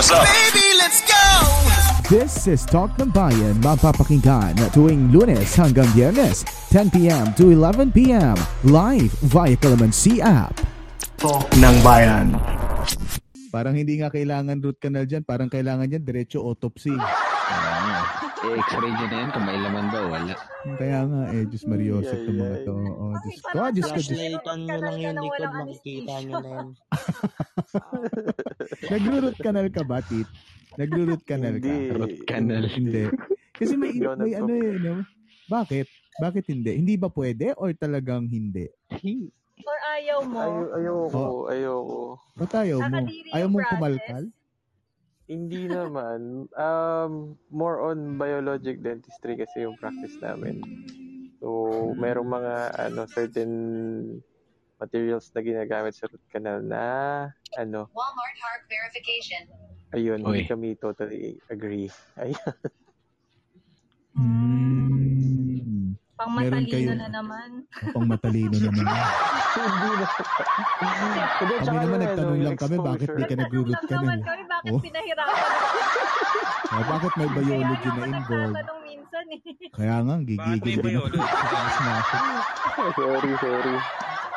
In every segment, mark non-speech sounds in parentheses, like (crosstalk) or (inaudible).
what's up? Baby, let's go! This is Talk ng Bayan, mapapakinggan tuwing lunes hanggang biyernes, 10pm to 11pm, live via Calamansi app. Talk ng Bayan. Parang hindi nga kailangan root canal dyan, parang kailangan dyan diretso autopsy. (laughs) I-x-ray nyo na yan kung may laman ba o wala. Kaya nga eh, Diyos Mariosep ng mga to. Oh, Diyos ko, ah, Diyos ko, Diyos Flashlightan nyo lang yung likod, makikita nyo na yan. (laughs) Nagro-root canal ka ba, Tit? Nagro-root canal ka? Hindi. Root canal. Hindi. Kasi may, may ano eh, no? Bakit? Bakit hindi? Hindi ba pwede or talagang hindi? Or ayaw mo? Ayaw, ayoko, Oh. ayoko. Ba't ayaw mo? Ayaw process? kumalkal? Hindi naman. Um, more on biologic dentistry kasi yung practice namin. So, merong mga ano certain materials na ginagamit sa root canal na ano, Walmart Hark verification. ayun, Uy. hindi kami totally agree. Ayun. Hmm. Pang Meron matalino kayo- na naman. Pang matalino (laughs) naman. Na. Kami naman yung nagtanong ano, lang kami, bakit di ka nag-root Nagtanong canal? naman kami, bakit Oh. pinahirapan? (laughs) Ah, bakit may Kaya biology na involved? nagtatanong minsan eh. Kaya nga, gigigil din ako. sorry, sorry.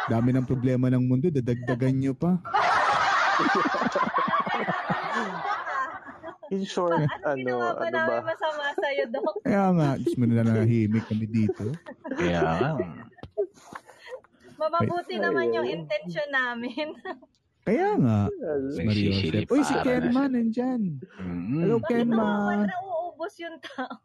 Dami ng problema ng mundo, dadagdagan nyo pa. (laughs) In short, Ano ano, ginawa ba ano ba? masama sa'yo, Dok? Kaya nga, Diyos mo na nahihimik kami dito. Kaya nga. Mababuti Ay, naman yung intention namin. (laughs) Kaya nga, Nagsisilip Mariosep. Uy, si Kenma na- nandyan. Mm. Hello, Bakit Kenma. naman nauubos yung tao?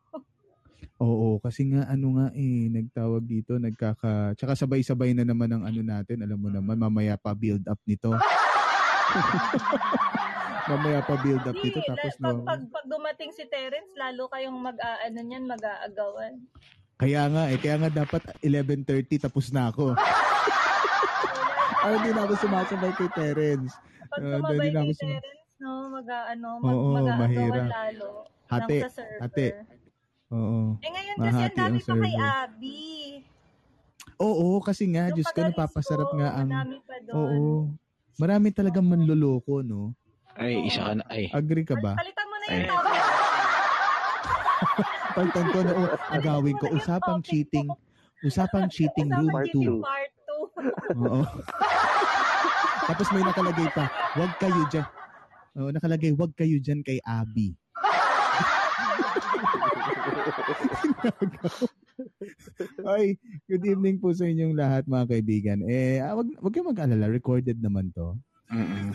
Oo, kasi nga ano nga eh, nagtawag dito, nagkaka... Tsaka sabay-sabay na naman ang ano natin, alam mo naman, mamaya pa build up nito. (laughs) mamaya pa build up nito, tapos pag, no... pag, pag dumating si Terence, lalo kayong mag-aano niyan, mag-aagawan. Kaya nga eh, kaya nga dapat 11.30 tapos na ako. Ay, hindi na ako sumasabay kay Terence. Pag Ah, na ako ni sum- Terence, no, mag-aano, mag, Oo, mag-aagawan lalo. Hati, hati. Oo. Eh ngayon kasi ang dami pa kay. Abby. Oo, kasi nga, Diyos ko, napapasarap nga ang... Madami pa doon. Oo. Marami talagang manloloko, no? Ay, isa ka na. Ay, Agree ka ba? Palitan mo na yung topic. (laughs) Palitan ko na, oh, agawin ko. Usapang cheating. Usapang cheating room Usapang 2. cheating part 2. (laughs) Oo. Tapos may nakalagay pa, wag kayo dyan. Oo, nakalagay, wag kayo dyan kay Abby. (laughs) Ay, good evening po sa inyong lahat mga kaibigan. Eh, ah, wag, wag kayong mag-alala, recorded naman to. Mm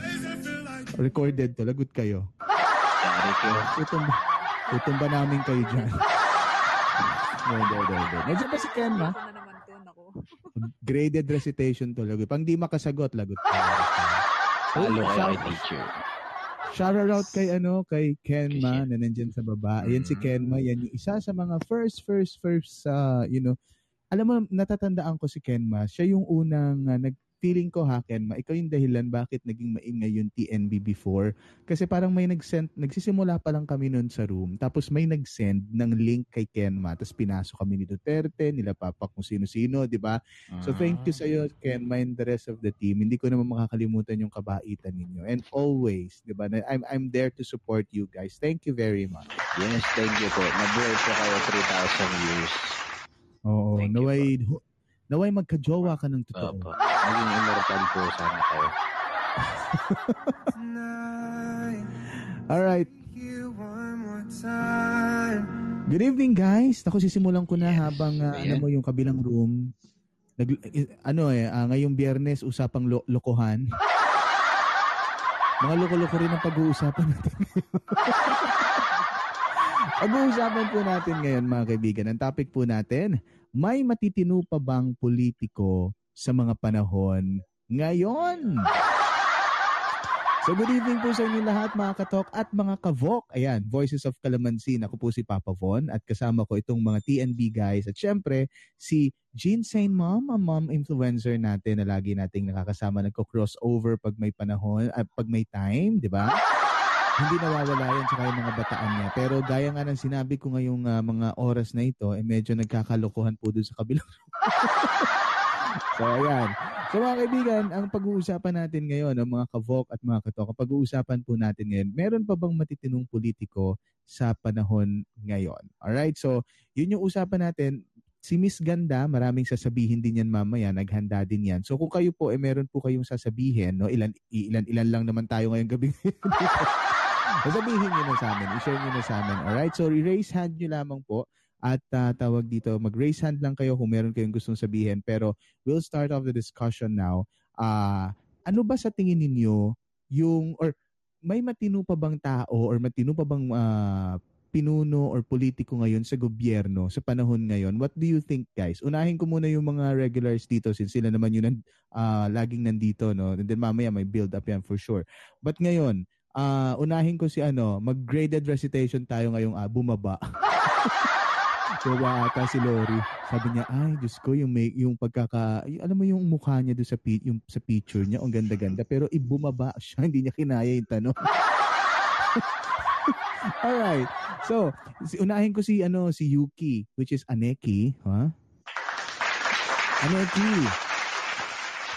Recorded to, lagot kayo. Tutumba, tutumba namin kayo dyan. No, no, no, no. Medyo ba si Ken, ma? Graded recitation to, lagot. Pang di makasagot, lagot. Kayo kay teacher. Shout out kay ano kay Kenma na nandyan sa baba. Ayan si Mhm. Kenma, yan yung isa sa mga first first first uh, you know. Alam mo natatandaan ko si Kenma, siya yung unang uh, nag feeling ko ha Kenma, ikaw yung dahilan bakit naging maingay yung TNB before. Kasi parang may nag-send, nagsisimula pa lang kami noon sa room, tapos may nag-send ng link kay Kenma, tapos pinasok kami ni Duterte, nila Papa kung sino-sino, di ba? So thank you sa iyo Kenma and the rest of the team. Hindi ko naman makakalimutan yung kabaitan ninyo. And always, 'di ba? I'm I'm there to support you guys. Thank you very much. Yes, thank you po. Mabuhay po kayo 3,000 years. Oo, Thank naway naway magka-jowa ka ng totoo. Opo. Maging immortal po sana kayo. (laughs) All right. Good evening guys. Ako sisimulan ko na Yes. habang uh, ano mo yung kabilang room. Nag, ano eh, ah, ngayong biyernes usapang lo- lokohan. Mga loko-loko rin ang pag-uusapan natin. (laughs) Pag-uusapan po natin ngayon mga kaibigan. Ang topic po natin, may matitino pa bang politiko sa mga panahon ngayon? So good evening po sa inyo lahat mga katok at mga kavok. Ayan, Voices of Calamansi. Ako po si Papa Von at kasama ko itong mga TNB guys. At syempre, si Jean Saint Mom, ang mom influencer natin na lagi nating nakakasama, nagko-crossover pag may panahon, at pag may time, di ba? Hindi nawawala yan tsaka yung mga bataan niya. Pero gaya nga ng sinabi ko ngayong ah, mga oras na ito, eh medyo nagkakalokohan po dun sa kabilang (laughs) (laughs) so, ayan. So, mga kaibigan, ang pag-uusapan natin ngayon, ang mga kavok at mga katok, pag-uusapan po natin ngayon, meron pa bang matitinong politiko sa panahon ngayon? Alright, so, yun yung usapan natin. Si Miss Ganda, maraming sasabihin din yan mamaya, naghanda din yan. So kung kayo po, eh meron po kayong sasabihin, no? ilan, ilan, ilan lang naman tayo ngayong gabi. (laughs) Sasabihin nyo na sa amin, i-share nyo na sa amin. Alright, so raise hand nyo lamang po at uh, tawag dito, mag-raise hand lang kayo kung meron kayong gustong sabihin. Pero we'll start off the discussion now. Uh, ano ba sa tingin ninyo yung, or may matino pa bang tao or matino pa bang uh, pinuno or politiko ngayon sa gobyerno sa panahon ngayon? What do you think, guys? Unahin ko muna yung mga regulars dito since sila naman yung uh, laging nandito, no? And then mamaya may build up yan for sure. But ngayon, uh, unahin ko si ano, mag-graded recitation tayo ngayong uh, bumaba. (laughs) Bumaba ata si Lori. Sabi niya, ay, Diyos ko, yung, may, yung pagkaka, yung, alam mo yung mukha niya doon sa, yung, sa picture niya, ang ganda-ganda. Pero ibumaba siya, (laughs) hindi niya kinaya yung tanong. (laughs) Alright. So, unahin ko si ano si Yuki, which is Aneki? Huh? Aneki.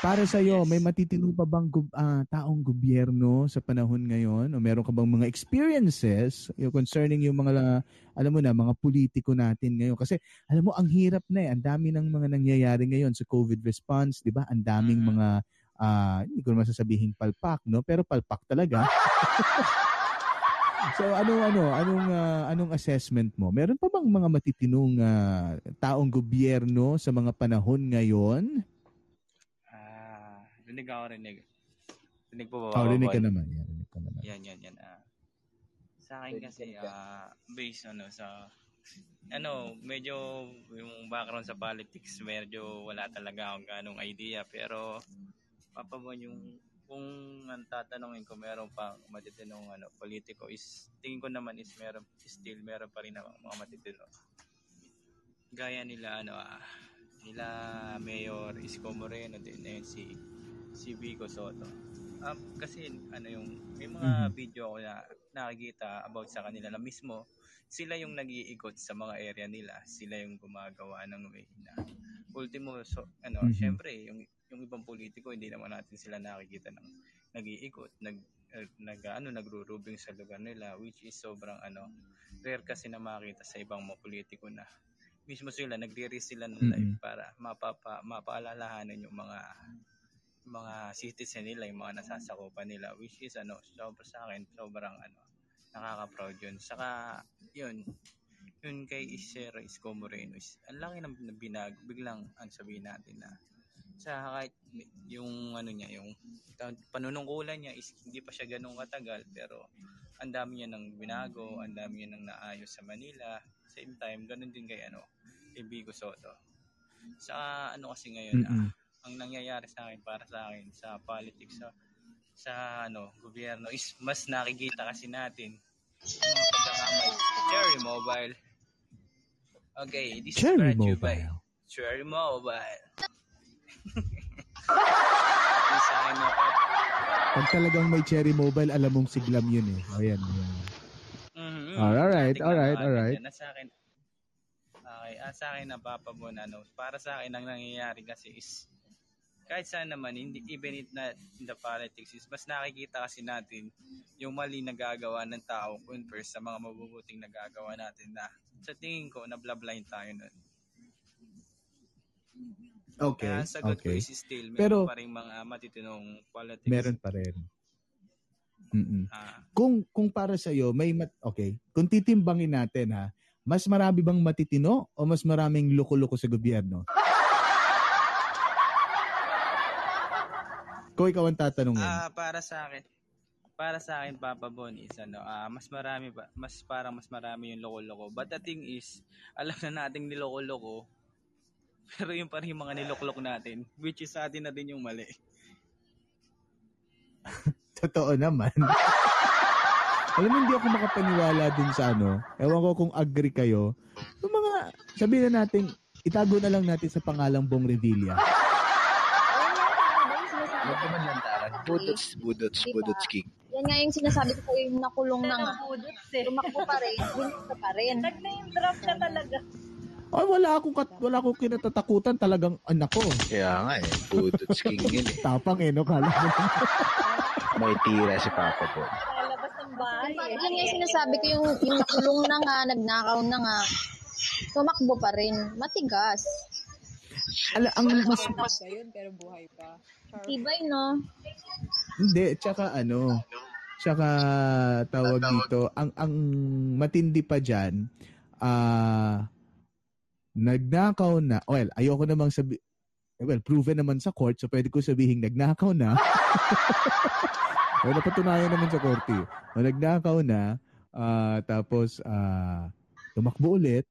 Para sa iyo, may matitino pa bang uh, taong gobyerno sa panahon ngayon? O meron ka bang mga experiences yung concerning yung mga alam mo na mga politiko natin ngayon kasi alam mo ang hirap na eh. Ang dami ng mga nangyayari ngayon sa COVID response, 'di ba? Ang daming mm-hmm. mga uh, hindi ko naman sasabihin palpak, no? Pero palpak talaga. (laughs) So ano ano anong uh, anong assessment mo? Meron pa bang mga matitinong uh, taong gobyerno sa mga panahon ngayon? Ah, rinig ako rinig. Rinig po ba? Oh, rinig ka naman. Yan, rinig ka naman. Yan, yan, yan. Uh, sa akin kasi uh, based ano sa ano, medyo yung background sa politics, medyo wala talaga akong ganong idea pero papabon yung kung ang tatanungin ko meron pa matitinong ano politiko is tingin ko naman is meron still meron pa rin mga matitino gaya nila ano ah, nila Mayor Isko Moreno din eh, si si Vico Soto um, kasi ano yung may mga mm-hmm. video ako na nakikita about sa kanila na mismo sila yung nag-iikot sa mga area nila sila yung gumagawa ng way na ultimo so ano mm-hmm. syempre yung yung ibang politiko hindi naman natin sila nakikita ng nag-iikot, nag uh, nag ano nagro-rubing sa lugar nila which is sobrang ano rare kasi na makita sa ibang mga politiko na mismo sila nagre-risk sila ng mm-hmm. life para mapapa mapaalalahanan yung mga mga citizen nila, yung mga nasasakupan nila which is ano sobrang sa akin sobrang ano nakaka-proud yun. Saka yun yun kay Isero Isko Moreno is ang laki ng binago biglang ano sabihin natin na sa kahit yung ano niya, yung panunungkulan niya is hindi pa siya ganun katagal pero ang dami niya nang binago, ang dami niya nang naayos sa Manila. Same time, ganun din kay ano, kay Bigo Soto. Sa ano kasi ngayon, mm-hmm. ah, ang nangyayari sa akin para sa akin sa politics sa sa ano, gobyerno is mas nakikita kasi natin mga pagkakamay. Cherry Mobile. Okay, this Cherry is Mobile. by Cherry Mobile. (laughs) akin na Pag talagang may cherry mobile, alam mong siglam yun eh. O yan, yan. Mm-hmm. Alright, alright, alright. Na sa akin, okay, ah, sa akin na papabon, ano, para sa akin ang nangyayari kasi is kahit saan naman, hindi, even it na in the politics is, mas nakikita kasi natin yung mali na gagawa ng tao compare sa mga mabubuting nagagawa natin na sa tingin ko, na blind tayo nun. Okay. Kaya sagot okay. ko is still, meron Pero, pa rin mga matitinong politics. Meron pa rin. Mm-mm. Ah. Kung kung para sa iyo may mat okay, kung titimbangin natin ha, mas marami bang matitino o mas maraming loko-loko sa gobyerno? Kung ikaw ang tatanungin. Ah, para sa akin, para sa akin Papa Bon is ano, ah, mas marami pa, mas parang mas marami yung loko-loko. But the thing is, alam na nating niloko-loko, (laughs) pero yung pa rin yung mga niloklok natin, which is sa atin na din yung mali. (laughs) Totoo naman. (laughs) Alam mo, hindi ako makapaniwala dun sa ano. Ewan ko kung agree kayo. Yung mga, sabihin na natin, itago na lang natin sa pangalang Bong Revilla. Huwag naman lang taran. Budots, budots, Diba? budots king. Yan nga yung sinasabi ko sa'yo, yung nakulong na nga. Budots eh. Tumakbo pa rin, hindi pa rin. Nag-name drop ka talaga. Ay, wala akong, kat, wala akong kinatatakutan talagang, anak ko. Kaya nga eh, budots king yun eh. (laughs) Tapang eh, no? Kala mo. (laughs) May tira si Papa po. Lalabas ng bahay. Yun nga yung sinasabi ko, yung, yung nakulong na nga, nagnakaw na nga, tumakbo pa rin. Matigas. Ala, ang mas, Mas yun, pero buhay pa. Tibay, no? Hindi, tsaka ano, tsaka tawag dito, ang ang matindi pa diyan, ah nagnakaw na. Well, ayoko namang sabi well, proven naman sa court, so pwede ko sabihin nagnakaw na. (laughs) well, napatunayan naman sa korte. O, nagnakaw na, ah, tapos ah tumakbo ulit,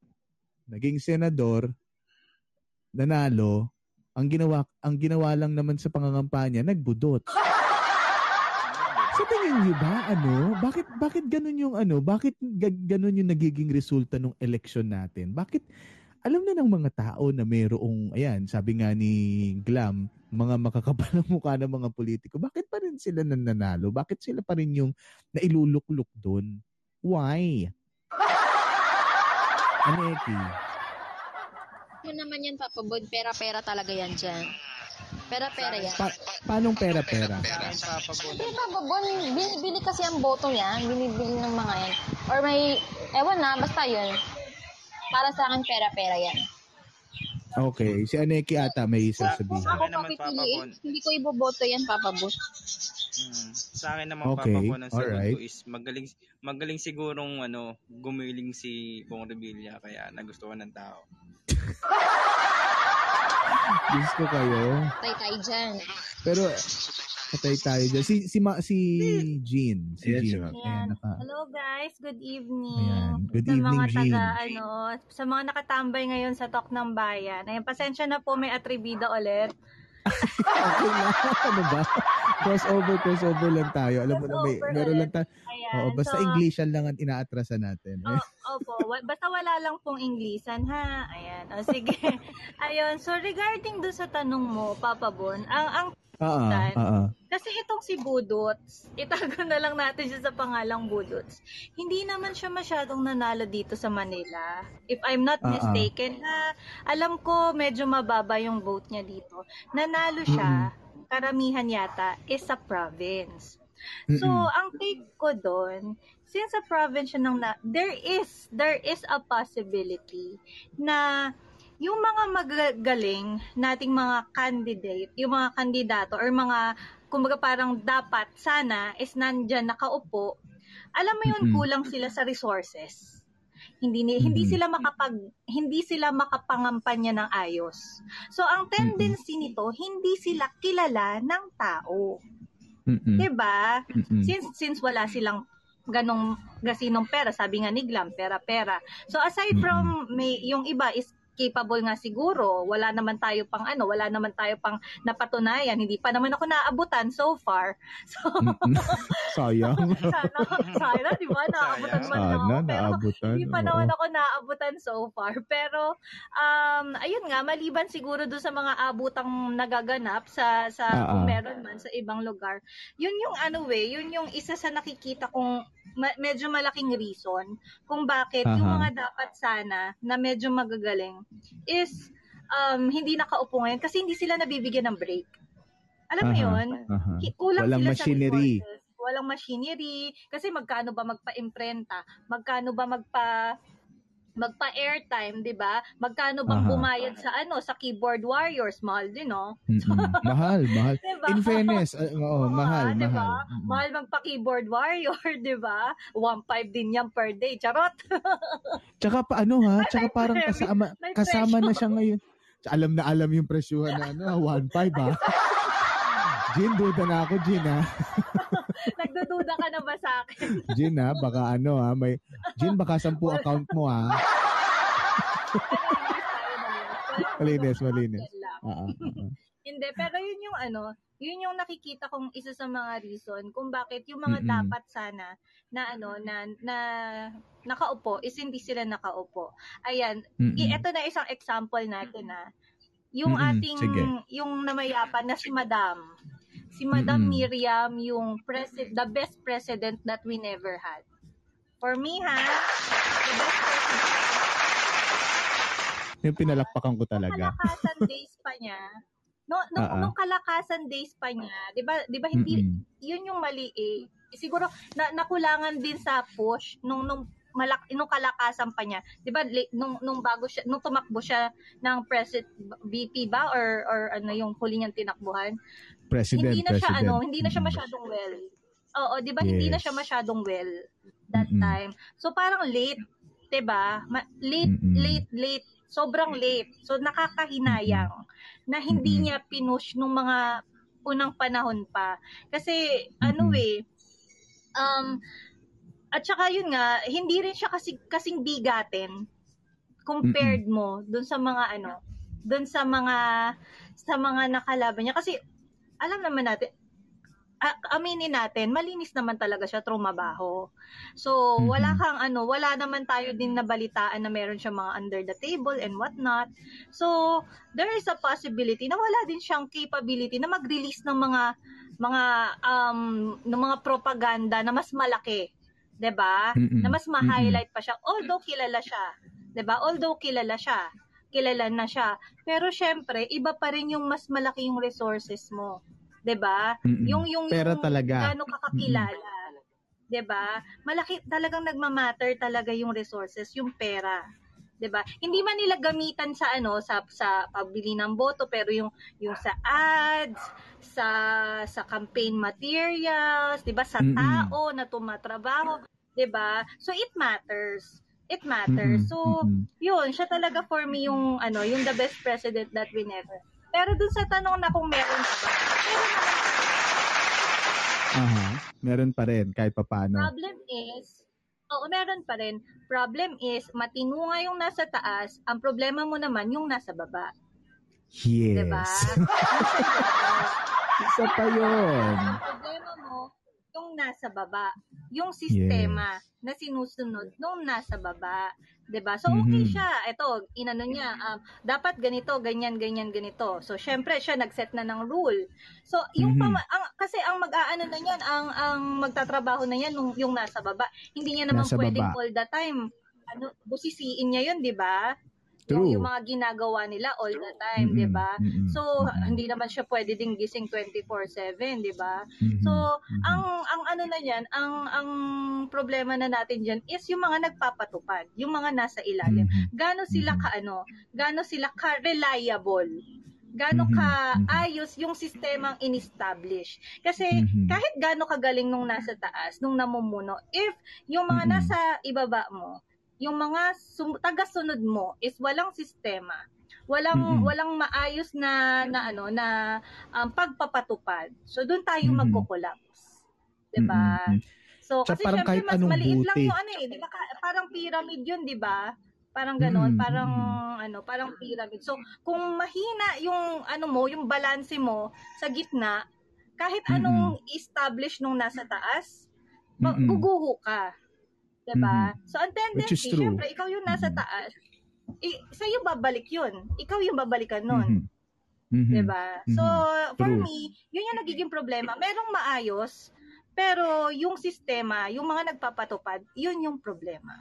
naging senador, nanalo, ang ginawa ang ginawa lang naman sa pangangampanya, nagbudot. Sa tingin niyo ba, ano, bakit, bakit ganun yung ano, bakit ga- ganun yung nagiging resulta ng eleksyon natin? Bakit, alam na ng mga tao na mayroong, ayan, sabi nga ni Glam, mga makakapal ang mukha ng mga politiko, bakit pa rin sila nananalo? Bakit sila pa rin yung nailulukluk doon? Why? Aneki? Yun naman yan, Papa Bod. Pera-pera talaga yan dyan. Pera-pera yan. Pa- paanong pera-pera? Hindi, Papa Bon, binibili kasi ang boto yan. Binibili ng mga yan. Or may, ewan na, basta yun. Para sa akin, pera-pera yan. Okay, si Aneki ata may sasabihin. Sa akin naman, Papa Bon. Hindi ko iboboto yan, Papa Bon. Mm. Sa akin naman Okay, Papa Bon, ang sagot alright. ko is magaling magaling sigurong ano, gumiling si Bong Revilla kaya nagustuhan ng tao. (laughs) Ko kayo. Tay-tay dyan. Pero, patay tayo dyan. Si, si, Ma, si Jean. Si Ayan, si Jean. Ma'am. Ayan, naka, Hello guys, good evening. Ayan, good sa evening, mga taga, Jean. ano, sa mga nakatambay ngayon sa Talk ng Bayan. Ayun, pasensya na po may atribida ulit. okay lang. (laughs) ano ba? Crossover, crossover lang tayo. Alam mo na may, meron lang tayo. Ayan. Oo, basta so, Englishan lang ang inaatrasan natin. Oh, opo, wa- basta wala lang pong Inglesan ha. Ayan. O sige. (laughs) Ayun, so regarding do sa tanong mo, Papa Bon, ang ang Dan. oo. Kasi itong si Budots, itago na lang natin siya sa pangalang Budots. Hindi naman siya masyadong nanalo dito sa Manila. If I'm not ah. mistaken, ha, alam ko medyo mababa yung vote niya dito. Nanalo siya, karamihan yata, is sa province. So, Mm-mm. ang take ko doon, since sa province siya ng na, there is, there is a possibility na yung mga magagaling nating mga candidate, yung mga kandidato or mga kumbaga parang dapat sana is nandyan nakaupo, alam mo yun Mm-mm. kulang sila sa resources. Hindi ni, hindi Mhm. sila makapag hindi sila makapangampanya ng ayos. So ang tendency nito, hindi sila kilala ng tao. Mm-mm. 'Di ba? Mm-mm. Since since wala silang ganong gasinong pera, sabi nga ni Glam, pera-pera. So aside from may yung iba is capable nga siguro, wala naman tayo pang ano, wala naman tayo pang napatunayan, hindi pa naman ako naabutan so far. (laughs) So. (laughs) Sayang. (laughs) sana, sana, di ba, naabutan man lang Sana, ako. Pero naabutan. hindi pa oo. naman ako naabutan so far. Pero, um, ayun nga, maliban siguro doon sa mga abutang nagaganap sa, sa Ah, kung ah. meron man sa ibang lugar, yun yung ano eh, yun yung isa sa nakikita kong ma- medyo malaking reason kung bakit yung Aha. mga dapat sana na medyo magagaling is um, hindi nakaupo ngayon kasi hindi sila nabibigyan ng break. Alam mo Aha, yun? Ki- kulang Walang sila machinery. sa resources. Walang machinery. Kasi magkano ba magpa-imprenta? Magkano ba magpa magpa-airtime, 'di ba? Magkano bang Aha. bumayad sa ano, sa keyboard warriors, mahal din, no? Mm-mm. (laughs) mahal, mahal. Diba? In fairness, uh, oo, mahal, Ah, 'di ba? mahal. Mahal magpa-keyboard warrior, (laughs) 'di ba? 1.5 din 'yan per day. Charot. (laughs) Tsaka pa ano ha, tsaka parang kasama kasama na siya ngayon. Alam na alam yung presyuhan na ano, 1.5 ha. Jin, duda na ako, Jin ha. Nagdududa ka na ba sa akin? (laughs) Jin ha, baka ano ha, may, Jin, baka 10 account mo ha. Malinis, malinis. Oo. Hindi, pero yun yung ano, yun yung nakikita kong isa sa mga reason kung bakit yung mga Mm-mm. dapat sana na ano na na nakaupo is hindi sila nakaupo. Ayan, Mm-mm. i- ito na isang example natin na yung Mm-mm, ating sige. yung namayapan na si Madam si Madam Mm-mm. Miriam yung president the best president that we never had. For me ha, the best president yung pinalakpakan ko talaga. kalakasan (laughs) days pa niya, no, Ah, ah. nung kalakasan days pa niya, 'di ba? 'Di ba hindi Mm-mm. 'yun yung mali eh. Siguro na, nakulangan din sa push nung nung malak nung kalakasan pa niya. 'Di ba nung nung bago siya nung tumakbo siya ng president VP ba or or ano yung huli niyang tinakbuhan? President, hindi na siya president. ano, hindi na siya Mm-mm. masyadong well. Oo, 'di ba hindi na Yes. siya masyadong well that Mm-mm. time. So parang late, 'di ba? Ma- late, Mm-mm. late, late. Sobrang late. So nakakahinayang na hindi Mm-mm. niya pinush nung mga unang panahon pa. Kasi ano Mm-mm. eh um at saka yun nga, hindi rin siya kasi kasing bigatin compared mo dun sa mga ano, dun sa mga sa mga nakalaban niya kasi alam naman natin aminin natin, malinis naman talaga siya trumabaho. So, Mhm. wala kang ano, wala naman tayo din nabalitaan na meron siya mga under the table and whatnot. So, there is a possibility na wala din siyang capability na mag-release ng mga mga um ng mga propaganda na mas malaki, 'di ba? Na mas ma-highlight pa siya although kilala siya, 'di ba? Although kilala siya, kilala na siya. Pero syempre, iba pa rin yung mas malaki yung resources mo. 'di ba? Yung yung Pera yung talaga. gaano ka kakilala. 'Di ba? Malaki talagang nagma-matter talaga yung resources, yung pera. 'di ba? Hindi man nila gamitan sa ano sa sa pagbili ng boto pero yung yung sa ads, sa sa campaign materials, 'di ba? Sa tao na tumatrabaho, 'di ba? So it matters. It matters. Mm-mm. So, yun, siya talaga for me yung ano, yung the best president that we never. Pero dun sa tanong na kung meron pa ba, meron naman Aha. Meron pa rin kahit papano. Problem is, oo, meron pa rin. Problem is, matino nga yung nasa taas, ang problema mo naman yung nasa baba. Yes. Diba? (laughs) Isa pa yun. Ang problema mo, yung nasa baba. Yung sistema na sinusunod nung nasa baba. 'Di ba So, okay Mhm. siya. Ito, inano niya, um, dapat ganito, ganyan, ganyan, ganito. So, syempre, siya nag-set na ng rule. So, yung Mhm. pama- ang, kasi ang mag-aano na yan, ang, ang magtatrabaho na yan, yung, yung nasa baba. Hindi niya naman Nasa pwedeng baba. all the time. Ano, busisiin niya yun, di ba? True. Yung, yung mga ginagawa nila all the time, Mm-mm. di ba? Mm-mm. So, Mm-mm. hindi naman siya pwede ding gising 24/7, di ba? Mhm. So, Mhm. ang ang ano na yan, ang ang problema na natin diyan is yung mga nagpapatupad, yung mga nasa ilalim. Mhm. Gaano sila Mhm. kaano, gaano sila ka reliable, gaano Mhm. ka Mhm. ayos yung sistemang in-establish. Kasi kahit gaano kagaling nung nasa taas, nung namumuno, if yung mga nasa ibaba mo, yung mga sum- taga-sunod mo is walang sistema, walang Mhm. walang maayos na na ano na um, pagpapatupad. So doon tayo Mhm. magko-collapse. 'Di ba? Mm-mm. So Tsaka kasi parang syempre kahit mas anong maliit lang buti. yung ano eh, 'di ba? Parang pyramid 'yun, 'di ba? Parang ganon, Mm, parang ano, parang pyramid. So kung mahina yung ano mo, yung balanse mo sa gitna, kahit anong establish nung nasa taas, Mm-mm. guguho ka. 'Di ba? Mhm. So ang tendency, syempre ikaw yung nasa Mhm. taas, i- sa'yo babalik 'yun. Ikaw yung babalikan nun. Mhm. Mhm. 'di ba? So, for True. me, yun yung nagiging problema. Merong maayos, pero yung sistema, yung mga nagpapatupad, yun yung problema.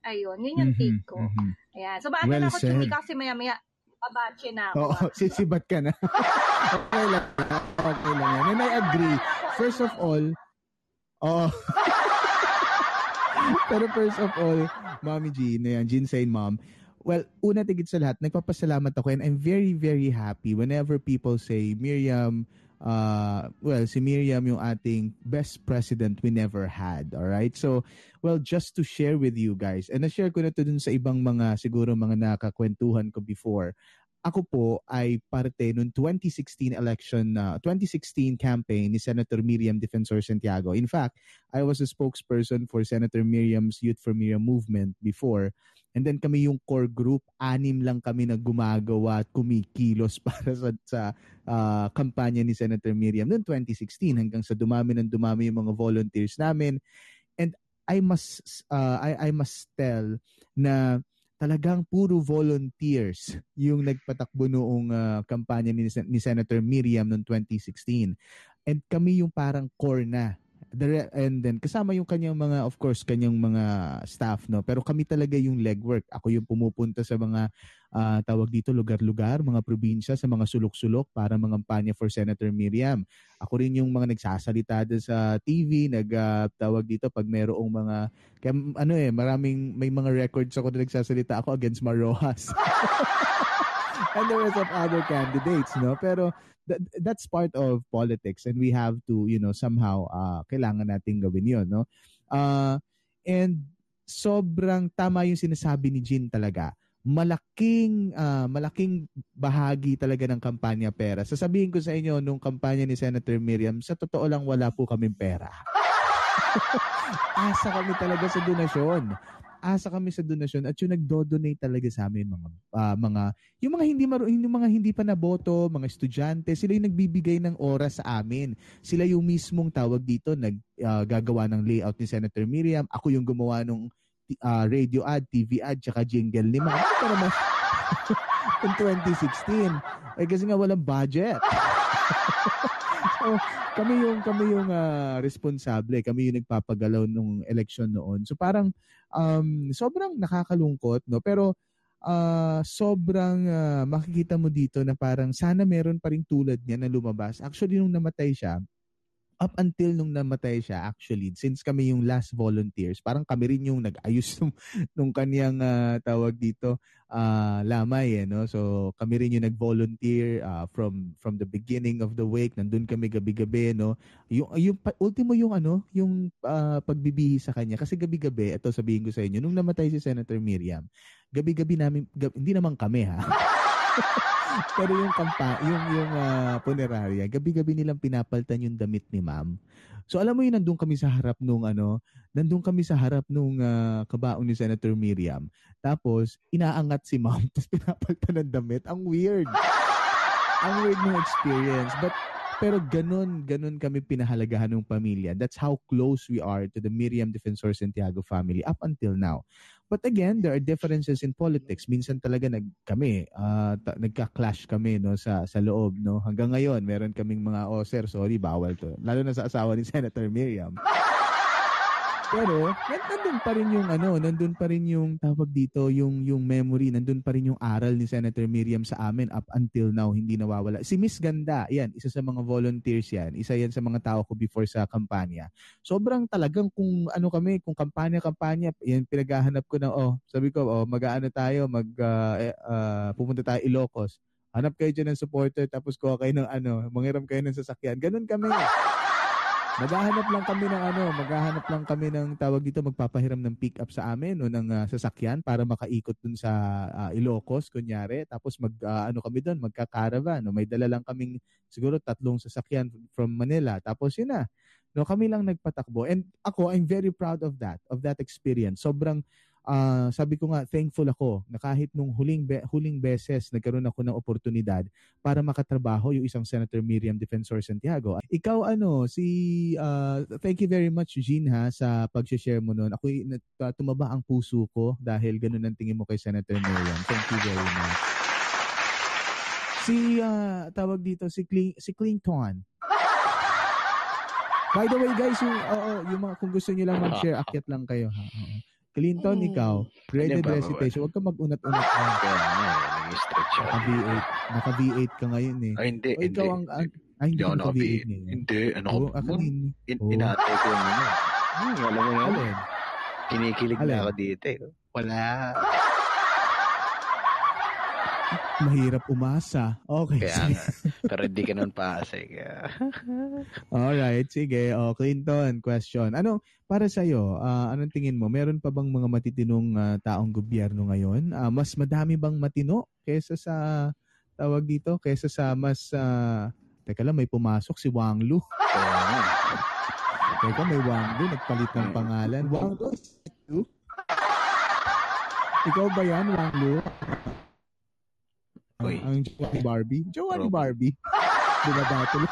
Ayun, yun yung Mhm. take ko. Mhm. Ayan. So, maaga Well na ako said. chumika kasi maya-maya, babache na ako. Oo, (laughs) sisibat ka na. okay lang. Okay lang. And I agree. First of all, oh. (laughs) Pero first of all, Mommy Jean, ayan, Jean Sain Mom, well, una tigit sa lahat, nagpapasalamat ako and I'm very, very happy whenever people say, Miriam, uh, well, si Miriam yung ating best president we never had, alright? So, well, just to share with you guys, and na-share ko na to dun sa ibang mga, siguro mga nakakwentuhan ko before, ako po ay parte noong 2016 election, na 2016 campaign ni Senator Miriam Defensor Santiago. In fact, I was a spokesperson for Senator Miriam's Youth for Miriam movement before. And then kami yung core group, anim lang kami na gumagawa at kumikilos (laughs) para sa, sa ah, kampanya ni Senator Miriam noong 2016 hanggang sa dumami ng dumami yung mga volunteers namin. And I must uh, I, I must tell na talagang puro volunteers yung nagpatakbo noong ah, kampanya ni, ni Senator Miriam noong 2016. And kami yung parang core na the and then kasama yung kanyang mga of course kanyang mga staff no? Pero kami talaga yung legwork. Ako yung pumupunta sa mga ah, tawag dito lugar-lugar mga probinsya sa mga sulok-sulok para mangampanya for Senator Miriam. Ako rin yung mga nagsasalita sa TV nag ah, tawag dito pag merong mga kaya, ano eh maraming may mga records ako na nagsasalita. Ako against Marojas (laughs) and the rest of other candidates no pero that, that's part of politics and we have to you know somehow uh, kailangan nating gawin yon no uh, and sobrang tama yung sinasabi ni Jean talaga malaking ah, malaking bahagi talaga ng kampanya pera. Sasabihin ko sa inyo nung kampanya ni Senator Miriam, sa totoo lang wala po kaming pera. (laughs) Asa kami talaga sa donasyon. Asa kami sa donasyon at yung nagdo-donate talaga sa amin mga ah, mga yung mga hindi maru yung mga hindi pa naboto, mga estudyante, sila yung nagbibigay ng oras sa amin. Sila yung mismong tawag dito nag ah, gagawa ng layout ni Senator Miriam. Ako yung gumawa ng ah, radio ad, TV ad, tsaka jingle ni Ma'am. Ito naman (laughs) in 2016. Eh kasi nga walang budget. So, (laughs) kami yung kami yung ah, responsable, kami yung nagpapagalaw nung election noon. So parang um, sobrang nakakalungkot, no? Pero ah, sobrang ah, makikita mo dito na parang sana meron pa rin tulad niya na lumabas. Actually nung namatay siya, up until nung namatay siya actually since kami yung last volunteers parang kami rin yung nag-ayos (laughs) nung, nung kanyang ah, tawag dito ah, lamay eh no? So kami rin yung nag-volunteer ah, from from the beginning of the wake nandun kami gabi-gabi no? Yung yung ultimo yung ano yung ah, pagbibihi sa kanya. Kasi gabi-gabi ito sabihin ko sa inyo nung namatay si Senator Miriam gabi-gabi namin gab- hindi naman kami ha (laughs) pero yung kampa, yung yung ah, punerarya, gabi-gabi nilang pinapaltan yung damit ni ma'am. So alam mo yun, nandun kami sa harap nung ano, nandun kami sa harap nung ah, kabaong ni Senator Miriam. Tapos, inaangat si ma'am, (laughs) tapos pinapaltan ng damit. Ang weird. Ang weird ng experience. But, pero ganun, ganun kami pinahalagahan ng pamilya. That's how close we are to the Miriam Defensor Santiago family up until now. But again, there are differences in politics. Minsan talaga nag kami ta- nagka-clash kami no sa sa loob no. Hanggang ngayon, meron kaming mga oh sir, sorry, bawal to. Lalo na sa asawa ni (laughs) Senator Miriam. Pero nan- nandun pa rin yung ano, nandun pa rin yung tawag dito, yung yung memory, nandun pa rin yung aral ni Senator Miriam sa amin up until now, hindi nawawala. Si Miss Ganda, yan, isa sa mga volunteers yan, isa yan sa mga tao ko before sa kampanya. Sobrang talagang kung ano kami, kung kampanya-kampanya, yan pinaghahanap ko na, oh, sabi ko, oh, mag-aano tayo, mag, eh, ah, pumunta tayo Ilocos. Hanap kayo dyan ng supporter, tapos kuha kayo ng ano, mangiram kayo ng sasakyan. Ganun kami. Maghahanap lang kami ng ano, maghahanap lang kami ng tawag dito magpapahiram ng pick up sa amin o ng ah, sasakyan para makaikot dun sa ah, Ilocos kunyari. Tapos mag ah, ano kami doon magka-caravan. No may dala lang kaming siguro tatlong sasakyan from Manila. Tapos yun na. No kami lang nagpatakbo. And ako I'm very proud of that of that experience. Sobrang ah, sabi ko nga thankful ako na kahit nung huling be- huling beses nagkaroon ako ng oportunidad para makatrabaho yung isang Senator Miriam Defensor Santiago. Ikaw ano, si ah, thank you very much Jean ha sa pag-share mo noon. Ako tumaba ang puso ko dahil ganun ang tingin mo kay Senator Miriam. Thank you very much. Si ah, tawag dito si Cling, si Clinton. By the way guys, yung, oo, yung mga, kung gusto niyo lang mag-share, (laughs) akyat lang kayo ha. Clinton, ikaw, graded Ano recitation. Huwag ka mag-unat-unat. Kaya nga, eh, nag-stretch ako. Naka V8. Naka V8 ka ngayon eh. Ay, hindi, O ikaw hindi. ang, ang ay, hindi Hindi ako ka naka naka V8 ngayon. Hindi, ano Oo, ko? ah. In, Oo. Inaatay ko yung ano. Hmm, alam mo yun? Kinikilig na ako dito eh. Wala. Mahirap umasa. Okay. Kaya nga. Pero hindi ka nun paasay. (laughs) Kaya... Alright, sige. O, Clinton, question. Ano, para sa'yo, ah, anong tingin mo? Meron pa bang mga matitinong ah, taong gobyerno ngayon? Ah, mas madami bang matino kesa sa, tawag dito, kesa sa mas, ah, teka lang, may pumasok si Wang Lu. Teka, may Wang Lu, nagpalit ng pangalan. Wang? Lu? Ikaw ba yan, Wang Lu? Uy. ang jowa ni Barbie? Jowa ni. Barbie. (laughs) Bumaba tuloy.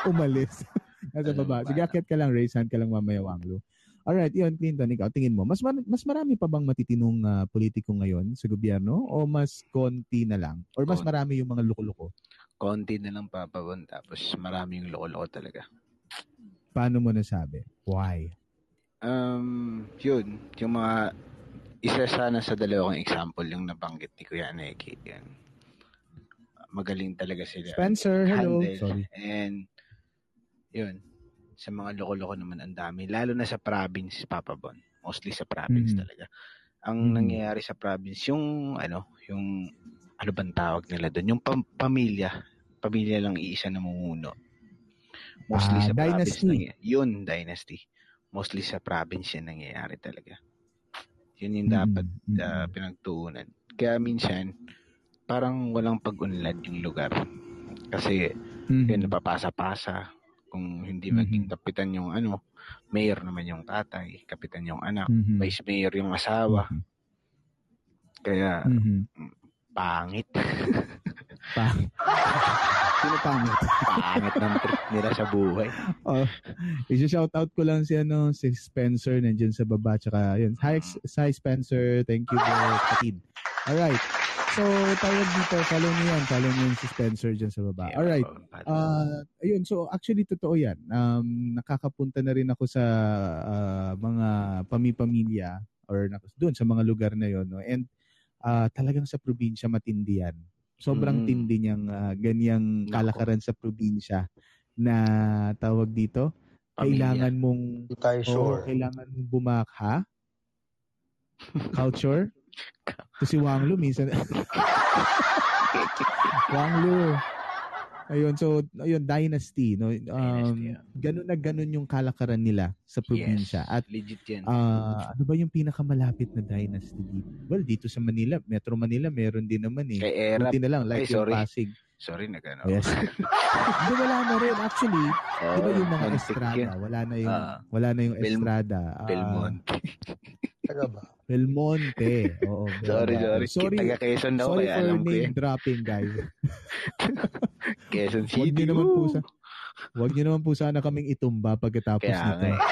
(laughs) Umalis. (laughs) Nasa baba. ba? Sige, akit ka lang, raise hand ka lang mamaya, Wang Lu. Alright, yun, Clinton, ikaw, tingin mo, mas, mar- mas marami pa bang matitinong ah, politiko ngayon sa gobyerno o mas konti na lang? Or mas marami yung mga loko-loko? Konti na lang papabon. Tapos marami yung loko-loko talaga. Paano mo nasabi? Why? Um, yun, yung mga isa sana sa dalawang example yung nabanggit ni Kuya Neki. Yan. Magaling talaga sila. Spencer, hello. Sorry. And yun, sa mga loko-loko naman ang dami. Lalo na sa province, Papa Bon. Mostly sa province Mhm. talaga. Ang Mhm. nangyayari sa province, yung ano, yung ano bang tawag nila doon? Yung pam- pamilya. Pamilya lang iisa na mumuno. Mostly Ah, sa province. dynasty. nangy- yun, dynasty. Mostly sa province yan nangyayari talaga. Yun yung dapat uh, pinagtuunan. Kaya minsan, parang walang pag-unlad yung lugar. Kasi, Mhm. yun, napapasa-pasa. Kung hindi Mhm. maging kapitan yung ano, mayor naman yung tatay, kapitan yung anak, Mhm. vice mayor yung asawa. Mhm. Kaya, Mhm. pangit. (laughs) Pa. (laughs) Pangit? (laughs) pangit ng trip nila sa buhay. oh, i-shout out ko lang si ano si Spencer nandiyan sa baba tsaka yun. Hi, hi Spencer. Thank you bro. Kapatid. All right. So, tawag dito, follow niyo yan. Follow niyo si Spencer dyan sa baba. All right. Uh, ayun, so actually totoo yan. Um, nakakapunta na rin ako sa ah, mga pami-pamilya or doon sa mga lugar na yon no? And ah, talagang sa probinsya matindi yan. Sobrang Mm. tindi niyang ah, ganyang Nako. kalakaran sa probinsya na tawag dito, Pamilya. kailangan mong tayo sure. kailangan mong bumakha. (laughs) Culture. To si Wang Lu minsan. (laughs) Wang Lu. Ayun, so, ayun, dynasty, no? Um, Dynasty, yeah. ganun na ganun yung kalakaran nila sa probinsya. Yes, At legit yan. ah, ano ba yung pinakamalapit na dynasty dito? Well, dito sa Manila, Metro Manila, meron din naman eh. Kay Erap. Buti na lang, like Ay, yung sorry. Pasig. Sorry, nagano. Yes. (laughs) Hindi, wala na rin. Actually, Oh, di ba yung mga estrada, wala na yung, Ah. wala na yung Bel- estrada. Ah, Belmonte. Taga ba? Belmonte. Oo. sorry, Belmonte. sorry. Sorry, Taga Quezon daw, sorry kaya for alam ko name eh. dropping, guys. (laughs) Quezon Huwag City. niyo naman po sa Huwag niyo naman po sana kaming itumba pagkatapos Kaya nito. eh. (laughs)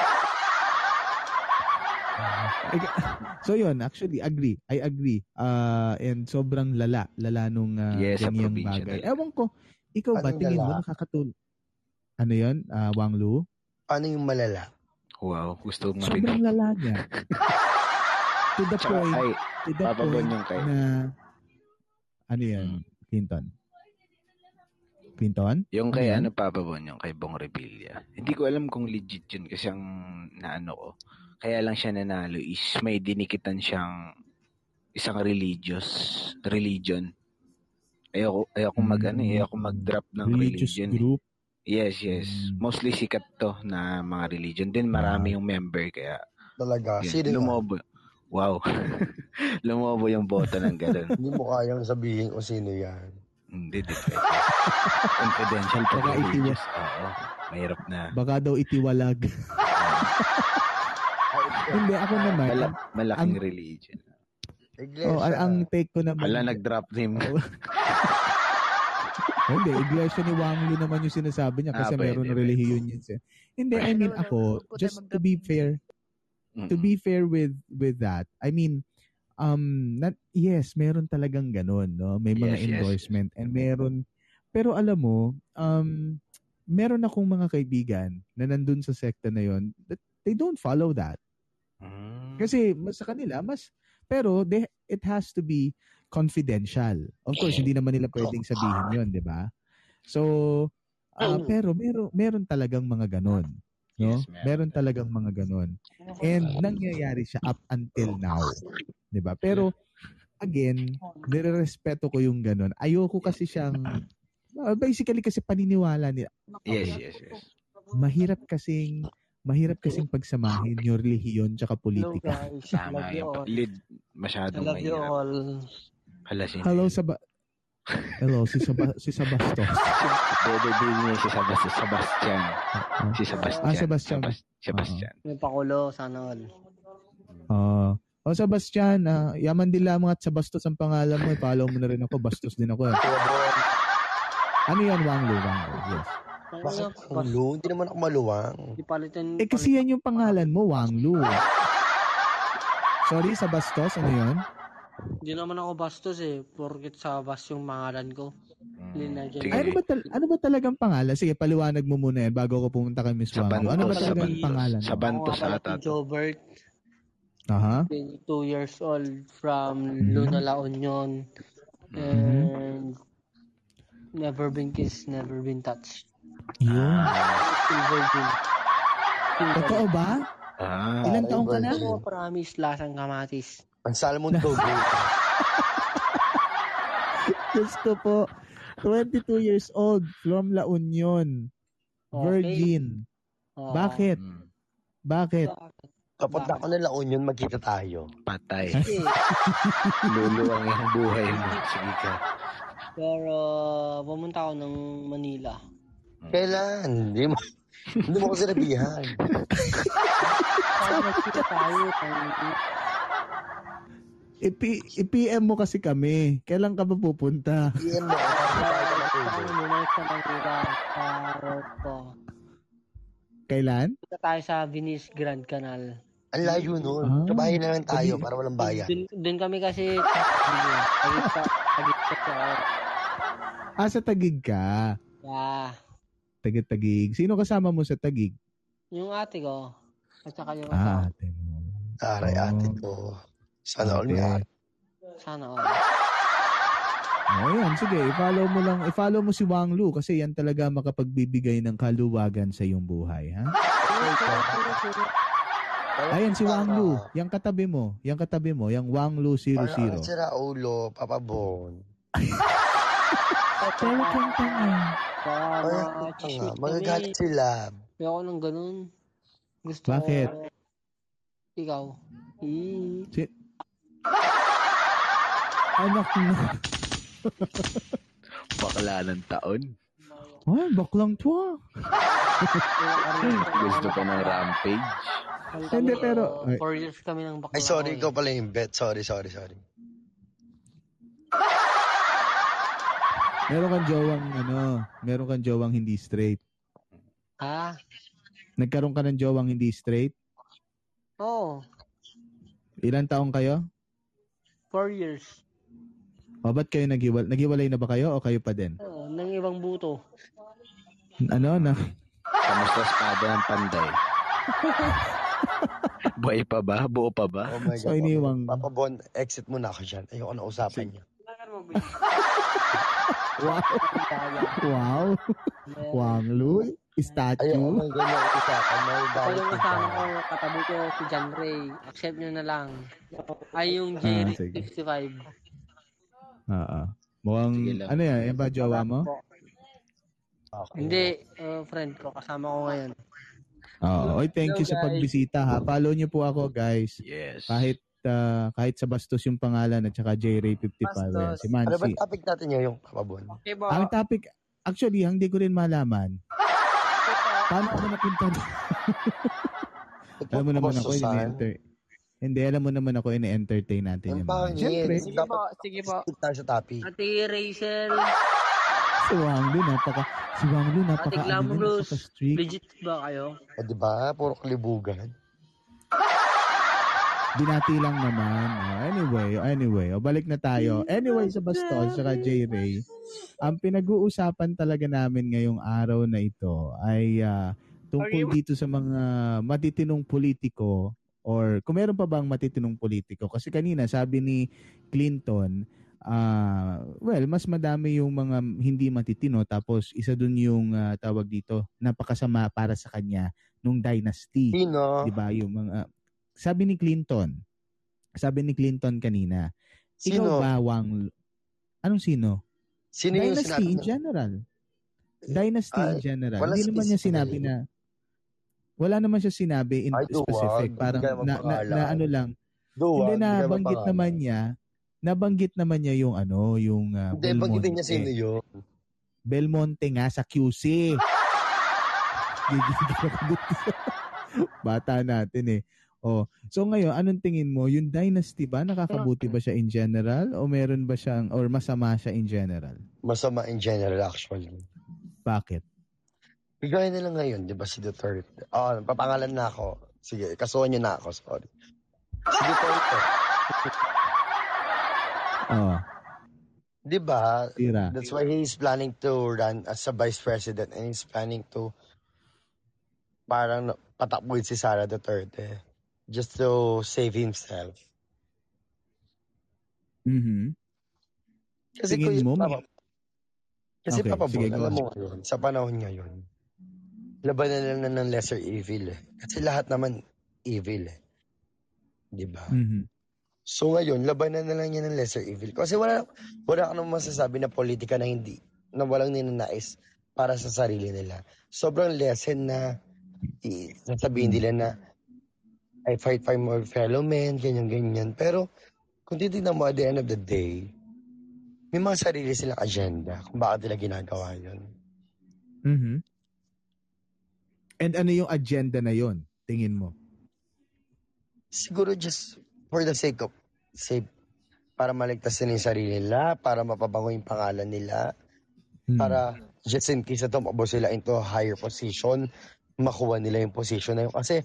Ika- so yun, actually, agree. I agree. Uh, and sobrang lala. Lala nung uh, Yes, ganyang bagay. Ewan ko, ikaw ba, Anong tingin mo lala? nakakatulong? Ano yun, uh, Wang Lu? Ano yung malala? Wow, gusto Sobrang marinig. lala niya. (laughs) to the Tsaka point, kay, to the point yung kay. na, ano yan, Mm. Clinton? Clinton? Yung kay Ano ano Papa Bon, yung kay Bong Revilla. Hindi ko alam kung legit yun kasi ang naano ko. Kaya lang siya nanalo is may dinikitan siyang isang religious religion. Ayoko, ayoko mag ano, eh, ayoko mag-drop ng Hmm. Religious religion. eh. group? Yes, yes. Mm. Mostly sikat to na mga religion. Din marami yung member kaya Talaga. yun, lumobo. Wow. (laughs) lumobo yung boto ng ganun. (laughs) Hindi mo kayang sabihin kung sino yan. Hindi, di pwede. Confidential pa Baka itiwa-. Oo. Mahirap na. Baka daw itiwalag. (laughs) Hindi, ako naman. Mala- malaking ang- religion. Iglesia. Oh, ang, ang take ko naman. Hala, nag-drop name. Hindi, iglesia ni Wang Lu naman yung sinasabi niya kasi Ah, meron pwede. relihiyon yun siya. Hindi, I mean ako, just to be maggabi. To be fair with with that, I mean, um, not, yes, meron talagang ganun, no? May mga Yes, yes, endorsement and meron, pero alam mo, um, meron akong mga kaibigan na nandun sa sekta na yon that they don't follow that. Mm. Kasi mas sa kanila, mas, pero they, it has to be confidential. Of course, hindi naman nila pwedeng sabihin yon di ba? So, ah, pero meron, meron talagang mga ganon. No? Yes, meron. meron talagang mga ganon. And nangyayari siya up until now. Di ba? Pero, again, nirerespeto ko yung ganon. Ayoko kasi siyang, ah, basically kasi paniniwala nila. Yes, yes, yes. Mahirap kasing, mahirap kasing pagsamahin yung relihiyon tsaka Hello politika. guys. Tama yung. I Masyadong love you mahirap. Hello sa Hello si Saba- si Sabastos. Din niya si Sebastian. Sebastian. Si Sebastian. Ah, Sebastian. Sebas- Sebastian. May pakulo, sana all. Ah, oh Sebastian, ah, yaman din lamang at Sabastos ang pangalan mo. Follow mo na rin ako. Bastos din ako. Eh. Ano yan, Wang Lu? Wang Lu, yes. Bakit pakulo? Hindi naman ako maluwang. Eh kasi yan yung pangalan mo, Wang Lu. Sorry, Sabastos, ano yun? Hindi naman ako bastos eh. Porkit sa bas yung pangalan ko. Linagyan Ay, ano ba, tal- ano ba talagang pangalan? Sige, paliwanag mo muna yan bago ko pumunta kay Miss Sa Wango. Ano ba talagang Bantos. pangalan? Sa? Bantos Ako ata si. Jobert, Aha. 22 years old from Mhm. Luna La Union. And never been kissed, never been touched. Yun. Still virgin. Totoo ba? Ah, Ilan taong ka na? Oo, promise, lasang kamatis. Ang Salmon Togo. (laughs) Diyos ko po. 22 years old from La Union. Virgin. Oo. Bakit? Mm. Bakit? Kapag ako na La Union, magkita tayo. Patay. (laughs) Luluwang yung buhay mo. Sige ka. pero pumunta ako ng Manila. Kailan? Hindi mo, hindi mo ko sinabihan. (laughs) Para nagkita tayo. Tangi. I- I-PM mo kasi kami. Kailan ka ba pupunta? PM mo. Kailan? Punta tayo sa Venice Grand Canal. Ang layo nun. Ah. Na lang tayo para walang bayan. Dun, dun kami kasi Tagit sa Tagit sa. Ah, sa Tagig ka. Yeah. Tagig-tagig. Sino kasama mo sa Tagig? Yung ate ko. At saka yung Ah, ate mo. Aray, Oh. ate ko. Sana all ate. Sana all. (laughs) Oh, yan. Sige, i-follow mo lang. I-follow mo si Wang Lu kasi yan talaga makapagbibigay ng kaluwagan sa iyong buhay, ha? (laughs) Ayan, si Wang Lu. Yang katabi mo. Yang katabi mo. Yang Wang Lu 00. Parang si Raulo, Papa Bon. (laughs) Pero kanta nga. Nga, chismis magagalit sila. Ayoko ng ganun. Gusto Bakit? ko. Ikaw. Si... Anak na. Bakla ng taon. Ay, baklang tuwa. Gusto pa ng rampage. Hindi, pero- ay. Four years kami ng bakla Ay, sorry, ko ikaw pala yung bet. Sorry, sorry, sorry. Meron kang jowang, ano, meron kang jowang hindi straight. Ha? Nagkaroon ka ng jowang hindi straight? Oo. Ilan taong kayo? Four years. O, ba't kayo naghiwal naghiwalay na ba kayo o kayo pa din? Oo, ng ibang buto. Ano, na? Kamusta espada ng panday? (laughs) Buhay pa ba? Buo pa ba? Oh my So, God. iniwang- Papa Bon, exit mo na ako dyan. Ayoko na usapan niya. (laughs) Wow. wow. Wang Lu, Statue. na ganyan usapan. May Ito galit yung ka. kasama ko, katabi ko si John Ray. Accept nyo na lang. Ay, yung Ah, Jerry sige. 65. Oo. Mukhang, ano yan, yan ba jowa mo? Okay. Hindi, uh, friend ko. Kasama ko ngayon. Oo. Oy, thank you sa Hello, pagbisita ha. Follow niyo po ako, guys. Yes. Kahit ah, kahit sa Bastos yung pangalan at saka J-Ray 55. Ayan, si Ano ba Mansi. topic natin ngayon, Papa Bon? Ang topic, actually, hindi ko rin malaman. Paano ako napunta (laughs) alam mo naman ako, ini-enter. Hindi, alam mo naman ako, ini-entertain natin yung mga. Siyempre, Sige po, sige po. Tayo sa topic. Ate Rachel, si Wang Lu, napaka, si Wang Lu, Ate napaka, ano, Glamorous, napaka-strict. legit ba kayo? O, di ba? Puro kalibugan. Binati lang naman. Oh, anyway, anyway, o balik na tayo. Anyway, sa Bastos, saka J-Ray, ang pinag-uusapan talaga namin ngayong araw na ito ay ah, tungkol dito sa mga matitinong politiko or kung meron pa bang matitinong politiko. Kasi kanina sabi ni Clinton, ah well, mas madami yung mga hindi matitino tapos isa dun yung ah, tawag dito, napakasama para sa kanya nung dynasty. Sino? 'Di ba? Yung mga sabi ni Clinton. Sabi ni Clinton kanina. Ikaw Sino? ba Wang Anong sino? Sino yung Dynasty sinabi in general. Dynasty in Ay, general. Hindi naman niya sinabi na wala naman siya sinabi in Ay, specific. Hindi Parang na, na, na ano lang. Duwag, hindi na banggit naman niya. Nabanggit naman niya yung ano, yung uh, Hindi, banggitin niya sino yun. Belmonte nga sa QC. (laughs) (laughs) Bata natin eh. Oh, so ngayon, anong tingin mo? Yung dynasty ba nakakabuti ba siya in general o meron ba siyang or masama siya in general? Masama in general, actually. Bakit? Bigay na lang ngayon, di ba, si Duterte. Oh, papangalan na ako. Sige, kasuhan niyo na ako, sorry. Si Duterte. (laughs) Oh, Di ba? That's why he's planning to run as a vice president and he's planning to parang patakbuhin si Sara Duterte just to save himself. Mhm. Kasi Tingin kuya, mo, Papa, kasi Okay, Papa sige, Bon, go alam mo ngayon, sa panahon ngayon, labanan na lang ng lesser evil eh. Kasi lahat naman evil eh. Di ba? Mhm. So ngayon, labanan na lang yan ng lesser evil. Kasi wala, wala ka namang masasabi na politika na hindi, na walang ninanais para sa sarili nila. Sobrang lesson na i- sasabihin nila na I fight for my fellow men, ganyan-ganyan. Pero kung titignan mo at the end of the day, may mga sarili silang agenda kung bakit nila ginagawa yun. Mhm. And ano yung agenda na yon? Tingin mo? Siguro just for the sake of save para maligtas nila yung sarili nila, para mapabango yung pangalan nila, Hmm. para just in case na tumakbo sila into a higher position, makuha nila yung position na yun. Kasi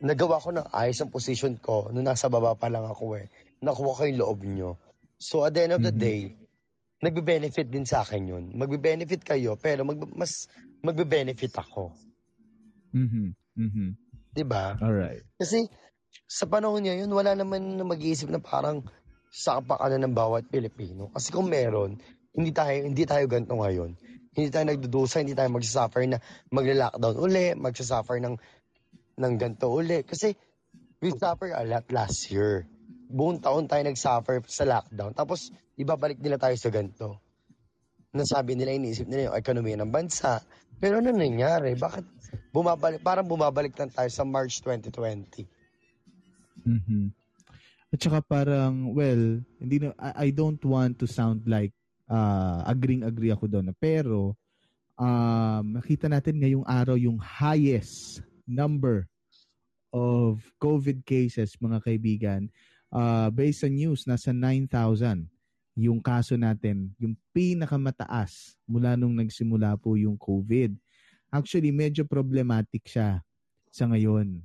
nagawa ko ng ayos ang position ko nung nasa baba pa lang ako eh. Nakuha ko yung loob nyo. So at the end of the Mhm. day, nagbe-benefit din sa akin yun. Magbe-benefit kayo, pero mag mas magbe-benefit ako. Mhm. Mhm. 'Di ba? All right. Kasi sa panahon niya yun, wala naman na mag-iisip na parang sa kapakanan ng bawat Pilipino. Kasi kung meron, hindi tayo hindi tayo ganito ngayon. Hindi tayo nagdudusa, hindi tayo magsasuffer na magla-lockdown uli, magsasuffer ng ng ganito uli. Kasi we suffer a lot last year. Buong taon tayo nag-suffer sa lockdown. Tapos, ibabalik nila tayo sa ganito. Nasabi nila, iniisip nila yung ekonomiya ng bansa. Pero ano nangyari? Bakit bumabalik, parang bumabalik lang tayo sa March 2020? Mhm. At saka parang, well, hindi na, I, I don't want to sound like uh, agreeing-agree ako doon. Pero, um, nakita natin ngayong araw yung highest number of COVID cases, mga kaibigan. Uh, based sa news, nasa 9,000 yung kaso natin, yung pinakamataas mula nung nagsimula po yung COVID. Actually, medyo problematic siya sa ngayon.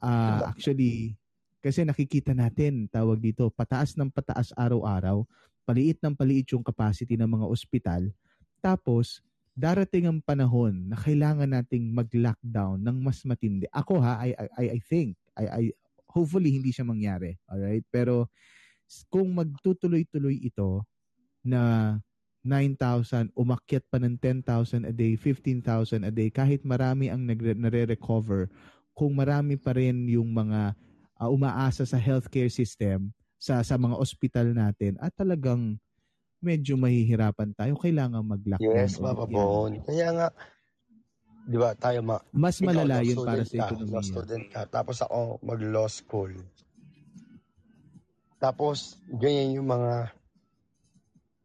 Ah, actually, kasi nakikita natin, tawag dito, pataas ng pataas araw-araw, paliit ng paliit yung capacity ng mga ospital. Tapos, darating ang panahon na kailangan nating mag-lockdown ng mas matindi. Ako ha, I, I, I think, I, I, hopefully hindi siya mangyari. Alright? Pero, kung magtutuloy-tuloy ito na 9,000, umakyat pa ng 10,000 a day, 15,000 a day, kahit marami ang nagre- nare-recover, kung marami pa rin yung mga uh, umaasa sa healthcare system, sa sa mga ospital natin, at talagang medyo mahihirapan tayo, kailangan mag-lockdown. Yes, Papa. Bon. Kaya nga, di ba, tayo ma... Mas malala yun para sa ka, ekonomiya. Law student ka. Tapos ako, mag-law school. Tapos, ganyan yung mga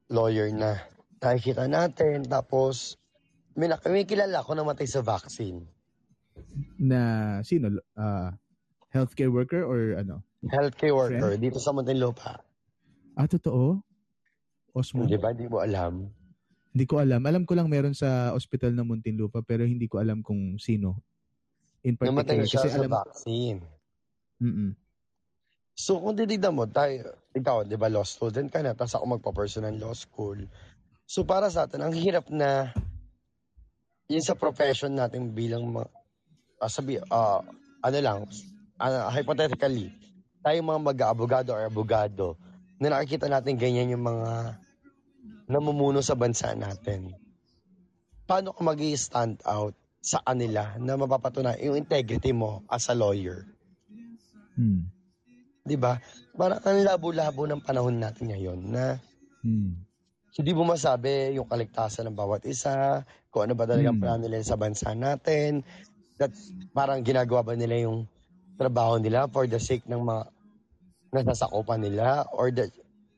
lawyer na nakikita natin. Tapos, may, nak- may kilala ko namatay sa vaccine. Na, sino? Uh, healthcare worker or ano? Healthcare worker dito sa Muntinlupa. Ah, totoo? Osmo? Di ba? Di mo alam. Hindi ko alam. Alam ko lang meron sa ospital ng Muntinlupa pero hindi ko alam kung sino. In Namatay particular. siya Kasi sa alam, vaccine. mm So, kung titignan mo, tayo, ikaw, di ba, law student ka na, tapos ako magpa-person ng law school. So, para sa atin, ang hirap na, yun sa profession natin bilang, mga, ah, sabi, ah, ano lang, ah, hypothetically, tayo mga mag-abogado or abogado, na nakikita natin ganyan yung mga namumuno sa bansa natin. Paano ka mag stand out sa kanila na mapapatunay yung integrity mo as a lawyer? Hmm. 'di ba? Parang ang labo-labo ng panahon natin ngayon na Hmm. hindi mo masabi yung kaligtasan ng bawat isa, kung ano ba talagang Hmm. plano nila sa bansa natin, that parang ginagawa ba nila yung trabaho nila for the sake ng mga nasasakupan nila or the,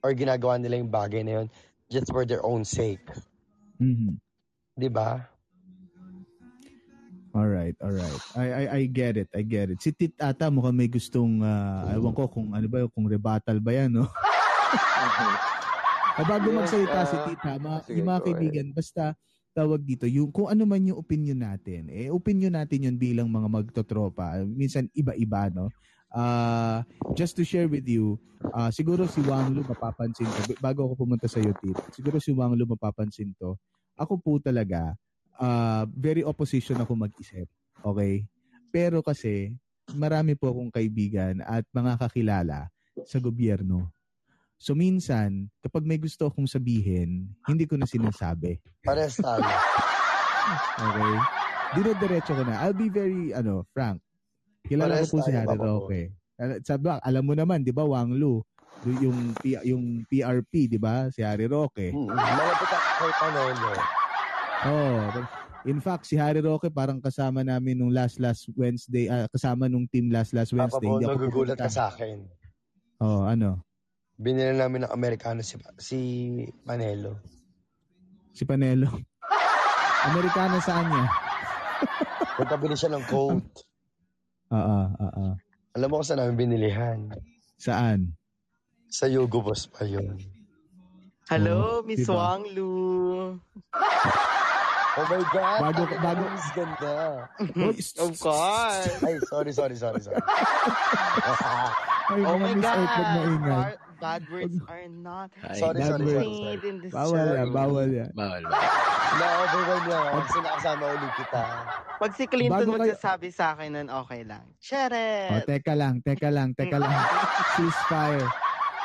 or ginagawa nila yung bagay na yun just for their own sake, Mhm. 'di ba? Alright, alright. I, I, I get it, I get it. Si Tit ata mukhang may gustong, ah, ewan ko kung ano ba, kung rebuttal ba yan, no? (laughs) Ah, bago Yes, magsalita si ah, Tita, mga, sige, yung mga kaibigan, basta tawag dito, yung, kung ano man yung opinion natin, eh, opinion natin yun bilang mga magtotropa. Minsan iba-iba, no? Uh, just to share with you, uh, siguro si Wang Lu mapapansin to. Bago ako pumunta sa YouTube, siguro si Wang Lu mapapansin to. Ako po talaga, uh, very opposition ako mag-isip. Okay? Pero kasi, marami po akong kaibigan at mga kakilala sa gobyerno. So minsan, kapag may gusto akong sabihin, hindi ko na sinasabi. Pares tayo. (laughs) Okay? Dire-diretso ko na. I'll be very, ano, frank. Kilala ko po si Harry Papa. Roque. Sabi, alam mo naman, di ba, Wang Lu, yung, P- yung PRP, di ba, si Harry Roque. Mm, Malapit ako kay Panelo. Oh, in fact, si Harry Roque parang kasama namin nung last last Wednesday, ah, kasama nung team last last Papa Wednesday. Bon, Hindi nagugulat ka sa akin. Oh, ano? Binili namin ng Amerikano si, si Panelo. Si Panelo. (laughs) Amerikano saan niya? Nagpabili siya ng coat. Oo, oo. Alam mo kung saan namin binilihan? Saan? Sa Yogo Boss pa yun. Hello, Oh, Miss diba? Wang Lu. Oh my God! Bago- Bago. Mas ganda. (laughs) Oh, of course. Ay, sorry, sorry, sorry, sorry. (laughs) Ay, Oh my Miss God. Earth, wag maingay. Bad, (laughs) words are not Ay, Sorry, Bad sorry, sorry, in this Bawal show. yan, bawal yan. Bawal, bawal. Na-overwhelm lang ako kasi nakasama ulit kita. Pag si Clinton Bago kayo- magsasabi sa akin nun, okay lang. Oh, Charet! teka lang, teka lang, teka lang. (laughs) Ceasefire.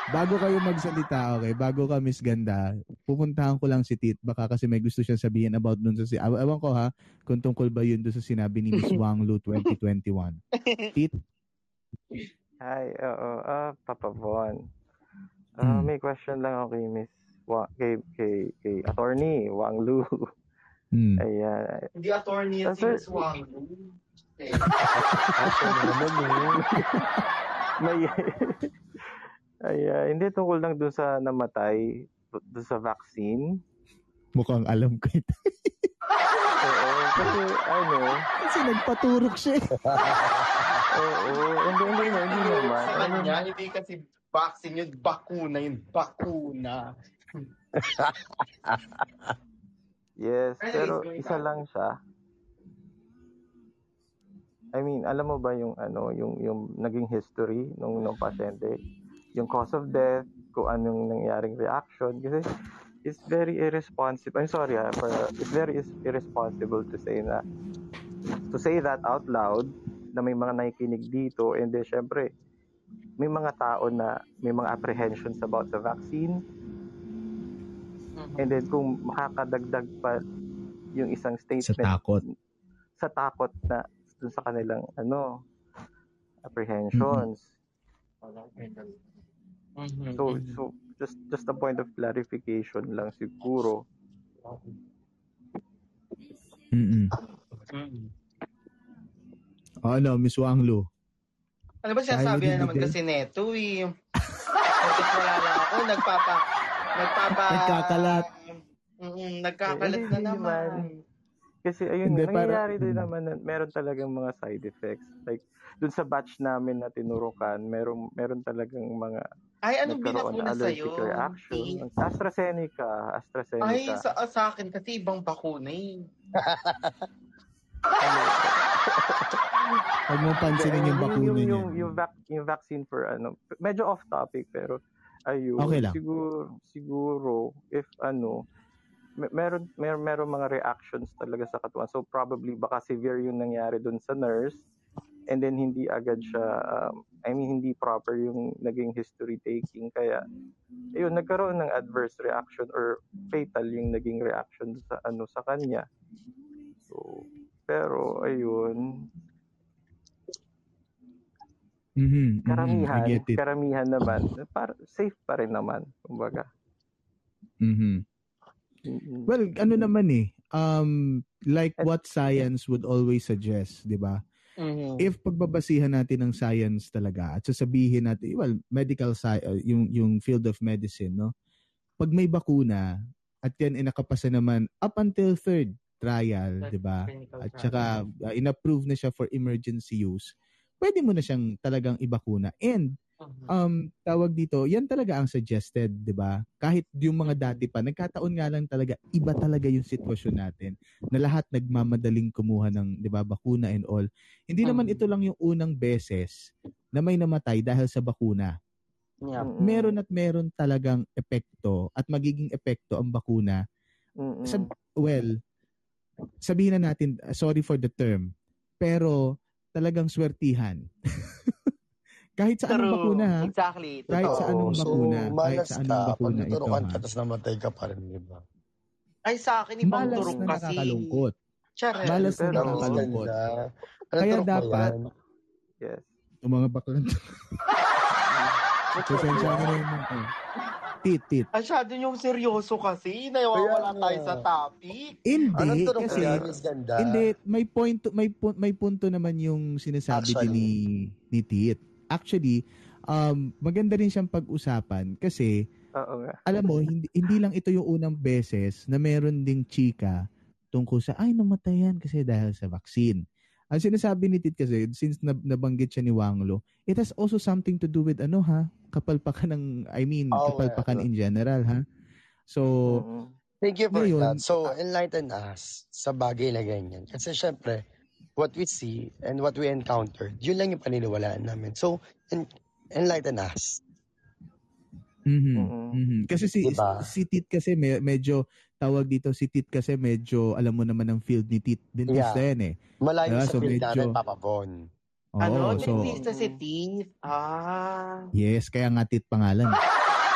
Bago kayo magsalita, okay, bago ka Miss Ganda, pupuntahan ko lang si Tit, baka kasi may gusto siya sabihin about dun sa, si Aw- ewan ko ha, kung tungkol ba yun dun sa sinabi ni Miss (laughs) Wang Lu 2021. Tit, Hi, oo. Ah, Papa Von. Ah, Hmm. may question lang ako kay Miss Wa- kay, kay, kay Attorney Wang Lu. hmm. Ayan. Hindi attorney yan si Miss Wang. Naman (laughs) eh. May, ay, ah, hindi tungkol lang dun sa namatay, dun sa vaccine. mukhang alam ko ito. Oo, kasi ano, Kasi nagpaturok siya. eh. (laughs) oo, hindi, hindi, hindi, hindi naman. Ano, kanya, hindi kasi vaccine yun, bakuna yun, bakuna. (laughs) yes, pero isa lang siya. I mean, alam mo ba yung ano, yung yung naging history nung nung pasyente, yung cause of death, kung anong nangyaring reaction kasi it's very irresponsible. I'm sorry, ah, for it's very irresponsible to say na to say that out loud na may mga nakikinig dito and then syempre may mga tao na may mga apprehensions about the vaccine and then kung makakadagdag pa yung isang Sa statement takot. sa takot na dun sa kanilang ano apprehensions. Mm-hmm. So so just just a point of clarification lang siguro. Mm-mm. O, ano, Miss Wang Lu. Ano ba sinasabi na naman kasi neto eh. Bakit wala lang ako, nagpapa, nagpapa, Nagkakalat. Mm, nagkakalat na naman. Kasi ayun, Hindi, nangyayari para- din Mm. naman na meron talagang mga side effects. Like dun sa batch namin na tinurukan, meron meron talagang mga Ay, anong binakuna allergic sa'yo? reaction. Tea? AstraZeneca, AstraZeneca. Ay, sa, sa akin kasi ibang bakuna eh. (laughs) (laughs) Ano, (laughs) Huwag mo pansinin yung bakuna yung, niya. yung, yung, vac- yung vaccine for ano, medyo off topic pero ayun, Okay lang. siguro siguro if ano me- meron meron meron mga reactions talaga sa katawan. So probably baka severe yung nangyari dun sa nurse and then hindi agad siya um, I mean hindi proper yung naging history taking kaya ayun nagkaroon ng adverse reaction or fatal yung naging reaction sa ano sa kanya. So pero ayun Mhm, mhm, karamihan, I get it. karamihan naman, para, safe pa rin naman, kumbaga. Mhm. Mm-mm. Well, ano naman eh, um, like what science would always suggest, di ba? Mhm. If pagbabasihan natin ng science talaga at sasabihin natin, well, medical science, yung, yung field of medicine, no? Pag may bakuna, at yan ay nakapasa naman up until third trial, di ba? At saka uh, inapprove na siya for emergency use, pwede mo na siyang talagang ibakuna. And um tawag dito, yan talaga ang suggested, 'di ba? Kahit yung mga dati pa, nagkataon nga lang talaga iba talaga yung sitwasyon natin na lahat nagmamadaling kumuha ng 'di ba bakuna and all. Hindi naman ito lang yung unang beses na may namatay dahil sa bakuna. Yep. Meron at meron talagang epekto at magiging epekto ang bakuna. Mm-mm. Sa, well, sabihin na natin, uh, sorry for the term, pero talagang swertihan. (laughs) kahit sa anong bakuna ha. Exactly. Kahit sa Totoo. anong so, bakuna, kahit sa ka, anong pag bakuna ito naturukan ha. ka, tapos namatay ka pa rin, di ba? Ay, sa akin, ibang Malas turok na kasi. nakakalungkot. Charet. Malas na Pero- nakakalungkot. Kaya dapat? Yes. yung mga baklan. (laughs) Pasensya na rin mo. Tit, tit. Masyado yung seryoso kasi. Nawawala Kaya tayo sa topic. Hindi, Anong kasi, Miss Ganda? hindi, may point, may, may punto naman yung sinasabi din Actually. ni, ni Tit. Actually, um, maganda rin siyang pag-usapan kasi, Oo nga. alam mo, hindi, hindi lang ito yung unang beses na meron ding chika tungkol sa, ay, namatay yan kasi dahil sa vaccine. Ang sinasabi ni Tit kasi, since nab- nabanggit siya ni Wanglo, it has also something to do with, ano ha, kapalpakan ng, I mean, Oo, kapalpakan in general ha. So, Mm-mm. Thank you for Ngayon, that. So, enlighten us sa bagay na ganyan. Kasi syempre, what we see and what we encountered, yun lang yung paniniwalaan namin. So, en- enlighten us. Mhm. Mm-mm. mhm. Kasi si Diba? si Tit kasi me- medyo tawag dito si Tit kasi medyo alam mo naman ang field ni Tit dentista Yeah. yan eh. Malayo Diba? sa So, field medyo- Papa Bon. Oo, ano? so Dentista si Tiff. Ah. yes, kaya nga Tit pangalan.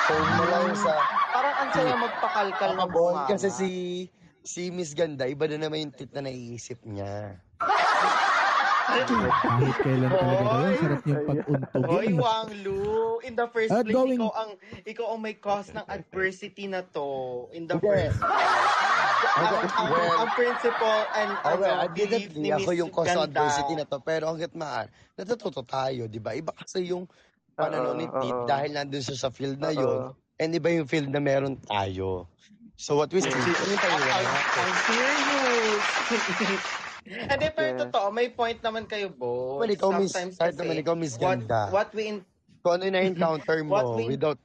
So, malayo sa Parang ang saya magpakalkal Papa ng Bon. Kasi si si Miss Ganda, iba na naman yung tit na naiisip niya. (laughs) Kahit kailan talaga daw, Hoy! sarap niyang Hoy, pag-untugin. Wang Lu, in the first At place, going- ikaw ang ikaw ang may cause ng adversity na to. In the Hindi. first place. ang, ang, Well, ang principle and Oh, well, ano, admittedly, belief ni ako yung cause of Ganda. adversity na to. Pero hanggat maan, natututo tayo, di ba? Iba kasi yung pananaw ni oo. dahil nandun siya sa field na yun. And iba yung field na meron tayo. So what we see, ano yung tayo I'm serious. (laughs) (laughs) Hindi, pero totoo, may point naman kayo, Bo. Well, ikaw, Miss, Sometimes kahit kasi, naman ikaw, Miss what, Ganda. what we in, Kung ano yung (laughs) na-encounter What mo we- without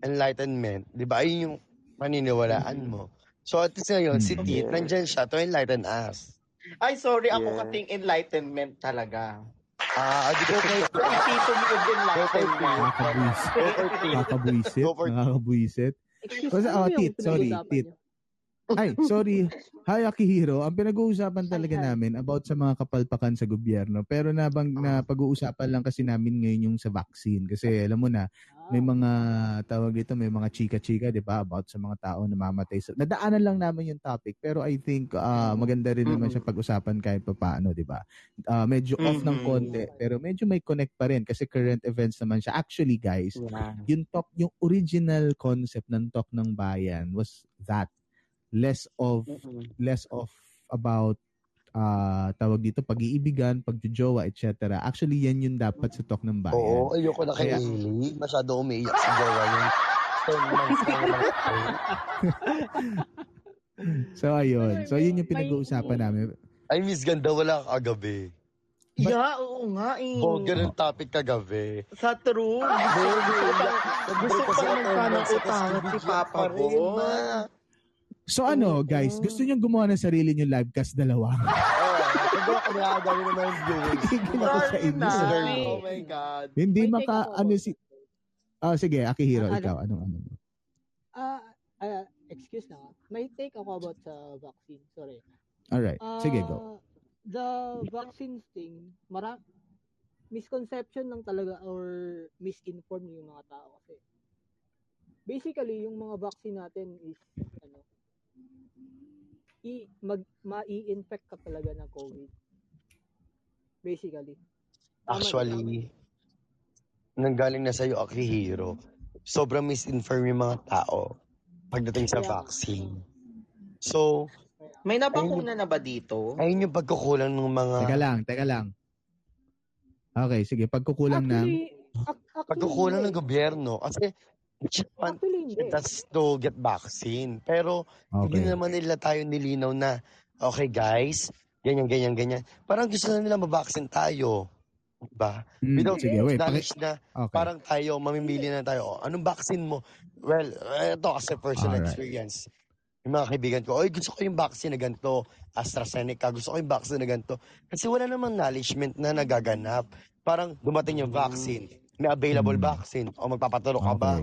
enlightenment, di ba? Ayun yung paniniwalaan mo. So at least ngayon, si Mm. Tit, Yeah. nandyan siya to enlighten us. ay, sorry, ako Yeah. kating enlightenment talaga. Ah, uh, go for The epitome of enlightenment. Nakakabwisit. Go for Tit. Nakakabwisit. Go for Tit. Nakakabwisit. Excuse Basta, ano oh, yung Tit, sorry, Tit. Ay, sorry. Hi, Akihiro. Ang pinag-uusapan talaga namin about sa mga kapalpakan sa gobyerno. Pero nabang, na pag-uusapan lang kasi namin ngayon yung sa vaccine. Kasi alam mo na, may Ah, mga tawag dito, may mga chika-chika, 'di ba, about sa mga tao na mamatay. Sa, nadaanan lang namin yung topic, pero I think ah, maganda rin naman siya pag-usapan kahit papaano, 'di ba? Ah, medyo off ng Mhm. konti, pero medyo may connect pa rin kasi current events naman siya. Actually, guys, Yeah. yung talk, yung original concept ng talk ng bayan was that less of Mm-mm. less of about ah tawag dito pag-iibigan, pagjojowa, etc. Actually, yan yung dapat sa talk ng bayan. Oo, ayoko na kay Kaya- Hailey. Masyado umiiyak si Jowa yung 10 months na naman. (laughs) So ayun. So yun yung pinag-uusapan namin. Ay, Miss Ganda, wala ka kagabi. Yeah, oo nga eh. Bongga ng topic kagabi. Sa true. Gusto ko pang, gusto ko pang magpanang utangan si Papa Bo. So ano, guys, gusto niyo gumawa ng sarili niyo livecast dalawa? Oo, kagawa ko na gawin naman yung viewers. Tigil ako sa inyo. Oh my God. Hindi take maka ako. ano si Ah, sige, Akihiro, Ano? ikaw anong ano? Ah, ah, excuse na. nga. May take ako about sa vaccine. Sorry. All right. Sige, go. Ah, The vaccine thing, mara misconception lang talaga or misinformed yung mga tao kasi basically yung mga vaccine natin is i mag ma-i-infect ka talaga ng COVID. Basically. Tama- Actually, nanggaling na sa'yo, Akihiro. Sobrang misinform yung mga tao pagdating sa Kaya- vaccine. So, May nabakuna na ba dito? ayun yung pagkukulang ng mga... Teka lang, teka lang. Okay, sige, pagkukulang ng Actually, ac- actually, Pagkukulang ng gobyerno. Kasi, want Actually, hindi. us to get vaccine. Pero, hindi Okay. naman nila tayo nilinaw na, okay guys, ganyan, ganyan, ganyan. Parang gusto na nila mabaksin tayo. Diba? Mm, Without sige, wait. Paki- na okay. parang tayo, mamimili na tayo. Oh, anong vaccine mo? Well, ito kasi personal Alright. experience. Yung mga kaibigan ko, oy, gusto ko yung vaccine na ganito, AstraZeneca, gusto ko yung vaccine na ganito. Kasi wala namang knowledgement na nagaganap. parang dumating yung vaccine. May available Mm. vaccine. O magpapaturo ka ba?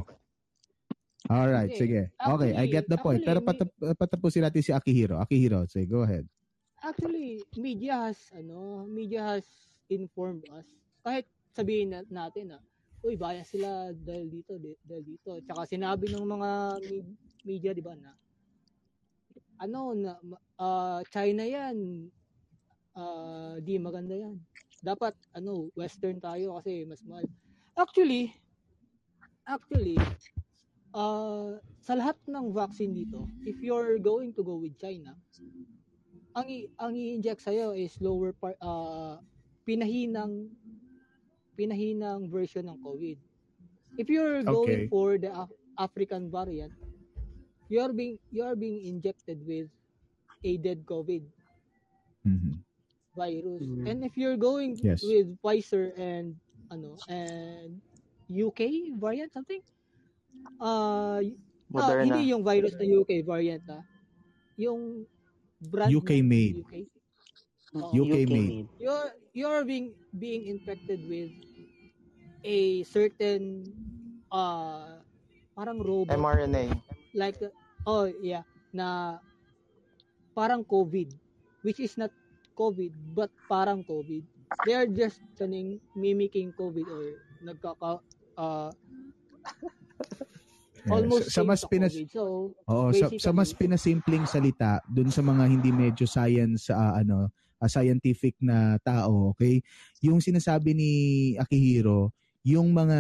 Okay. Alright, Hindi. sige. Okay, I get the point. Pero Actually, patap- patapusin natin si Akihiro. Akihiro, say, go ahead. Actually, media has ano, media has informed us. Kahit sabihin na, natin na, uy, bias sila dahil dito, di- dahil dito. Tsaka sinabi ng mga me- media, di ba, na ano na ah, China 'yan. Ah, di maganda 'yan. Dapat ano, western tayo kasi mas mahal. Actually, actually, ah sa lahat ng vaccine dito, if you're going to go with China, ang i- ang i-inject sa'yo is lower part uh, pinahinang pinahinang version ng COVID. If you're Okay. going for the Af- African variant, you're being you're being injected with a dead COVID Mhm. virus. Mm. And if you're going Yes. with Pfizer and ano and UK variant something uh, ah, Moderna. hindi yung virus na UK variant ah. Yung brand UK made. UK. Oo. UK made. You're you're being being infected with a certain uh parang robot mRNA. like uh, oh yeah na parang COVID which is not COVID but parang COVID they are just kaning mimicking COVID or nagkaka uh, (laughs) almost sa, sa mas pinas COVID. So, Oo, sa, sa mas pinasimpleng salita dun sa mga hindi medyo science ah, ano, ah, scientific na tao, okay? Yung sinasabi ni Akihiro, yung mga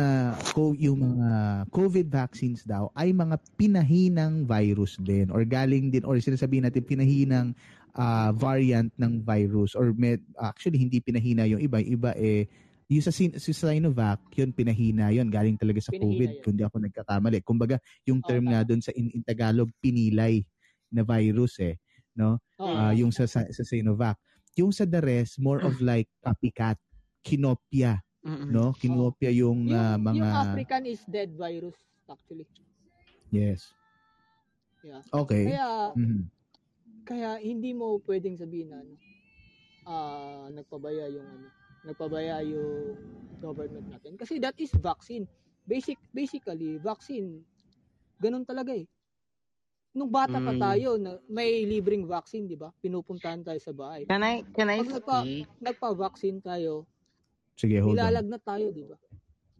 co- yung mga COVID vaccines daw ay mga pinahinang virus din or galing din or sinasabi natin pinahinang ah, variant ng virus or med, actually hindi pinahina yung iba, iba eh yung sa, Sin- sa Sinovac, yun pinahina yun, galing talaga sa Pinahina COVID, yun. kung di ako nagkakamali. Kumbaga, yung term nga doon sa in, in Tagalog, pinilay na virus eh, no? Oo. Ah, yung sa, sa, sa Sinovac. Yung sa the rest, more of like copycat, kinopya, no? Kinopya yung, yung, ah, mga, yung African is dead virus actually. yes. Yeah. Okay. Kaya Mhm. kaya hindi mo pwedeng sabihin na ano, ah nagpabaya yung ano, nagpabaya yung government natin kasi that is vaccine. Basic basically vaccine ganun talaga eh. Nung bata pa Mm. tayo na may libreng vaccine, 'di ba? Pinupuntahan tayo sa bahay. Can I can I Pag nagpa, nagpa-vaccine tayo, Sige, hold on. nilalagnat tayo, 'di ba?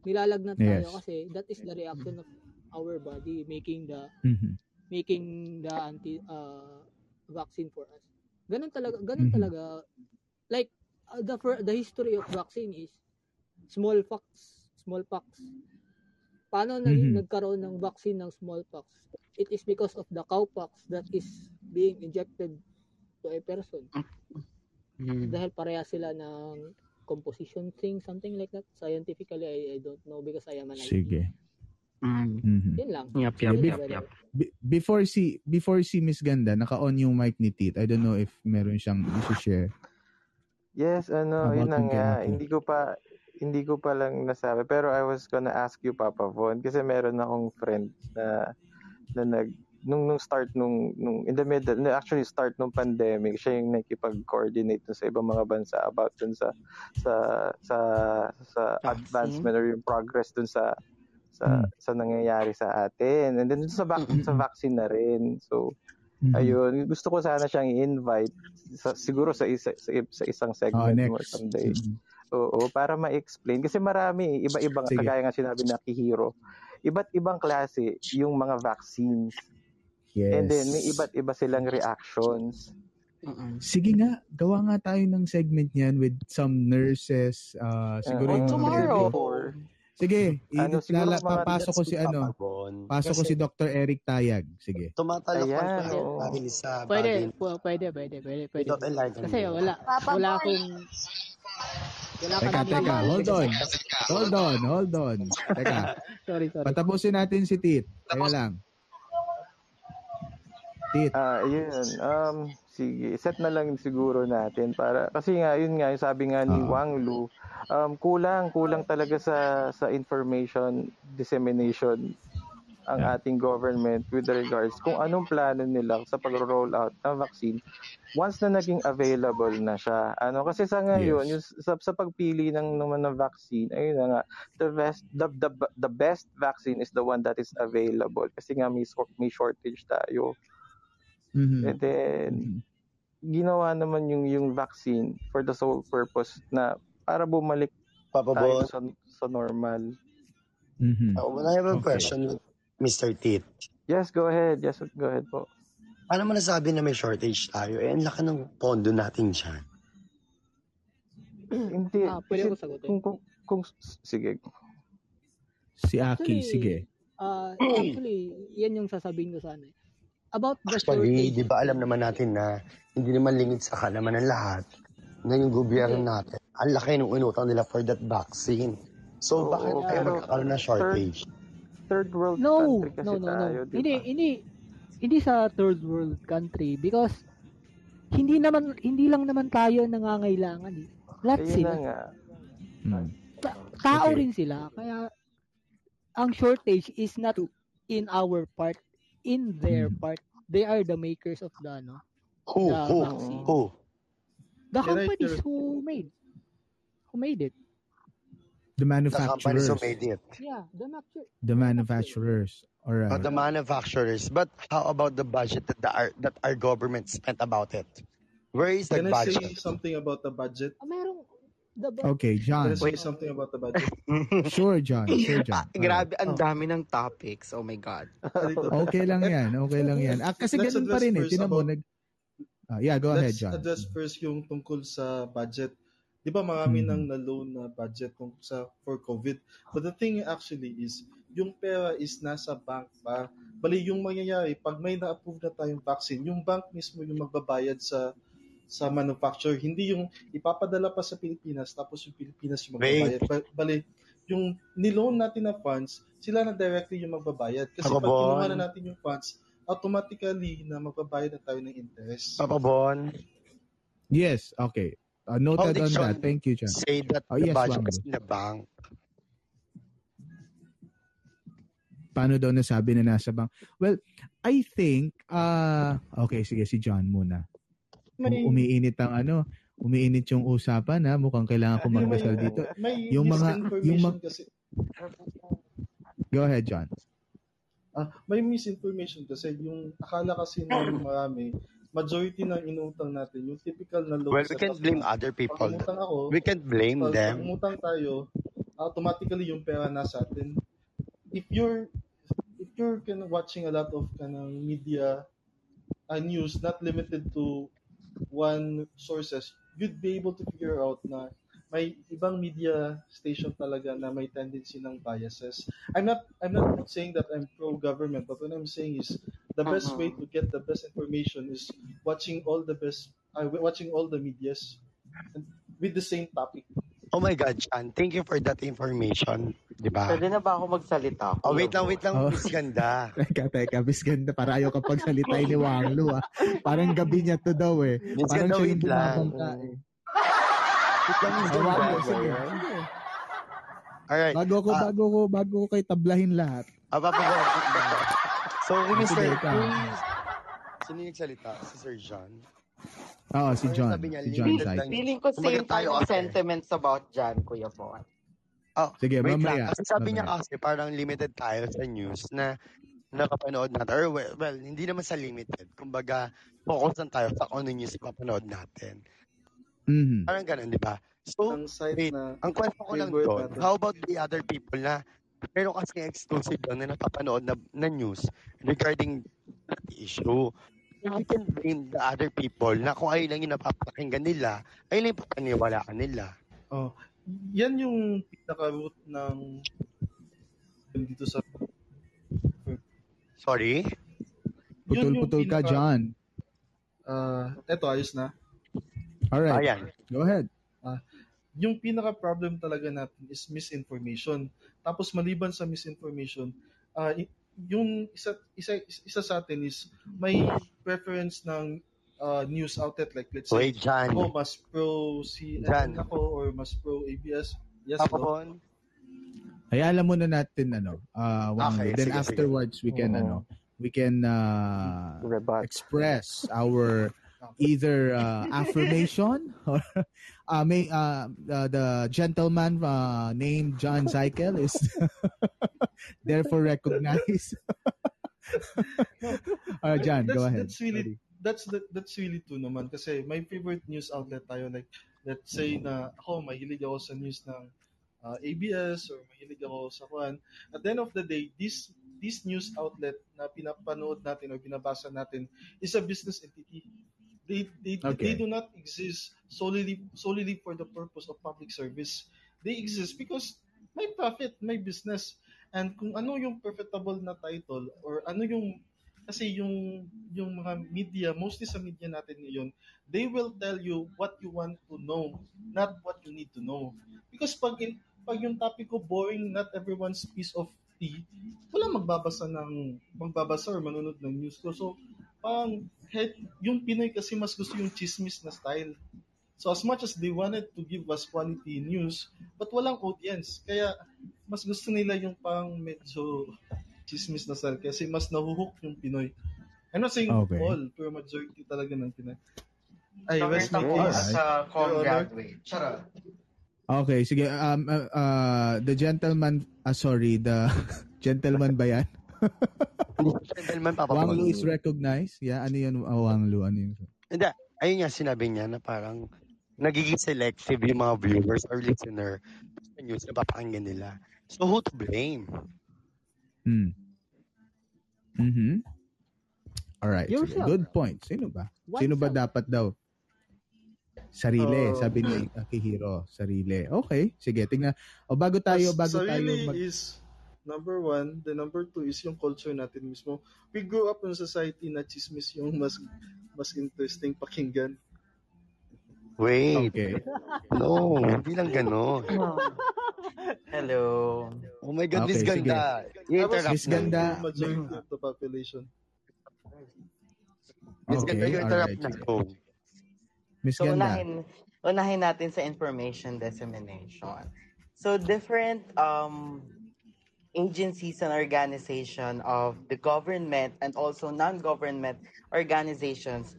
Nilalagnat tayo Yes. kasi that is the reaction of our body making the Mhm. making the anti uh, vaccine for us. Ganun talaga, ganun Mhm. talaga. Like uh, the the history of vaccine is smallpox, smallpox. Paano nag- Mhm. nagkaroon ng vaccine ng smallpox? It is because of the cowpox that is being injected to a person. Mm. Dahil pareha sila ng composition thing, something like that. Scientifically, I, I don't know because I am an IT. Sige. Mm. Mhm. Yun lang. Yup, Sige, yup, be- yup, yup. be- before si before si Miss Ganda, naka-on yung mic ni Tit. I don't know if meron siyang i-share. Yes, ano, yun na nga. Hindi ko pa hindi ko pa lang nasabi. Pero I was gonna ask you Papa Von kasi meron akong friend na na nag nung nung start nung nung in the middle actually start nung pandemic siya yung nakikipag-coordinate sa ibang mga bansa about dun sa sa sa sa advancement or yung progress dun sa sa sa nangyayari sa atin. And then sa vac- sa vaccine na rin. So Mhm. ayun gusto ko sana siyang i-invite sa, siguro sa isa sa, sa isang Oh, segment mo next. someday Mhm. Oo, para ma-explain. Kasi marami, iba-ibang, Sige. kagaya nga sinabi na Kihiro, iba't ibang klase yung mga vaccines. Yes. And then, may iba't iba silang reactions. Sige nga, gawa nga tayo ng segment niyan with some nurses, uh, siguro Uh, yung tomorrow. Sige, Ano, i- siguro lala, papasok ko si ano, pasok ko si Dr. Eric Tayag. Sige. tumatalak Ayan, tayo oo. dahil sa Pwede, bagay pwede, pwede, pwede, pwede. enlightenment. Kasi wala, wala akong, wala Teka, teka, hold on. Hold on, hold on. Teka, (laughs) Sorry, sorry. patapusin natin si Tit. Teka lang. Tit. Ah, yun. Um, sige, set na lang siguro natin para kasi nga yun nga, yung sabi nga ni Oo. Wang Lu, um, kulang kulang talaga sa sa information dissemination ang ating government with regards kung anong plano nila sa pag-roll out ng vaccine once na naging available na siya. Ano kasi sa ngayon, Yes. yung sa, sa pagpili ng naman ng vaccine, ayun na nga, the best the, the, the best vaccine is the one that is available kasi nga may, may shortage tayo. Mhm. And then ginawa naman yung yung vaccine for the sole purpose na para bumalik Papa tayo sa, sa normal. Mhm. Uh, well, I have a Okay. question Mr. Tit. Yes, go ahead. Yes, go ahead po. Paano mo nasabi na may shortage tayo? Eh, ang laki ng pondo natin dyan. (clears throat) Hindi. Ah, pwede ako sagutin. Kung, kung, kung, sige. Si Aki, Actually, sige. ah, actually, yan yung sasabihin ko sana. About the Actually, shortage. di ba alam naman natin na hindi naman lingid sa kalaman ng lahat na yung gobyerno natin, ang laki ng inutang nila for that vaccine. So, Oo, bakit tayo pero magkakaroon ng shortage? Third world No, country kasi no, no, no. tayo, di Hindi, ba? hindi, hindi sa third world country because hindi naman, hindi lang naman tayo nangangailangan eh. Lahat Ayun sila. na nga. Hmm. Ta- tao Okay. rin sila. Kaya, ang shortage is not in our part, in their Hmm. part. They are the makers of the, ano, Who? the Who? vaccine. Who? The Can I companies inter- who made, who made it. The The companies manufacturers. who made it. Yeah, the master. The manufacturers. All Uh, right. the manufacturers. But how about the budget that, the, our, that our government spent about it? Where is the Can I say budget? something about the budget? Ah, merong, the, Okay, Can John. I say something about the budget? (laughs) Sure, John. Sure, (laughs) Ah, John. Right. grabe, ang dami ng topics. Oh my God. (laughs) Okay lang yan. Okay lang yan. Ah, kasi Let's ganun pa address rin eh. first Tinan mo, about- nag... Ah, yeah, go ahead, Let's John. address first yung tungkol sa budget. Di ba marami Mhm. nang na-loan na budget tungkol sa for COVID. But the thing actually is, yung pera is nasa bank pa. Bali, yung mangyayari, pag may na-approve na tayong vaccine, yung bank mismo yung magbabayad sa sa manufacturer. Hindi yung ipapadala pa sa Pilipinas, tapos yung Pilipinas yung magbabayad. Ba- Bali, yung niloan natin na funds, sila na directly yung magbabayad. Kasi Ako, pag kinuha na natin yung funds, automatically na magbabayad na tayo ng interest. Papa Bon, Yes, okay. Uh, noted did on that. Thank you, John. say that Oh, the yes, budget is in the bank? Paano daw nasabi na nasa bank? Well, I think, uh, okay, sige, si John muna. May- Um, umiinit ang ano, umiinit yung usapan ha. Mukhang kailangan ko Hindi, magdasal dito. May Yung mga, yung mga, kasi. go ahead, John. Ah, may misinformation kasi yung akala kasi ng marami, majority ng inutang natin, yung typical na loan Well, we can't blame other pag people. ako, We can't blame pag, pag them. umutang tayo, automatically yung pera nasa atin. If you're if you're kind of watching a lot of kind of media uh, news, not limited to one sources, you'd be able to figure out na may ibang media station talaga na may tendency ng biases. I'm not I'm not saying that I'm pro government, but what I'm saying is the best way to get the best information is watching all the best uh, watching all the medias with the same topic. Oh my God, Chan, thank you for that information. Di ba? Pwede na ba ako magsalita? Oh, wait lang, wait lang, Oh. Miss Ganda. (laughs) Teka, teka, Miss Ganda, para ayaw kapag salita ni Wang Lu ah. Parang gabi niya to daw eh. Miss Parang Ganda, siya yung wait lang. eh. Wait lang, Miss Ganda. Sige. Alright. Bago ko, Ah. bago ko, bago ko kay tablahin lahat. Ah, Papa (laughs) Bon. So, Ah, Mr. ikaw. Sino yung nagsalita? Si Sir John? Oo, si Ano John. sabi niya? Si John lang. Feeling ko same tayo kasi. sentiments about Jan, Kuya Bon. Oh, Sige, wait mamaya. lang. Kasi sabi niya mamaya. kasi parang limited tayo sa news na nakapanood natin. Or well, well, hindi naman sa limited. Kumbaga, focus lang tayo sa ano news na papanood natin. Mhm. Parang ganun, di ba? So, Ang site wait, na ang kwento ko lang doon, how about the other people na pero kasi exclusive lang na napapanood na, na news regarding that issue. We can blame the other people na kung ayun lang yung napapakinggan nila, ayun lang yung papaniwalaan nila. Oh, yan yung pinaka-root ng dito sa Sorry? Yun yung Putol-putol ka, pinaka- John. Ah, eto ayos na. Alright. Ayan. Go ahead. Ah, yung pinaka-problem talaga natin is misinformation. Tapos maliban sa misinformation, ah, i- yung isa, isa, isa sa atin is may preference ng ah, news outlet like let's say Wait, John. ako mas pro CNN Jan. ako or mas pro ABS. Yes, Papa? Bon? Hayaan muna natin ano, uh, Wang Okay. Then sige, sige. afterwards we can Oo. ano, we can uh, express our (laughs) either uh, affirmation or (laughs) uh, may uh, uh, the gentleman uh, named John Zykel is (laughs) therefore recognized. uh, John, that's, go ahead. That's really that's the, that's really true naman kasi my favorite news outlet tayo like let's say na ako mahilig ako sa news ng uh, ABS or mahilig ako sa kwan. At the end of the day, this this news outlet na pinapanood natin or binabasa natin is a business entity. They they, Okay. they do not exist solely solely for the purpose of public service. They exist because may profit, may business. And kung ano yung profitable na title or ano yung kasi yung yung mga media, mostly sa media natin ngayon, they will tell you what you want to know, not what you need to know. Because pag in, pag yung topic ko boring, not everyone's piece of tea, wala magbabasa ng magbabasa or manonood ng news ko. So, pang head, yung Pinoy kasi mas gusto yung chismis na style. So as much as they wanted to give us quality news, but walang audience. Kaya mas gusto nila yung pang medyo chismis na style kasi mas nahuhook yung Pinoy. I'm not saying Okay. all, pero majority talaga ng Pinoy. Ay, So, rest my ako case. as a com Your Honor. graduate. Charot. Okay, sige. Um, uh, uh, the gentleman, ah sorry, the (laughs) gentleman ba yan? (laughs) Gentleman, Papa Wang. Lu is recognized? Yeah, ano yun? Oh, Wang Lu, ano yun? Hindi, ayun nga sinabi niya na parang nagiging selective yung mga viewers or listener sa news na papakinggan nila. So who to blame? Hmm. Mhm. All right. Yourself. Good point. Sino ba? Sino ba dapat daw? Sarili, Oh. sabi ni Akihiro. Sarili. Okay, sige. Tingnan. O bago tayo, bago tayo sarili mag... is number one. The number two is yung culture natin mismo. We grew up in society na chismis yung mas mas interesting pakinggan. Wait. Okay. No, hindi lang gano'n. Hello. Oh my God, Miss Okay. Ganda. I-interrupt Miss. Ganda. Majority of the population. Miss Ganda, Okay, you interrupt alright, na. Go. Miss So, Ganda. unahin, unahin natin sa information dissemination. So, different um, agencies and organization of the government and also non-government organizations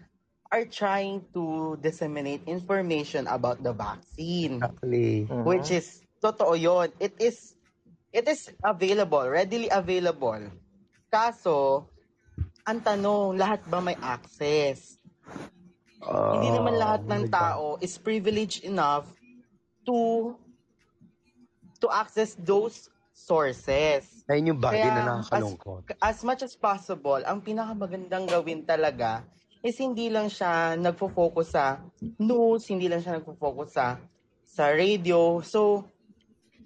are trying to disseminate information about the vaccine. Exactly. Which is, totoo yun. It is, it is available, readily available. Kaso, ang tanong, lahat ba may access? Hindi naman lahat ng tao is privileged enough to to access those sources. Ayun yung bagay Kaya, na nakakalungkot. As, as much as possible, ang pinakamagandang gawin talaga is hindi lang siya nagfo-focus sa news, hindi lang siya nagfo-focus sa sa radio. So,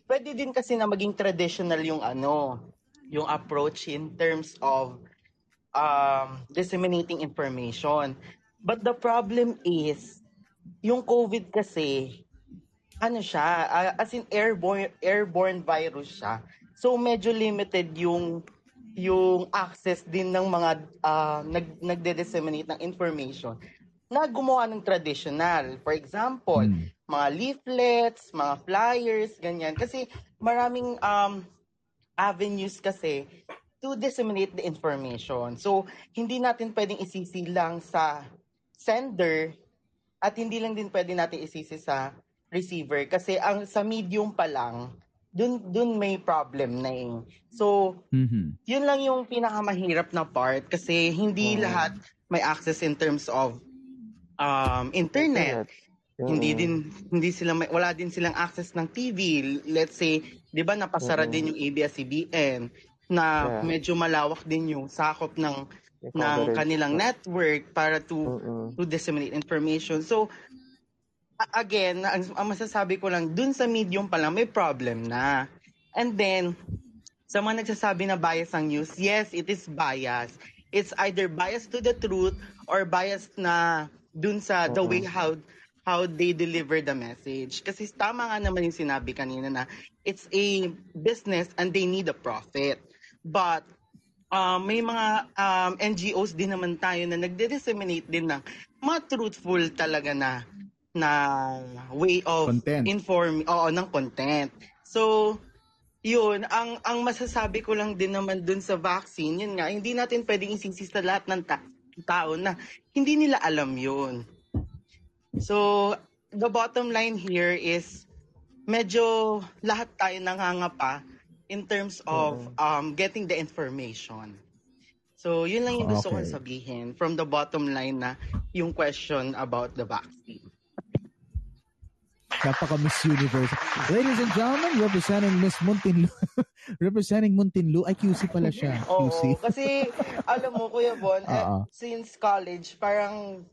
pwede din kasi na maging traditional yung ano, yung approach in terms of um, disseminating information. But the problem is, yung COVID kasi, ano siya, ah, as in airborne, airborne virus siya. So medyo limited yung yung access din ng mga ah, nag nagde-disseminate ng information na gumawa ng traditional. For example, mga leaflets, mga flyers, ganyan. Kasi maraming um, avenues kasi to disseminate the information. So, hindi natin pwedeng isisi lang sa sender at hindi lang din pwede natin isisi sa receiver kasi ang sa medium pa lang dun dun may problem na eh. So, Mhm. yun lang yung pinakamahirap na part kasi hindi lahat may access in terms of um, internet. Hindi din hindi sila may, wala din silang access ng TV. Let's say, 'di ba napasara Oo. din yung ABS-CBN na Yeah. medyo malawak din yung sakop ng ng kanilang network para to to disseminate information. So again, ang, ang masasabi ko lang dun sa medium pa lang may problem na. And then sa mga nagsasabi na bias ang news, yes, it is bias. It's either bias to the truth or bias na dun sa the way how how they deliver the message. Kasi tama nga naman yung sinabi kanina na it's a business and they need a profit. But um, may mga um, NGOs din naman tayo na nagde-disseminate din ng mga truthful talaga na na way of Content. inform oo ng content. So yun, ang ang masasabi ko lang din naman dun sa vaccine, yun nga, hindi natin pwedeng isisi sa lahat ng ta- tao na hindi nila alam yun. So, the bottom line here is medyo lahat tayo nangangapa in terms of um, getting the information. So, yun lang yung gusto kong Okay. sabihin from the bottom line na yung question about the vaccine. Napaka Miss Universe. Ladies and gentlemen, representing Miss Muntinlu. (laughs) representing Muntinlu. Ay, QC pala siya. (laughs) Oo, QC. kasi alam mo, Kuya Bon, eh, Oo. since college, parang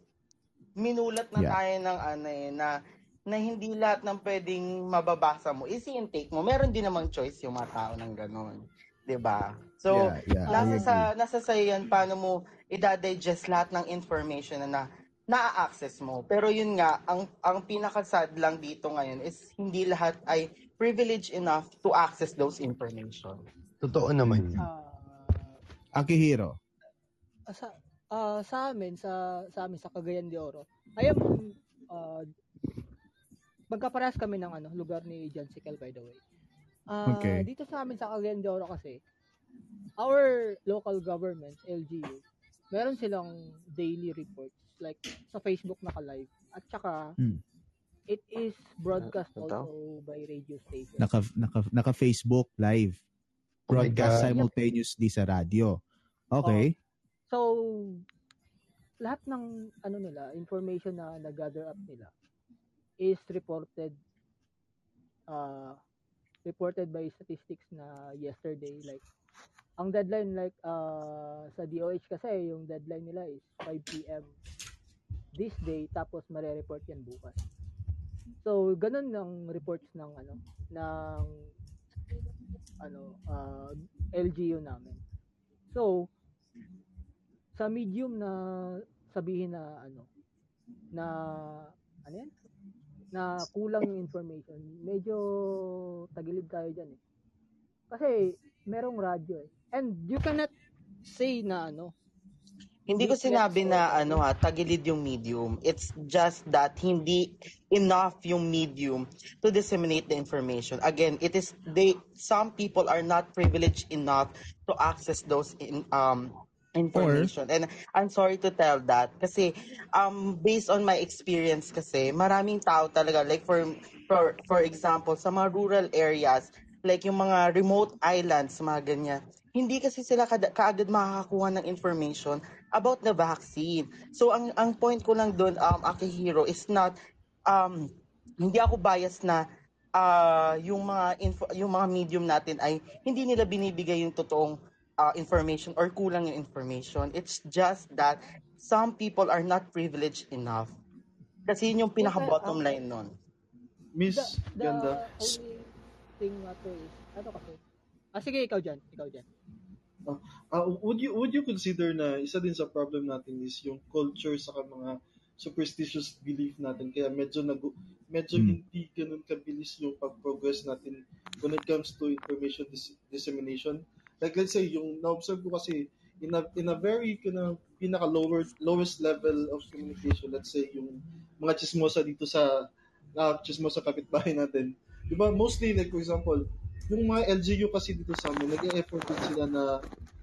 minulat na Yeah. tayo ng ano eh, na, na hindi lahat ng pwedeng mababasa mo is intake mo. Meron din namang choice yung mga tao ng ganon. 'Di ba? So, Yeah, yeah, nasa sa nasa sa yan paano mo i-digest lahat ng information na, na na-access mo. Pero yun nga, ang ang pinaka-sad lang dito ngayon is hindi lahat ay privileged enough to access those information. Totoo naman yun. Akihiro. Ah, sa ah, sa amin sa sa amin sa Cagayan de Oro. I am uh, magkaparehas kami ng ano lugar ni John Sikel by the way. Ah, Okay. dito sa amin sa Cagayan de Oro kasi our local government LGU meron silang daily reports like sa Facebook naka-live at saka Hmm. it is broadcast to? also by radio station. Naka, naka, naka Facebook live. Oh Broadcast God. simultaneously sa radio. Okay. So, lahat ng ano nila, information na nag-gather up nila is reported uh, reported by statistics na yesterday like ang deadline like uh, sa DOH kasi yung deadline nila is 5 PM this day tapos mare-report yan bukas. So, ganun ang reports ng ano ng ano uh, LGU namin. So, sa medium na sabihin na ano na ano yan? na kulang yung information, medyo tagilid tayo dyan eh. Kasi merong radyo eh. And you cannot say na ano. Hindi ko sinabi or na ano ha, tagilid yung medium. It's just that hindi enough yung medium to disseminate the information. Again, it is they some people are not privileged enough to access those in um information. And I'm sorry to tell that kasi um based on my experience kasi maraming tao talaga like for for for example sa mga rural areas like yung mga remote islands mga ganyan hindi kasi sila kada, kaagad makakakuha ng information about the vaccine. So ang ang point ko lang doon um Akihiro is not um hindi ako biased na ah yung mga info, yung mga medium natin ay hindi nila binibigay yung totoong ah, information or kulang yung information. It's just that some people are not privileged enough. Kasi yun yung pinaka bottom line nun. Miss The Ganda. only thing na to is, ano kasi? Ah, sige, ikaw dyan. Ikaw dyan. Ah, would you would you consider na isa din sa problem natin is yung culture sa mga superstitious belief natin. Kaya medyo nag medyo Hmm. hindi ganun kabilis yung pag-progress natin when it comes to information dis- dissemination. Like let's say yung na-observe ko kasi in a, in a very kind pinaka lower lowest level of communication let's say yung mga chismosa dito sa uh, chismosa kapitbahay natin. Di ba mostly like for example yung mga LGU kasi dito sa amin, nag-e-effort din sila na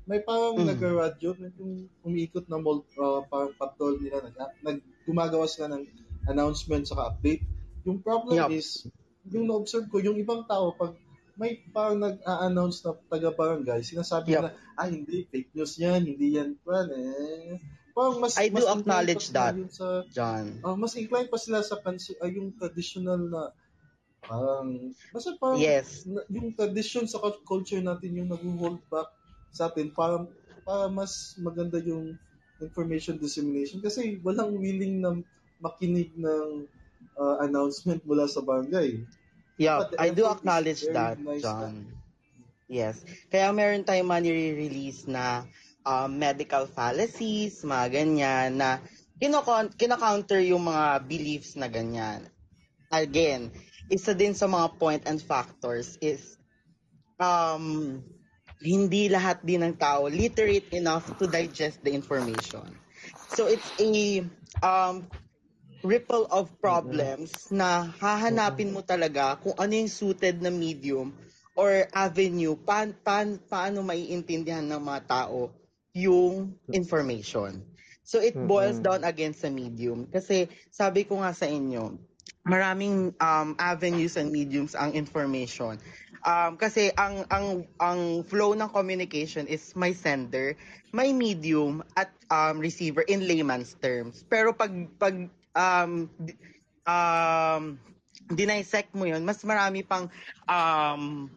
may parang Mm. nag-radyo, yung umiikot na mall, uh, parang patrol nila, nag, nag, gumagawa sila ng announcement saka update. Yung problem Yup. is, yung na-observe ko, yung ibang tao, pag may parang nag-a-announce na taga-barangay, sinasabi Yup. na, ah, hindi, fake news yan, hindi yan, pan, eh. Parang mas, I do mas acknowledge that, sa, John. Ah, mas inclined pa sila sa pansi, ay yung traditional na parang basta parang Yes. yung tradition sa cult- culture natin yung nag-hold back sa atin para para mas maganda yung information dissemination kasi walang willing na makinig ng ah, announcement mula sa barangay. Yeah, I do acknowledge that, nice John. Yes. Kaya meron tayong mga nire-release na um, medical fallacies, mga ganyan, na kinokon- kina-counter yung mga beliefs na ganyan. Again, isa din sa mga point and factors is um, hindi lahat din ng tao literate enough to digest the information. So it's a um, ripple of problems na hahanapin mo talaga kung ano yung suited na medium or avenue pa, pa, paano maiintindihan ng mga tao yung information. So it boils Mm-mm. down again sa medium. Kasi sabi ko nga sa inyo, maraming um, avenues and mediums ang information. Um, kasi ang ang ang flow ng communication is may sender, may medium at um, receiver in layman's terms. Pero pag pag um, um, dinisect mo yun, mas marami pang um,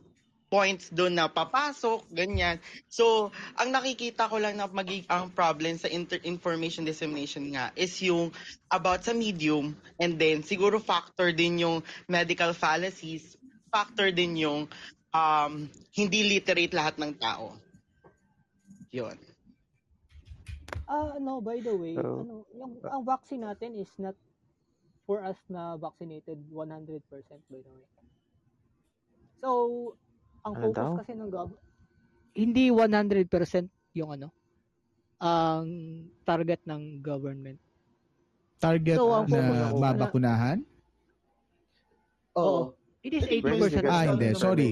points doon na papasok, ganyan. So, ang nakikita ko lang na magig ang problem sa inter- information dissemination nga is yung about sa medium and then siguro factor din yung medical fallacies, factor din yung um, hindi literate lahat ng tao. Yun. Ah, no, by the way, So, ano, yung ang vaccine natin is not for us na vaccinated 100% by the way. So, ang Ano focus daw? kasi ng gov hindi 100% yung ano, ang target ng government. Target So, ang focus na mabakunahan? Oo. It is Pwede 80% Ah, hindi. Sorry.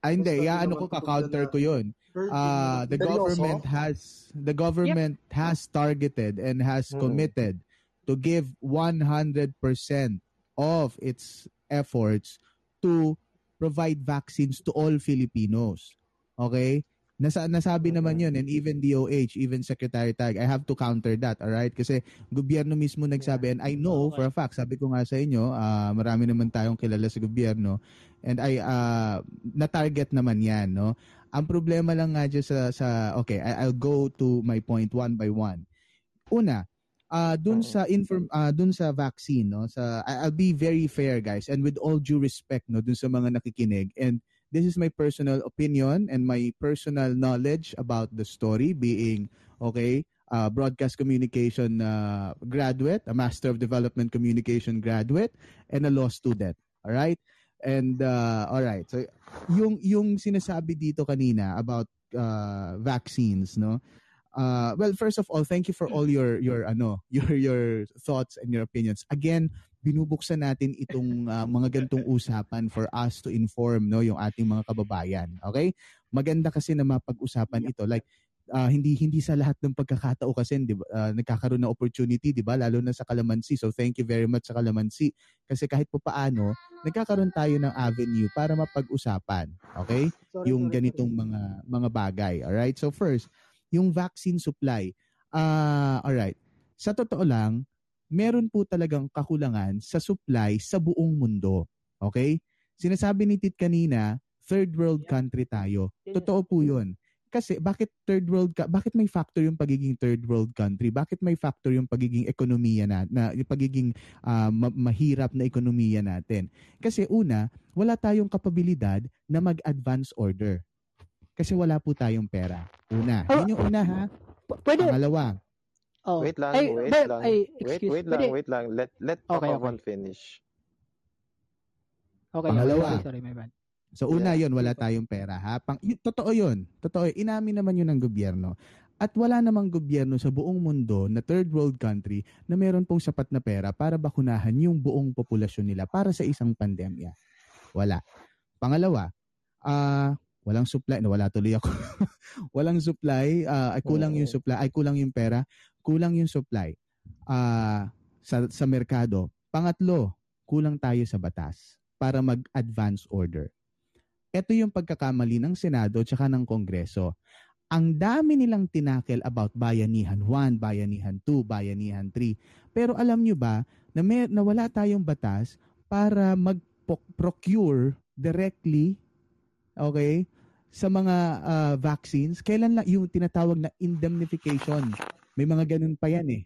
Ah, hindi. Ya, ano ko, ka-counter ko yun. Uh, the government has the government has targeted and has Mm. committed to give 100% of its efforts to provide vaccines to all Filipinos. Okay? Nasa, nasabi naman yun and even DOH, even Secretary Tag, I have to counter that, alright? Kasi gobyerno mismo nagsabi and I know for a fact, sabi ko nga sa inyo, ah, marami naman tayong kilala sa gobyerno and I uh, na-target naman yan, no? Ang problema lang nga dyan sa, sa okay, I, I'll go to my point one by one. Una, uh, dun sa inform uh, dun sa vaccine no sa I'll be very fair guys and with all due respect no dun sa mga nakikinig and this is my personal opinion and my personal knowledge about the story being okay uh, broadcast communication uh, graduate a master of development communication graduate and a law student all right? And uh, all right so yung yung sinasabi dito kanina about uh, vaccines no uh, well first of all thank you for all your your ano (laughs) your your thoughts and your opinions. Again binubuksan natin itong (laughs) uh, mga gantong usapan for us to inform no yung ating mga kababayan okay? Maganda kasi na mapag-usapan ito. Like uh, hindi hindi sa lahat ng pagkakatao kasi di ba, uh, nagkakaroon ng opportunity di ba? Lalo na sa Kalamansi. So thank you very much sa Kalamansi. Kasi kahit pa paano nagkakaroon tayo ng avenue para mapag-usapan okay? Sorry, yung sorry, ganitong mga mga bagay all right so first yung vaccine supply. Ah all right sa totoo lang meron po talagang kakulangan sa supply sa buong mundo. Okay? Sinasabi ni Tit kanina third world country tayo. Totoo po yun. Kasi bakit third world ka bakit may factor yung pagiging third world country? Bakit may factor yung pagiging ekonomiya na, na yung pagiging ah, ma- mahirap na ekonomiya natin? Kasi una wala tayong kapabilidad na mag-advance order kasi wala po tayong pera una yun yung una ha pwede pangalawa oh. Wait lang, Ay, wait Bev, lang. ay, wait, excuse, wait pwede- lang, wait lang. Let let Okay, Papa okay. Finish. Okay, Pangalawa. sorry, sorry, my bad. So una yon wala tayong pera ha. Pang, yun, totoo yun. Totoo. yun. Inamin naman yun ng gobyerno. At wala namang gobyerno sa buong mundo na third world country na meron pong sapat na pera para bakunahan yung buong populasyon nila para sa isang pandemya. Wala. Pangalawa, ah walang supply. Nawala tuloy ako. (laughs) walang supply. ah, ay kulang yung supply. Ay kulang yung pera. Kulang yung supply ah sa, sa merkado. Pangatlo, kulang tayo sa batas para mag-advance order. Ito yung pagkakamali ng Senado at ng Kongreso. Ang dami nilang tinakel about Bayanihan 1, Bayanihan 2, Bayanihan 3. Pero alam nyo ba na, may, na wala tayong batas para mag-procure directly okay, sa mga ah, vaccines. Kailan lang yung tinatawag na indemnification? May mga ganun pa yan eh.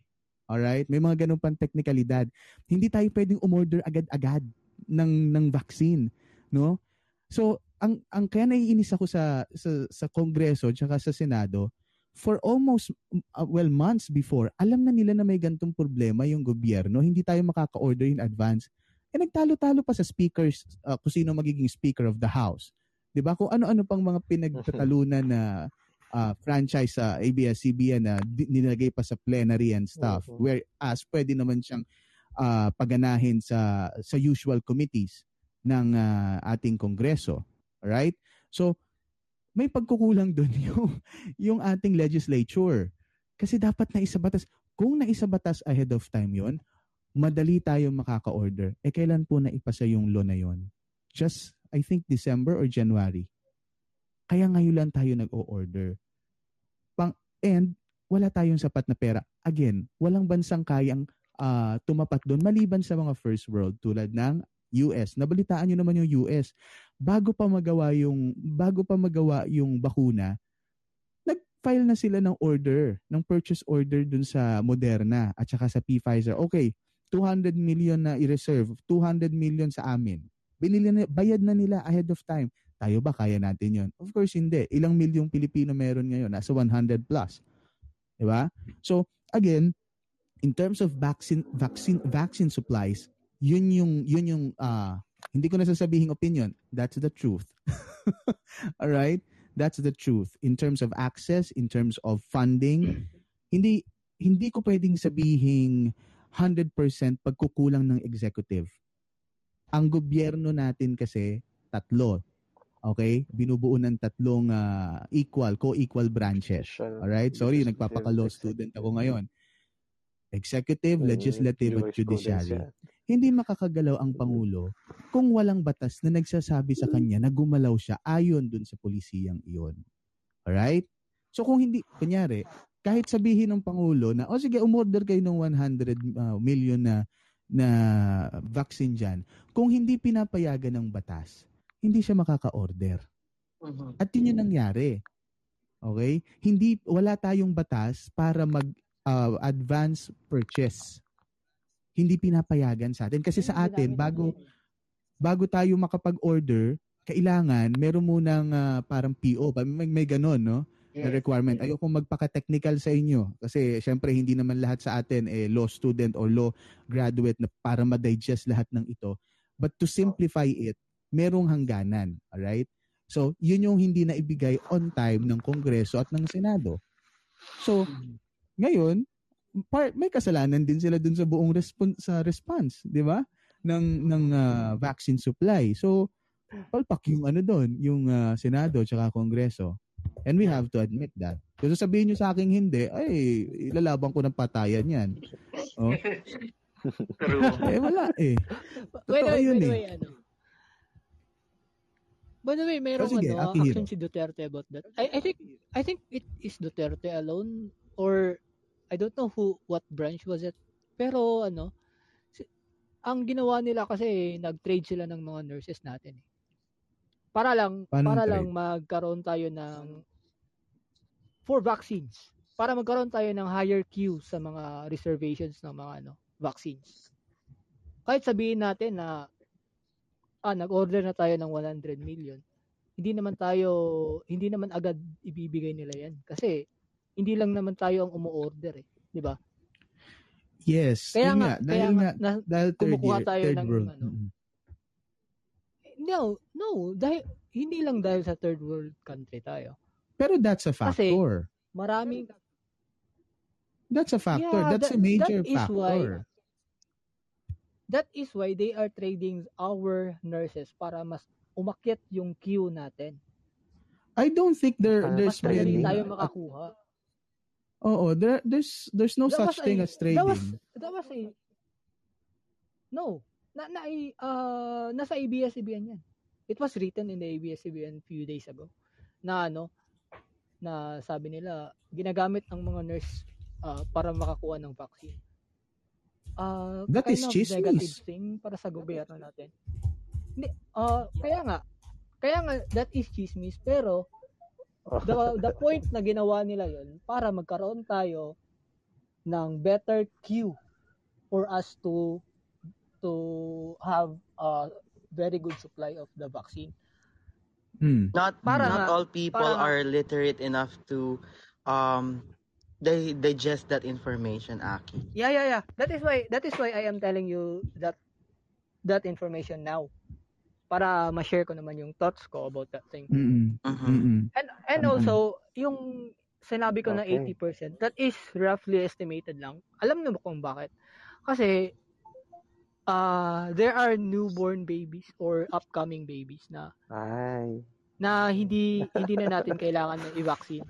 Alright? May mga ganun pang teknikalidad. Hindi tayo pwedeng umorder agad-agad ng ng vaccine, no? So, ang ang kaya naiinis ako sa sa sa Kongreso at sa Senado for almost uh, well months before, alam na nila na may gantong problema yung gobyerno, hindi tayo makaka-order in advance. Eh nagtalo-talo pa sa speakers uh, kung sino magiging speaker of the house. 'Di ba? Kung ano-ano pang mga pinagtatalunan na uh, franchise sa ABS-CBN na nilagay pa sa plenary and stuff. Whereas pwede naman siyang uh, paganahin sa sa usual committees. ng ah, ating kongreso. Alright? So, may pagkukulang doon (laughs) yung, yung ating legislature. Kasi dapat na isabatas. Kung naisabatas ahead of time yon madali tayo makaka-order. Eh, kailan po na ipasa yung law na yon? Just, I think, December or January. Kaya ngayon lang tayo nag-o-order. Pang, and, wala tayong sapat na pera. Again, walang bansang kayang ah, tumapat doon maliban sa mga first world tulad ng US. Nabalitaan nyo naman yung US. Bago pa magawa yung bago pa magawa yung bakuna, nag-file na sila ng order, ng purchase order dun sa Moderna at saka sa Pfizer. Okay, 200 million na i-reserve, 200 million sa amin. Binili na, bayad na nila ahead of time. Tayo ba kaya natin yon? Of course hindi. Ilang milyong Pilipino meron ngayon? Nasa 100 plus. 'Di ba? So, again, in terms of vaccine vaccine vaccine supplies, yun yung yun yung ah hindi ko na sasabihin opinion. That's the truth. (laughs) All right? That's the truth in terms of access, in terms of funding. Hindi hindi ko pwedeng sabihin 100% pagkukulang ng executive. Ang gobyerno natin kasi tatlo. Okay? Binubuo ng tatlong ah, equal, co-equal branches. All right? Sorry, nagpapaka-law student ako ngayon. Executive, legislative, at judiciary. Hindi makakagalaw ang Pangulo kung walang batas na nagsasabi sa kanya na gumalaw siya ayon dun sa polisiyang iyon. Alright? So kung hindi, kunyari, kahit sabihin ng Pangulo na, o oh, sige, umorder kayo ng 100 uh, million na na vaccine dyan, kung hindi pinapayagan ng batas, hindi siya makaka-order. At yun yung nangyari. Okay? Hindi, wala tayong batas para mag uh, advance purchase. Hindi pinapayagan sa atin. Kasi sa atin, bago, bago tayo makapag-order, kailangan meron munang uh, parang PO. May, may ganon, no? Na requirement. Ayoko magpaka-technical sa inyo kasi syempre hindi naman lahat sa atin eh law student or law graduate na para ma-digest lahat ng ito. But to simplify it, merong hangganan, all right? So, yun yung hindi na ibigay on time ng Kongreso at ng Senado. So, ngayon, par- may kasalanan din sila dun sa buong respon- sa response, 'di ba? ng ng uh, vaccine supply. So, palpak yung ano doon, yung uh, Senado at Kongreso. And we have to admit that. Kung sasabihin nyo sa akin hindi, ay, ilalaban ko ng patayan yan. Oh. eh, wala eh. Totoo By the way, yun by the eh. way, ano? By the way, mayroong Oh, sige, ano, action si Duterte about that. I, I think I think it is Duterte alone or I don't know who what branch was it. Pero ano, si- ang ginawa nila kasi nag-trade sila ng mga nurses natin eh. Para lang Paano para lang magkaroon tayo ng for vaccines. Para magkaroon tayo ng higher queue sa mga reservations ng mga ano, vaccines. Kahit sabihin natin na ah, nag-order na tayo ng 100 million, hindi naman tayo, hindi naman agad ibibigay nila yan. Kasi, hindi lang naman tayo ang umu-order eh. Di ba? Yes, Kaya nga, nga, kaya dahil nga, nga, na- dahil third kumukuha year, tayo third ng world. ano. Mm. No, no, dahil, hindi lang dahil sa third world country tayo. Pero that's a Kasi, factor. maraming, That's a factor. Yeah, that's that- a major that is why- factor. that is why they are trading our nurses para mas umakyat yung queue natin. I don't think there Para there's mas many. tayo makakuha. Oo, there there's there's no That such thing a- as trading. That was, that was a, no, na, na, uh, nasa ABS-CBN yan. It was written in the ABS-CBN few days ago na ano, na sabi nila, ginagamit ang mga nurse uh, para makakuha ng vaccine. Uh, That kind is of chismis. negative thing para sa gobyerno natin. Hindi, uh, kaya nga, kaya nga, that is chismis, pero the, the point na ginawa nila yon para magkaroon tayo ng better queue for us to to have a very good supply of the vaccine. Hmm. Not Para not all people para are literate enough to um they digest that information, Aki. Yeah, yeah, yeah. That is why that is why I am telling you that that information now. Para ma-share ko naman yung thoughts ko about that thing. Mm-mm. Mm-mm. And and Mm-mm. also yung sinabi ko na Okay. 80%, that is roughly estimated lang. Alam niyo ba kung bakit? Kasi uh, there are newborn babies or upcoming babies na Ay. na hindi hindi na natin kailangan ng i-vaccine.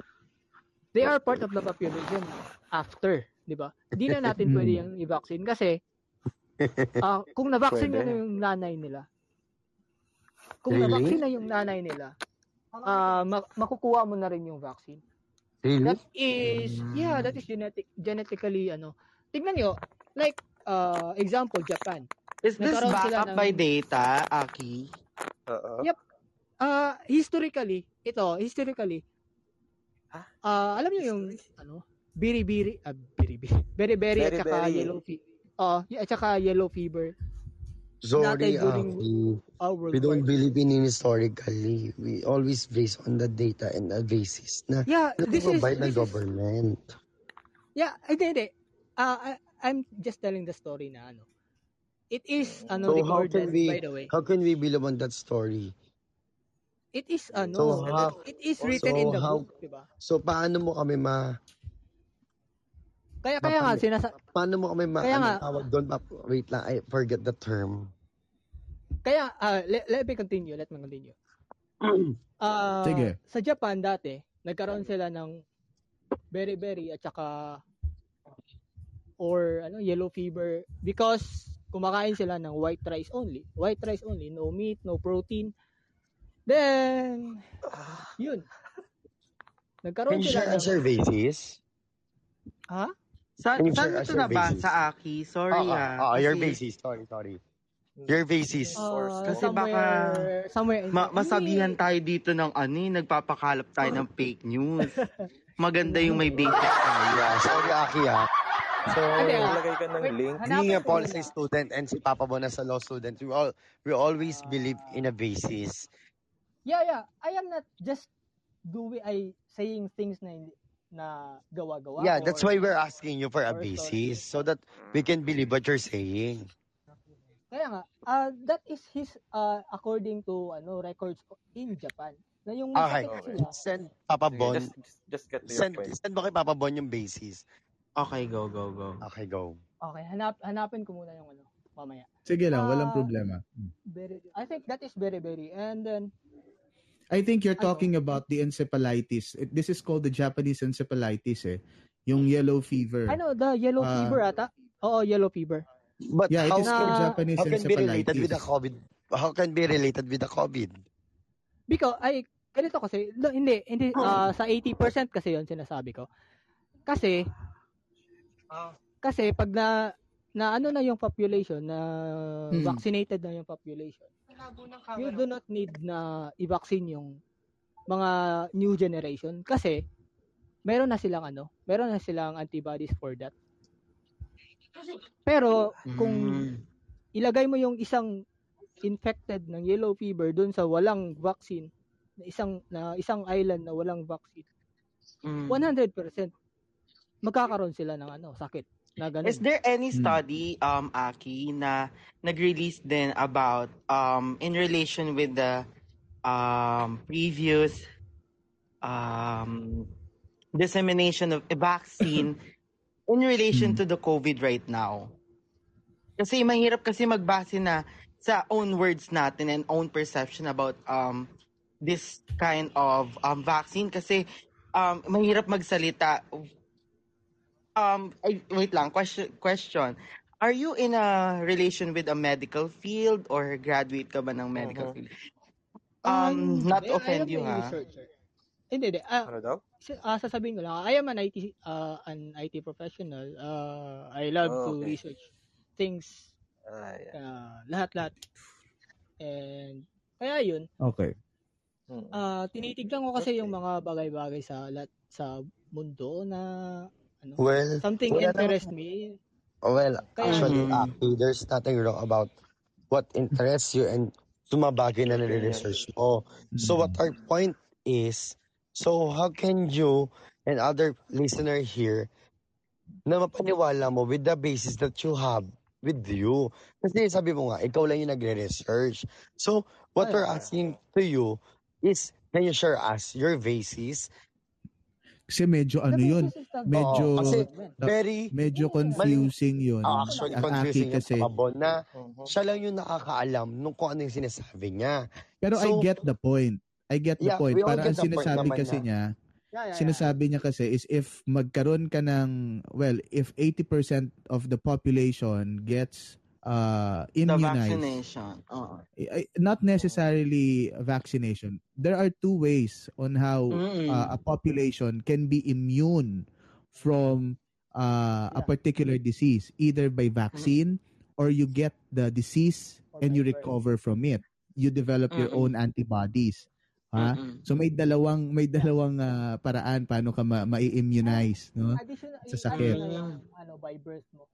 They are part of the population after, 'di ba? Hindi na natin pwede yung i-vaccine kasi (laughs) ah, kung na-vaccine na yung nanay nila. Kung Really? na-vaccine na yung nanay nila, ma- makukuha mo na rin yung vaccine. Really? That is, yeah, that is genetic genetically ano. Tignan niyo, like uh, example Japan. Is this Nagkaroon back sila up ng- by data, Aki? Oo. Yep. Ah, historically, ito, historically. Ah, alam niyo yung ano, biri-biri, ah, biri-biri. Beri-beri at saka yellow fever. Oh, at saka yellow fever. Sorry, during Aki. our World We don't believe in historically. We always base on the data and the basis na Yeah, this is provide ng this is government. Yeah, hindi, hindi. Ah, I- I'm just telling the story na ano. It is ano So how recorded can we by the way. how can we believe on that story? It is ano, So how it is written in so the how book, 'di ba? so paano mo kami ma Kaya kaya nga sinasa paano mo kami ma Kaya ano nga tawag doon Ma- wait lang I forget the term. kaya ah, let, let me continue, let me continue. (clears throat) Ah, Sige. sa Japan dati, nagkaroon sila ng berry-berry at saka or ano yellow fever because kumakain sila ng white rice only. White rice only, no meat, no protein. Then yun. Can Nagkaroon you sila share ng us your basis? Ha? Sa, Can you saan share us ito your nabasa, basis? Aki? Sorry Ah, ah. ah, ah, your kasi- basis. Sorry, sorry. Your basis. Uh, Kasi somewhere, baka somewhere in ma- masabihan tayo dito ng ano eh, nagpapakalap tayo ng (laughs) fake news. Maganda yung may basis (laughs) tayo. Yeah, sorry Aki ah. So, Hindi, ah. Maglagay ka ng link. being a policy muna. student and si Papa Bon as a law student, we all we always believe in a basis. Yeah, yeah. I am not just doing I saying things na hindi na gawa-gawa. Yeah, that's or- why we're asking you for a basis so that we can believe what you're saying. Kaya nga, uh, that is his uh, according to ano records in Japan. Na yung Okay. masakit sila. Send Papa Bon. just, just, just get to your Send, point. send mo kay Papa Bon yung basis. Okay, go, go, go. Okay, go. Okay, hanap hanapin ko muna yung ano mamaya. Sige lang, walang Ah, problema. Very, I think that is very very and then I think you're Ano? talking about the encephalitis. It- This is called the Japanese encephalitis eh. Yung yellow fever. ano the yellow Ah. fever ata? Oo, yellow fever. But Yeah, it how, is called Na- Japanese how can be related with the encephalitis. COVID? How can be related with the COVID? Because ay ganito kasi no, hindi hindi ah, sa 80% kasi 'yon sinasabi ko. Kasi kasi pag na na ano na yung population na Hmm. vaccinated na yung population. You do not need na i-vaccine yung mga new generation kasi meron na silang ano, meron na silang antibodies for that. Pero kung Mm. ilagay mo yung isang infected ng yellow fever dun sa walang vaccine, na isang na isang island na walang vaccine, Mm. 100% magkakaroon sila ng ano, sakit. Na ganun. Is there any Hmm. study, um, Aki, na nag-release din about, um, in relation with the, um, previous, um, dissemination of a vaccine (coughs) in relation to the COVID right now? Kasi mahirap kasi magbase na sa own words natin and own perception about, um, this kind of, um, vaccine kasi, um, mahirap magsalita um ay, wait lang question question are you in a relation with a medical field or graduate ka ba ng medical Mhm. field um not hindi, to offend I am you a ha researcher. Hindi, hindi. Ah, Ano daw? ah, sasabihin ko lang, I am an IT uh, an IT professional. Uh, I love Oh, to okay. research things Ah, yeah. uh, lahat-lahat. And kaya yun, Okay. Ah tinitignan ko kasi yung mga bagay-bagay sa lat sa mundo na ano, Well, something wala interest me. Well, Kaya- actually, Mhm. actually, there's nothing wrong about what interests you and sumabagay na nare-research mo. So what our point is, so how can you and other listener here na mapaniwala mo with the basis that you have with you? Kasi sabi mo nga, ikaw lang yung nagre-research. So what we're asking to you is, can you share us your basis Kasi medyo ano yun, medyo Oo, kasi very medyo confusing yun. Actually, Ang confusing kasi Papabon na siya lang yung nakakaalam nung kung ano yung sinasabi niya. Pero I So, get the point. I get the Yeah, point. Para ang sinasabi kasi na- niya, Yeah, yeah, sinasabi niya kasi is if magkaroon ka ng, well, if 80% of the population gets uh, The immunized, vaccination. Oo. I- I- not necessarily vaccination. There are two ways on how Mm-mm. uh, a population can be immune from uh, a particular disease, either by vaccine or you get the disease and you recover from it. You develop your Mm-mm. own antibodies. Ha? Mm-mm. So may dalawang may dalawang uh, paraan paano ka ma- mai-immunize, no? Additional, Sa yung sakit. ano ano, by birth mo.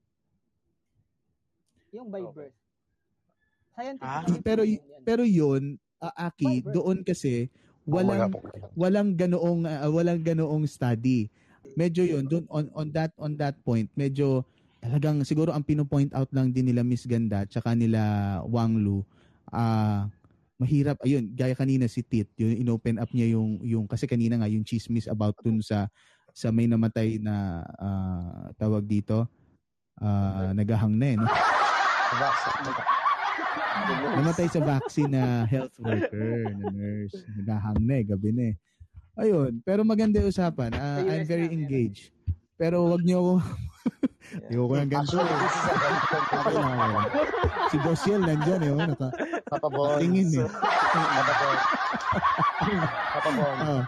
Yung by birth. Scientifically Pero y- proven yan. pero yun, uh, Aki, doon kasi walang walang ganoong uh, walang ganoong study. Medyo yun doon on on that on that point, medyo talagang siguro ang pino-point out lang din nila Miss Ganda tsaka nila Wang Lu ah mahirap ayun gaya kanina si Tit yun inopen up niya yung yung kasi kanina nga yung chismis about dun sa sa may namatay na ah, tawag dito ah nagahang na eh no? Namatay sa vaccine na health worker, na nurse. Nagahang na eh, gabi na eh. Ayun, pero maganda yung usapan. Ah, I'm very engaged. Pero wag niyo ako... Ayoko ng ganito. Okay lang, okay lang. Si Boss Yel nandyan eh. Oh, naka, Papabon. tingin eh. Papabon. Papabon. Oh,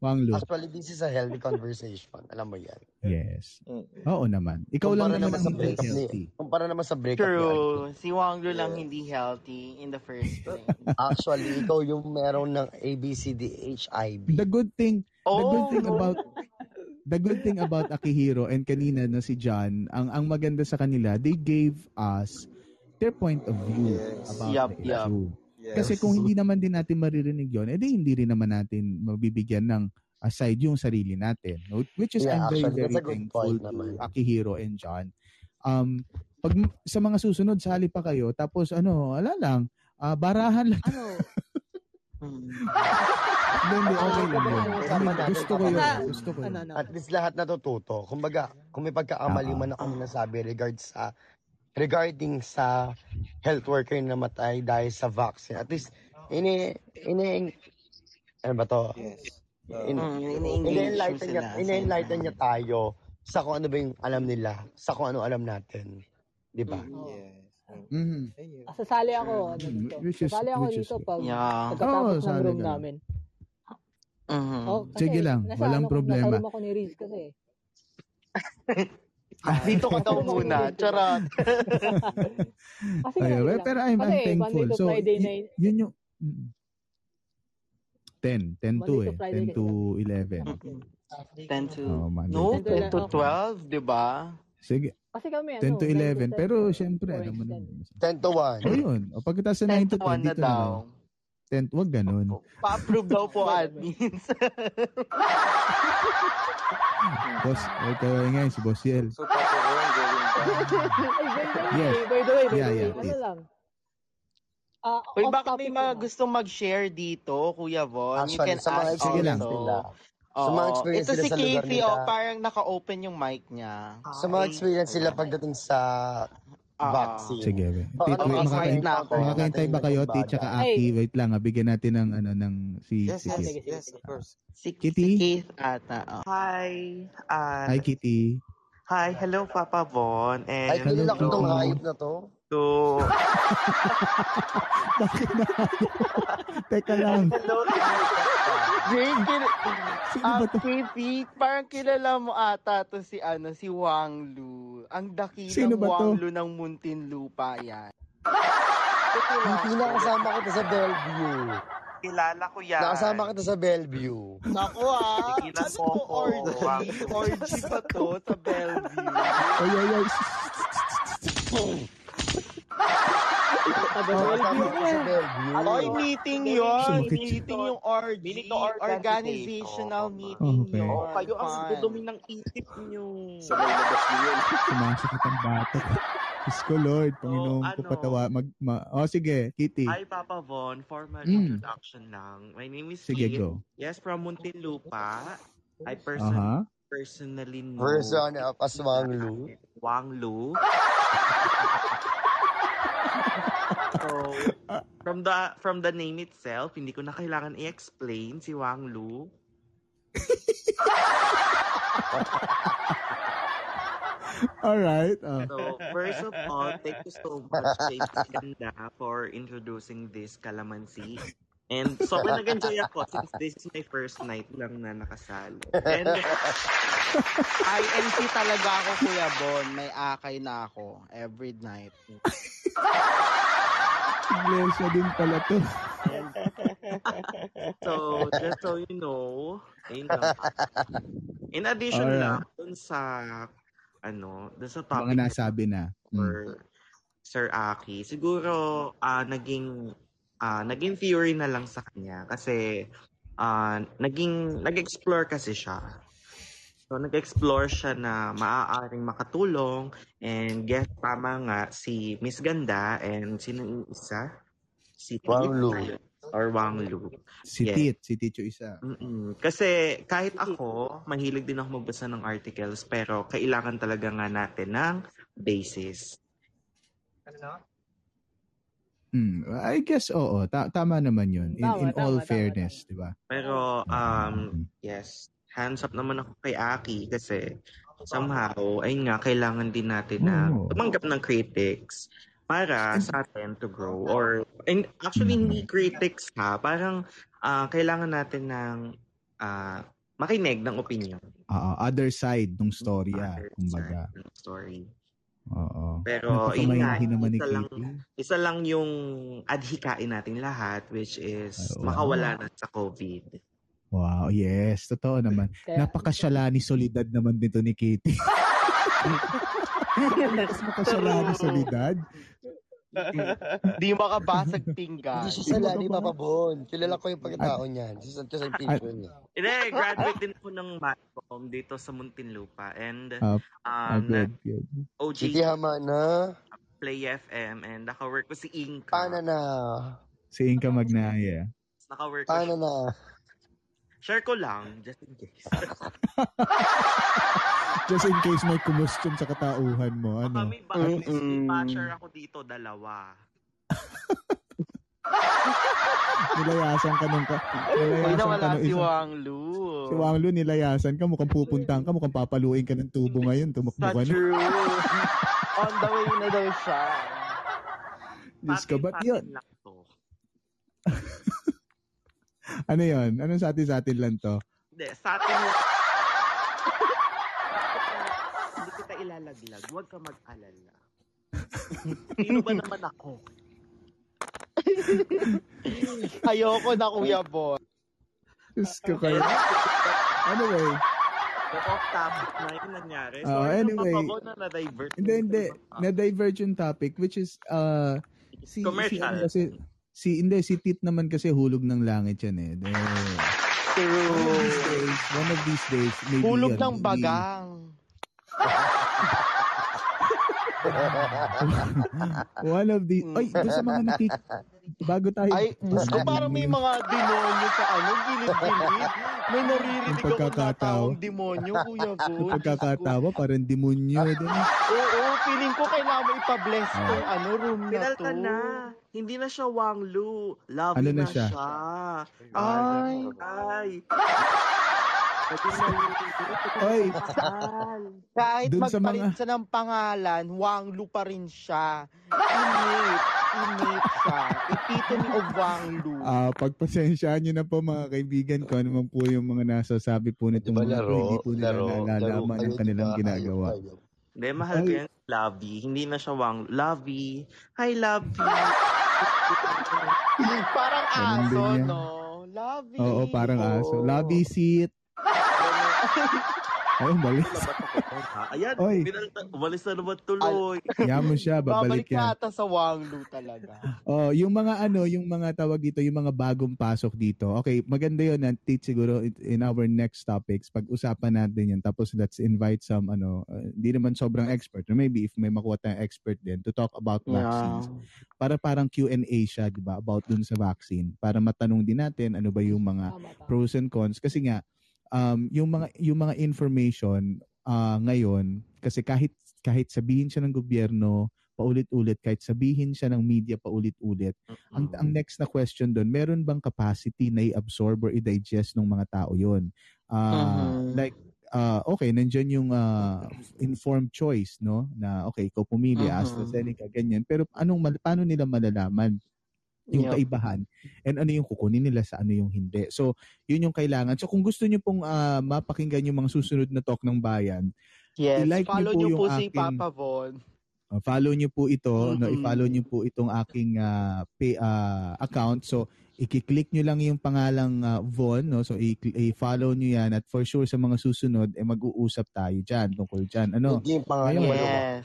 Wang Lu. Actually, this is a healthy conversation. Alam mo yan. Yes. Oo naman. Ikaw lang Kumpara naman naman ang sa hindi breakup ni, healthy. kumpara naman sa breakup ni True. Si Wang Lu lang hindi healthy in the first place. (laughs) Actually, ikaw yung meron ng ABCD HIV. The good thing, the good Oh, thing no. about the good thing about Akihiro and kanina na si John, ang ang maganda sa kanila, they gave us their point of view about Yup, the issue. Yes. Kasi kung hindi naman din natin maririnig yon, edi hindi rin naman natin mabibigyan ng aside yung sarili natin. no? Which is Yeah, I'm very, actually, very thankful point to. Akihiro and John. Um, pag sa mga susunod, sali pa kayo, tapos ano, ala lang, ah, barahan lang. Ano? (laughs) Hindi, hindi, okay lang yun. I Usapan mean, natin, gusto ko yun. Gusto ko yun. At least lahat natututo. Kumbaga, kung may pagkakamali man ako nasabi regards sa regarding sa health worker na namatay dahil sa vaccine. At least, ini, ini, ano ba to? In, Mm, ini-engage ini-enlighten mo niya, sila. ini-enlighten niya tayo sa kung ano ba yung alam nila, sa kung ano alam natin. Di ba? Mhm. Ah, sasali ako ano Mm, dito. Sasali ako dito pag Yeah. pagkatapos Oo, ng room ka namin. Mhm. Oh, Sige lang, walang ano ko- problema. Nasa room ako ni Riz kasi. (laughs) Dito ka daw muna. Charot. Ah, Ayun, sige pero. I'm, I'm Kasi thankful. Monday to So, Friday na yun. yun yung... mm. 10. 10 to eh. Friday 10 to 11. 10 to... Oh, No, to 10 to Friday. 12, di ba? Sige. Kasi kami 10 ano, to 9 11. to 10 Pero syempre, 4 alam mo naman. 10 to 1. O yun. O pagkatapos sa 10 9 to to 10, 1 na dito na daw. lang. 10, wag ganun. Pa-approve daw po (laughs) admins. (laughs) Boss, ito ngayon si Boss Yel. So. Ay, by the way, Yes. by the way, by Yeah, the way, yeah, ano lang. Ah, Uy, topic may mga na. gusto mag-share dito, Kuya Von. You Actually, can sa mga ask experience lang. also. nila. Sa mga experience Ito nila si sa lugar Casey, nila. oh, parang naka-open yung mic niya. Sa mga experience nila pagdating sa Ah. vaccine. Sige, be. Oh, Tit, ano makakain, na ako. makakaintay ba kayo, Tit, tsaka Aki? Wait lang, ah, bigyan natin ng, ano, ng, si, Yes, si yes, yes, of course. Si, Kitty? si Keith ata. Oh. Hi. Uh, Hi, Kitty. hi. Hello, Papa Bon. And Ay, kilala ko Hello. itong hayop na to. to... (laughs) Bakit na (laughs) Teka lang. Hello, Jane, kil- Sino ah, ba to? Casey, parang kilala mo ata to si ano si Wang Lu. Ang dakilang Sino ba Wang to? Lu ng Muntinlupa yan. Hindi nakasama kita sa Bellevue. Kilala ko yan. Nakasama kita sa Bellevue. Naku ah, Tigilan ano mo to ako, orgy? Wang. Orgy ba to sa Bellevue? Ay, ay, ay. (laughs) Oy, meeting yun. Meeting yung organize Organizational meeting Okay. yun. Oh, kayo ang dudumi ng isip nyo. Sa may labas niyo yun. (laughs) Sumasakit ang batok. Diyos ko, Lord. Panginoon ko ano? patawa. Mag, ma, oh, sige, Kitty. Hi, Papa Von. Formal Mm. introduction lang. My name is Sige, go. Yes, from Muntinlupa. I person personally know Person of as Wang Lu. (laughs) So, from the from the name itself, hindi ko na kailangan i-explain si Wang Lu. Alright. Oh. So, first of all, thank you so much Ganda for introducing this calamansi. And sobrang nag-enjoy ako since this is my first night lang na nakasali. And (laughs) INC talaga ako, Kuya Bon. May akay na ako every night. (laughs) Iglesia din pala to. (laughs) so, just so you know, ayun lang. In addition Alright. lang, dun sa, ano, dun sa topic Mga nasabi na. Mm. for Sir Aki, siguro ah naging ah naging theory na lang sa kanya kasi ah naging nag-explore kasi siya. So nag-explore siya na maaaring makatulong and guess tama nga si Miss Ganda and sino yung isa? Si Wang Lu. or Wang Lu. Si Yes. Tit, si Ticho isa. Mm-mm. Kasi kahit ako, mahilig din ako magbasa ng articles pero kailangan talaga nga natin ng basis. Hmm, I guess oo, ta- tama naman 'yun. In, Tama, in all tama, tama, fairness, 'di ba? Pero, um, yes, hands up naman ako kay Aki kasi somehow, ayun nga, kailangan din natin na Oo. tumanggap ng critics para sa atin to grow. Or, and actually, hindi critics ha, parang ah, kailangan natin ng ah, makinig ng opinion. Oo, other side ng storya, Other kumbaga. side ng story. Oo. Pero, yun nga, naman isa lang, isa lang yung adhikain natin lahat, which is Ay, makawala na sa COVID. Wow, yes, totoo naman. Kaya- Napakasyalani solidad naman dito ni Katie. (laughs) Mas makasyalani solidad. Di makabasag pinggan. Hindi siya sa Lani Papa Bon. Kilala ko yung pagkatao niyan. Sa Santo sa picture niya. Hindi, graduate din ako ng Matcom dito sa Muntinlupa. And Ah, um, ah, na, good, good. OG City Hamana. Play FM and naka-work ko si Inka. Paano na? Si Inka Magnaya. Naka-work ko Paano na? Share ko lang, just in case. (laughs) Just in case may kumustion sa katauhan mo, ano? Kami ba, may basher ako dito, dalawa. (laughs) Nilayasan ka nung ka. Nilayasan ka nawala nung si isang- Wang Lu. Si Wang Lu, nilayasan ka. Mukhang pupuntahan ka. Mukhang papaluin ka ng tubo ngayon. Tumakbo ka na. true. (laughs) On the way na daw siya. Diyos ka, ba't yun? Ano yun? Anong sa atin sa atin lang to? Hindi, sa atin. Hindi kita ilalaglag. Huwag ka mag-alala. Sino ba naman ako? Ayoko na, Kuya Bon. Diyos ko kayo. Anyway, So, off topic na yung nangyari. Oh, Sorry anyway. ako na na-divert. hindi, hindi. Na-divert yung topic which is, uh, si, si, Commercial. ano kasi, si, hindi, si Tit naman kasi hulog ng langit yan eh. De, True. one of these days, one of these days, maybe Hulog yun, ng bagang. (laughs) (laughs) one of the, ay, doon sa mga nakik, bago tayo, Ay, Diyos ko, parang may mga demonyo sa ano, gilid-gilid. May naririnig Yung ako na taong demonyo, Kuya (laughs) yung Bon. pagkakatawa, parang demonyo (laughs) din. Oo, feeling ko kailangan mo ipa-bless Oo. tong ano, room na to. Pinalta na. Hindi na siya Wang Lu. Lovely Ano na na, siya? siya. Ay. Ay. Oy, Kahit Dun sa magpalit mga- siya ng pangalan, Wang Lu pa rin siya. Innate. Innate siya. Epitome of Wang Lu. Ah, pagpasensyaan nyo na po mga kaibigan ko ano man po yung mga nasasabi po nitong Diba mga laro? hindi po nila Laro, nalalaman laro ang kanilang diba? ginagawa. Ayaw kayo. Hindi, mahal ko yan. Lovey. Hindi na siya Wang. Lovey. Hi, Lovey. Parang aso, no? Lovey. Oo, parang aso. Lobby seat. Ay, umalis. Ayan, Oy. pinalta. Umalis na naman tuloy. Kaya mo siya, babalik Babalik yan. sa Wang Lu talaga. Oh, yung mga ano, yung mga tawag dito, yung mga bagong pasok dito. Okay, maganda 'yon, Tit, siguro in- our next topics, pag-usapan natin 'yan. Tapos let's invite some ano, uh, hindi naman sobrang expert, or maybe if may makuha tayong expert din to talk about vaccines. Para parang Q&A siya, 'di ba, about dun sa vaccine. Para matanong din natin ano ba yung mga pros and cons kasi nga um yung mga yung mga information ah, ngayon kasi kahit kahit sabihin siya ng gobyerno paulit-ulit kahit sabihin siya ng media paulit-ulit. Ang ang next na question doon meron bang capacity na i-absorb or i-digest ng mga tao yon Ah, Mhm. like ah, okay nandiyan yung ah, informed choice no? Na okay ikaw pumili Mhm. AstraZeneca ganyan. Pero anong paano nila malalaman yung Yup. kaibahan and ano yung kukunin nila sa ano yung hindi. So, yun yung kailangan. So, kung gusto niyo pong ah, mapakinggan yung mga susunod na talk ng bayan, Yes, i-like follow niyo nyo po po yung si aking Papa Von. Uh, follow niyo po ito, no, Mhm. i-follow niyo po itong aking ah, pay, ah, account. So, i-click niyo lang yung pangalang ah, Von, no? So, i-follow niyo yan at for sure sa mga susunod eh mag-uusap tayo diyan tungkol diyan. Ano? Hindi yung pangalan Ngayon, maluwa. Yes.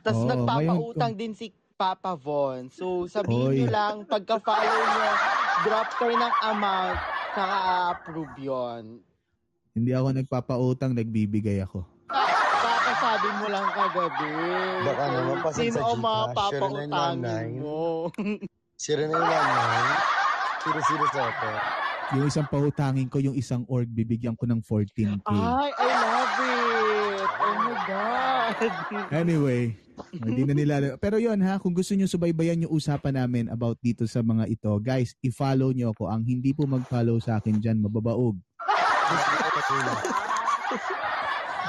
Tapos Oo, nagpapautang ngayon, din si Papa Von. So, sabihin nyo Oy. lang, pagka-follow nyo, drop kayo ng amount, naka-approve yun. Hindi ako nagpapautang, nagbibigay ako. Kakasabi mo lang kagabi. Baka naman, pasig Sino sa ang mga Gcash, papautangin 0919. mo? Sira na yung isang pautangin ko, yung isang org, bibigyan ko ng 14K. Ay, I love it! Oh my God! (laughs) Anyway, hindi na nila. Pero yon ha, kung gusto niyo subaybayan yung usapan namin about dito sa mga ito, guys, i-follow niyo ako. Ang hindi po mag-follow sa akin diyan, mababaog. (laughs)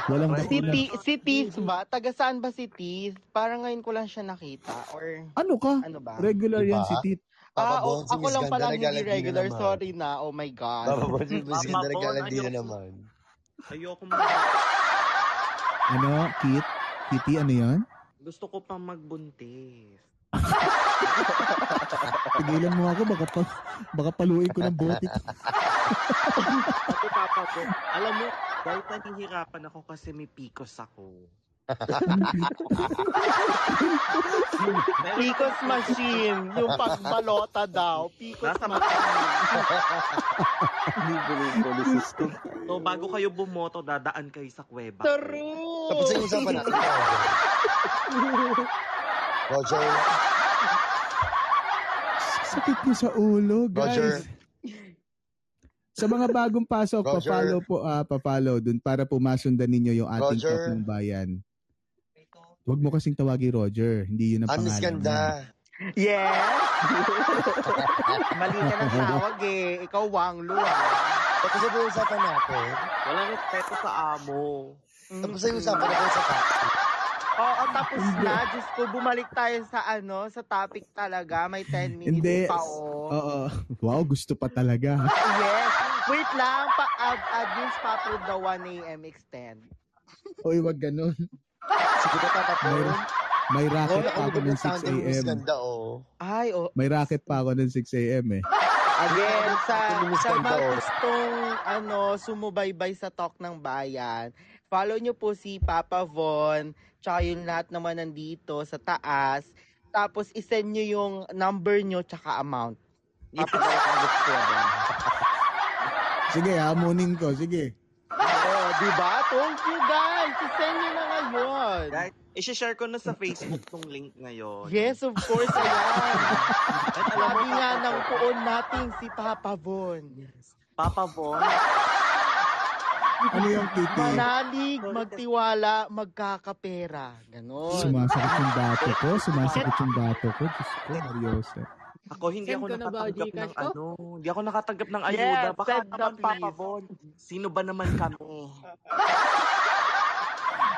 Walang Si. Ti- si Tiz ba? Taga saan ba si Tiz? Parang ngayon ko lang siya nakita. Or Ano ka? ano ba? Regular yan Diba? si Tit. Ah, oh, ako lang Ganda pala hindi regular. Sorry na. Oh my God. Papa Bon, si Miss Ganda na ayoko. naman. Ayoko mag... Ano, Kit? Kitty, ano yan? Gusto ko pang magbuntis. Tigilan mo ako, baka, pa, baka paluin ko ng bote. Sabi papa ko, alam mo, dahil nahihirapan ako kasi may PCOS ako. Picos machine. Yung pagbalota daw. Picos Nasa machine. (laughs) So, bago kayo bumoto, dadaan kayo sa kuweba. True! Tapos yung usapan natin. (laughs) Roger. Sakit niyo sa ulo, guys. Roger. Sa mga bagong pasok, Roger. pa-follow po, ah, pa-follow dun para po masundan ninyo yung ating Roger. talk ng bayan. Huwag mo kasing tawagi Roger. Hindi yun ang Miss pangalan Ganda. Yes! (laughs) Mali ka ng tawag eh. Ikaw, Wang Lu ah. Tapos yung usapan natin. Walang respeto sa amo. Tapos yung usapan natin sa topic. Oo, tapos na. Diyos ko, bumalik tayo sa ano, sa topic talaga. May 10 minutes Hindi. pa oh. Oo. Wow, gusto pa talaga. (laughs) Yes. Wait lang. Pa ad admins pa-approve the 1 a.m. extend. Uy, wag ganun. Sige na. May, may racket Oh, pa ako ng 6 Miss a.m. Ganda, oh. Ay, oh. May racket pa ako ng 6 a.m. eh. Again, sa, sa mga oh. gustong ano, sumubaybay sa Talk ng Bayan, follow nyo po si Papa Von, tsaka yung lahat naman nandito sa taas. Tapos, isend nyo yung number nyo tsaka amount. Papadala ko gusto yan. Sige, hamunin ko. Sige. Oh, di ba? Told you guys, isend nyo Guys, i-share ko na sa Facebook tong link ngayon. Yes, of course, ayan. Sabi nga ng puon natin si Papa Von. Papa Von, Ano yung kitty? Manalig, magtiwala, magkakapera. Ganon. Sumasakit yung bato ko. Sumasakit yung bato ko. Diyos ko, Mariosa. ako hindi Send ako nakatanggap ng ko? ano, hindi ako nakatanggap ng Yes, ayuda. Baka send na, naman Papa. Von, sino ba naman kami? (laughs)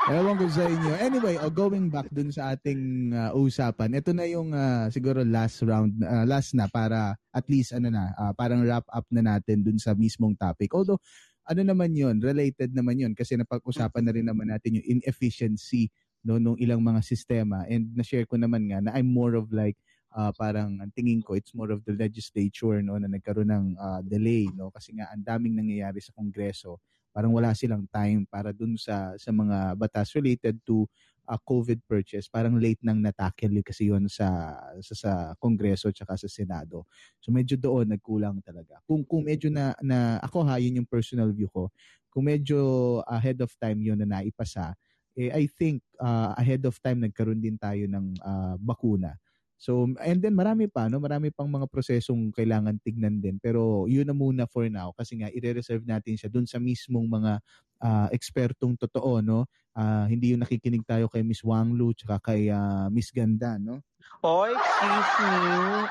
Ewan ko sa inyo. Anyway, oh, going back dun sa ating uh, usapan, ito na yung uh, siguro last round, uh, last na para at least ano na, uh, parang wrap up na natin dun sa mismong topic. Although, ano naman yun, related naman yun kasi napag-usapan na rin naman natin yung inefficiency no, nung ilang mga sistema and na-share ko naman nga na I'm more of like uh, parang ang tingin ko it's more of the legislature no na nagkaroon ng uh, delay no kasi nga ang daming nangyayari sa kongreso parang wala silang time para dun sa sa mga batas related to uh, COVID purchase. Parang late nang natackle kasi yon sa, sa sa kongreso at sa senado. So medyo doon nagkulang talaga. Kung kung medyo na, na ako ha yun yung personal view ko. Kung medyo ahead of time yun na naipasa eh, I think uh, ahead of time nagkaroon din tayo ng uh, bakuna So, and then marami pa, no? Marami pang mga prosesong kailangan tignan din. Pero yun na muna for now kasi nga i-reserve natin siya dun sa mismong mga ah, ekspertong totoo, no? Ah, hindi yung nakikinig tayo kay Miss Wang Lu tsaka kay ah, Miss Ganda, no? Oh, excuse me.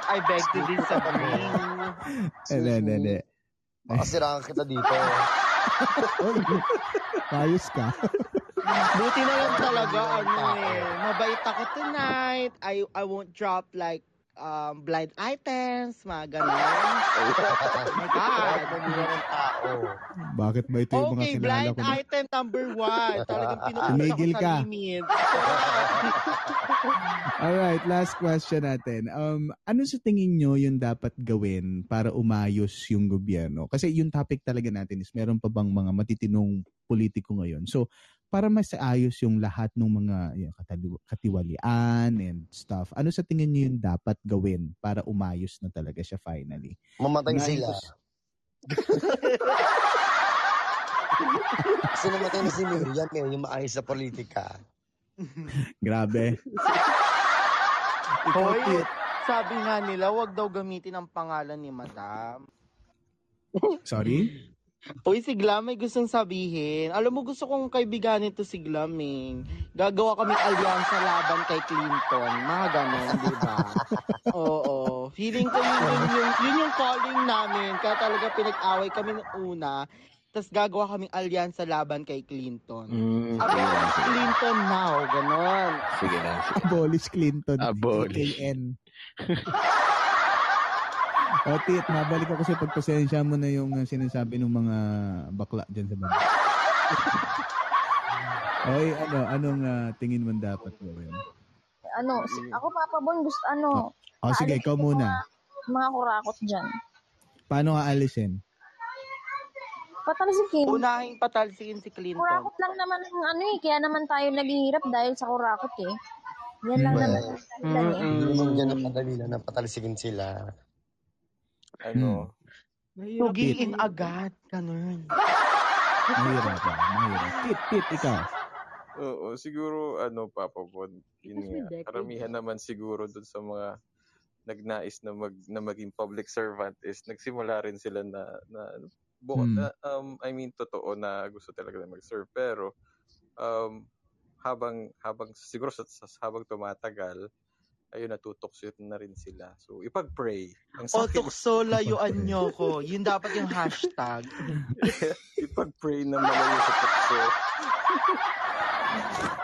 I beg to disagree. (laughs) Hindi, hindi, hindi. Makasiraan kita dito. (laughs) Ayos ka. (laughs) Buti na lang talaga, ano eh. Mabait ako tonight. I, I won't drop like um, blind items, mga ganun. oh (laughs) my God. Bakit ba ito yung mga Okay, kilala blind ko? na- item number one. Talagang pinupunta Tumigil ko sa ka. limit. (laughs) Alright, last question natin. Um, ano sa tingin nyo yung dapat gawin para umayos yung gobyerno? Kasi yung topic talaga natin is meron pa bang mga matitinong politiko ngayon? So, para mas ayos yung lahat ng mga yung katali- katiwalian and stuff, ano sa tingin nyo yung dapat gawin para umayos na talaga siya finally? Mamatay Unahin sila. Kasi namatay na si Miriam eh, yung maayos sa politika. Grabe. Hoy, Kit. sabi nga nila, wag daw gamitin ang pangalan ni Madam. Sorry? Hoy, si Glam may gustong sabihin. Alam mo, gusto kong kaibiganin to si Glaming. Gagawa kami alyansa laban kay Clinton. Mga ganon, di ba? (laughs) Oo. Feeling ko yun, yun, yun, yun yung calling namin. Kaya talaga pinag-away kami nung una. Tapos gagawa kaming alyansa laban kay Clinton. Mm, Abolish Clinton now. Ganon. Sige na. Abolish Clinton. Abolish. AKN. (laughs) o, Tit, mabalik ako sa pagpasensya mo na yung uh, sinasabi ng mga bakla dyan sa baba. Oy, ano, anong uh, tingin mo dapat gawin? Ano, si, ako Papa Bon, gusto ano, O, sige, aalisin ikaw muna. Mga, mga kurakot dyan. Paano aalisin? Patalsikin. Unahing patalsikin si Clinton. Kurakot lang naman ang ano eh, kaya naman tayo naghihirap dahil sa kurakot eh. Yan lang Hmm. naman eh. Hindi naman dyan ang madali na napatalsikin sila. Ano? Tugiin agad. Ganon. Mahirap ba? Mahirap. Tit, Tit, ikaw. Oo, siguro ano Papa Bon, yun nga. Karamihan naman siguro dun sa mga nagnais na mag na maging public servant is nagsimula rin sila na na bu- Hmm. na, um I mean totoo na gusto talaga na mag-serve pero um habang habang siguro sa, sa habang tumatagal ayun natutokso na rin sila. So ipag-pray. Ang O akin, tukso, (laughs) layuan nyo ko. Yun dapat yung hashtag. (laughs) ipag-pray na malayo sa tukso.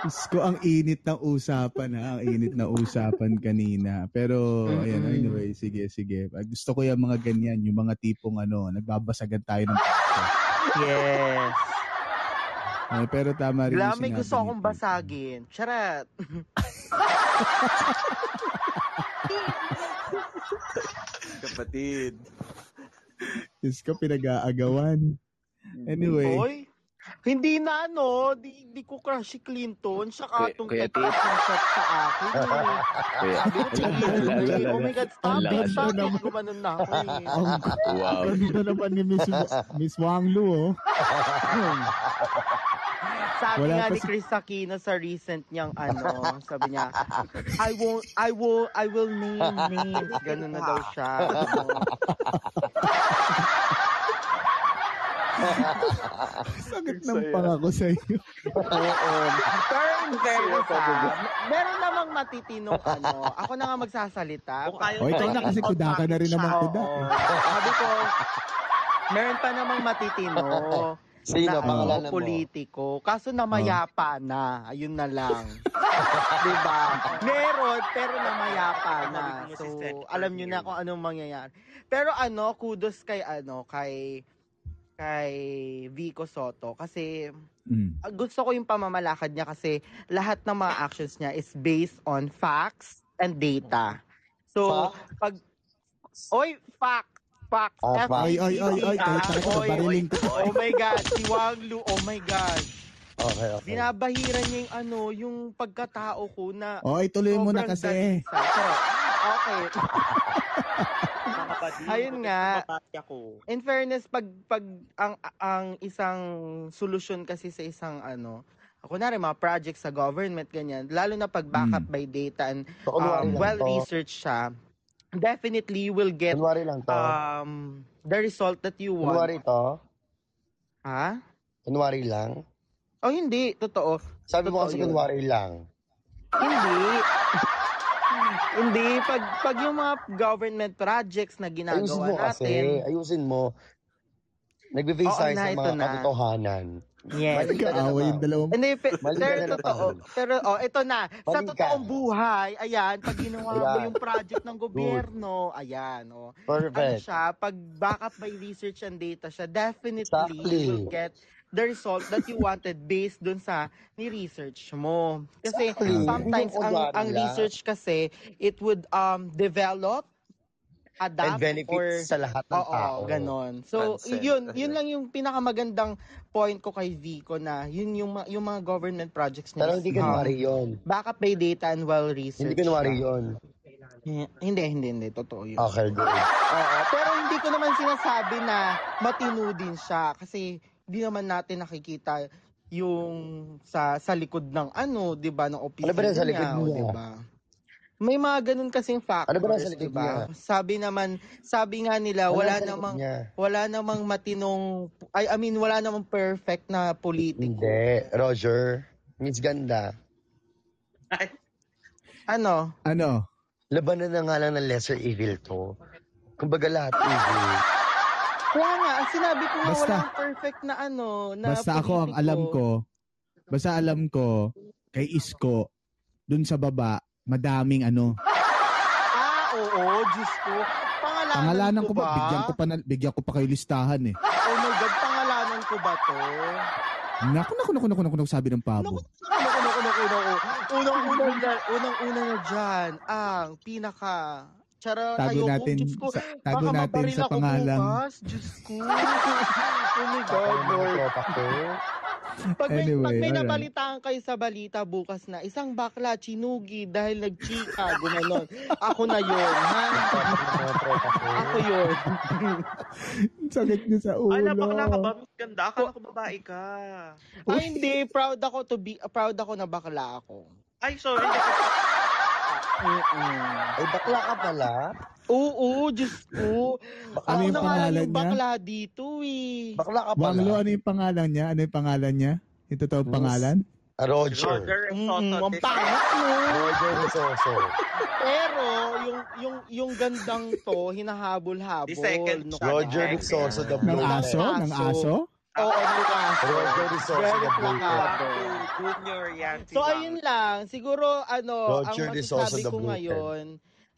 Diyos ko, ang init ng usapan ha. Ang init na usapan kanina. Pero, ayan, Mm-mm. anyway, sige, sige. Gusto ko yung mga ganyan, yung mga tipong ano, nagbabasagan tayo ng puso. Yes. Eh, pero tama rin sinabi gusto akong basagin. Charat. (laughs) Kapatid. Diyos ko, pinag-aagawan. Anyway. Hoy, hindi na ano, di, di ko crush si Clinton, siya Kuya- katong Kuya nag-pass ng shot sa akin. eh. Kuya. Sabi ko, eh. Oh my God, stop it, stop it. Gumanon na ako eh. Ang Wow. ganda naman ni Miss, Miss Wang Lu, oh. Sabi Wala nga ni si- Chris Aquino sa recent niyang (laughs) ano, sabi niya, I won't, I will, I will name names. Ganun na daw siya. (laughs) Ano. Sakit ng pangako sa iyo. Oo. Pero in fairness ah, meron namang matitinong ano. Ako na nga magsasalita. O, ikaw na kasi kuda ka na rin naman kuda. Oo. Sabi ko, meron pa namang matitino. Sino? na Pangalanan ano, mo? politiko. Kaso namayapa na. Ayun na lang. (laughs) diba? Meron, pero namayapa na. So, alam nyo na kung anong mangyayari. Pero ano, kudos kay ano, kay kay Vico Soto kasi Mm. ah, gusto ko yung pamamalakad niya kasi lahat ng mga actions niya is based on facts and data. So, pag Oy, fact. Facts. Ah, fact. Oy, oy, oy, oy, kahit talaga, Oy, bariling ko. Oh my God, si Wang Lu, oh my God. Okay, okay. Binabahiran niya yung ano, yung pagkatao ko na O, ituloy mo na kasi. Okay. Ayun nga. In fairness, pag pag ang ang isang solusyon kasi sa isang ano, kunwari mga projects sa government, ganyan, lalo na pag backup by data and um, lang well to. researched siya, definitely you will get Kunwari lang to. um, the result that you want. Kunwari to. Ha? Kunwari lang. Oh, hindi. Totoo. Sabi mo Totoo kasi yun. kunwari lang. Hindi. (laughs) hindi. Pag, pag yung mga government projects na Ayusin ginagawa mo kasi. natin, Ayusin mo. Nagbe-base tayo sa mga na. katotohanan. Yes. Mali ka na Nag-aaway yung naman. dalawang... Hindi, pe- Mali pero na totoo. naman. Pero, oh, ito na. Sa Mali ka. totoong buhay, ayan, pag ginawa mo Ayan. yung project ng gobyerno, ayan, oh. Ano Perfect. siya, pag backup by research and data siya, definitely Exactly. you will get the result that you wanted based dun sa ni-research mo. Kasi Exactly. sometimes yung ang ang lang. research kasi it would um develop And adapt benefits or sa lahat ng Oo, tao. ganon. So, Consent. yun, yun lang yung pinakamagandang point ko kay Vico na yun yung, yung mga government projects niya. Pero hindi um, kunwari yun. Backup by data and well research. Hindi kunwari yun. Hindi, hindi, hindi. Totoo yun. Okay, good. Oo, pero hindi ko naman sinasabi na matino din siya kasi hindi naman natin nakikita yung sa sa likod ng ano, 'di ba, ng opisina Ano ba nasa likod niya, niya? 'di ba? May mga ganun kasing factors, Ano ba nasa likod 'di ba? niya? Sabi naman, sabi nga nila Ano wala namang niya? wala namang matinong I, I mean wala namang perfect na politiko. Hindi. Roger. Miss Ganda. Ano? Ano? Labanan na nga lang ng lesser evil to. Kumbaga lahat evil. Kaya nga, ang sinabi ko nga Basta- walang perfect na ano, na Basta ako ang politiko. alam ko, basta alam ko, kay Isko, dun sa baba, madaming ano. Ah, oo, Diyos ko. Pangalanan, Pangalanan ko ko ba? ba? Bigyan ko pa, na, bigyan ko pa kayo listahan eh. Oh my God, pangalanan ko ba to? Naku, naku, naku, naku, naku, naku, sabi ng pabo. Naku, naku, naku, naku, naku. Unang-unang na, unang-una na dyan, ang pinaka Tsara, Tago ayoko, natin Diyos ko. sa- tago baka natin mabaril sa ako pangalang. bukas, Diyos ko. (laughs) oh my God, Lord. Pag may, Anyway, pag may alright. nabalitaan kayo sa balita bukas na, isang bakla, chinugi dahil nagchika, gumanon. Ako na yun, ha? Ako yun. (laughs) Sakit niya sa ulo. Ay, napakala ka ba? Miss Ganda, akala ko babae ka. Ay, hindi. Proud ako to be, proud ako na bakla ako. Ay, sorry. (laughs) Ay, bakla ka pala? Oo, Diyos ko. Ano yung pangalan yung niya? bakla dito eh. Bakla ka Wanglo, ano yung pangalan niya? Ano yung pangalan niya? Yung totoong pangalan? Roger. Mm, ang pangit mo. Roger Risoso. Pero yung yung yung gandang to hinahabol-habol. The second no, Roger Risoso, the Ng blue aso? Ng aso? Oo, ng aso. Roger Very the blue. Junior yan. So ayun lang, siguro ano, Roger ang masasabi ko ngayon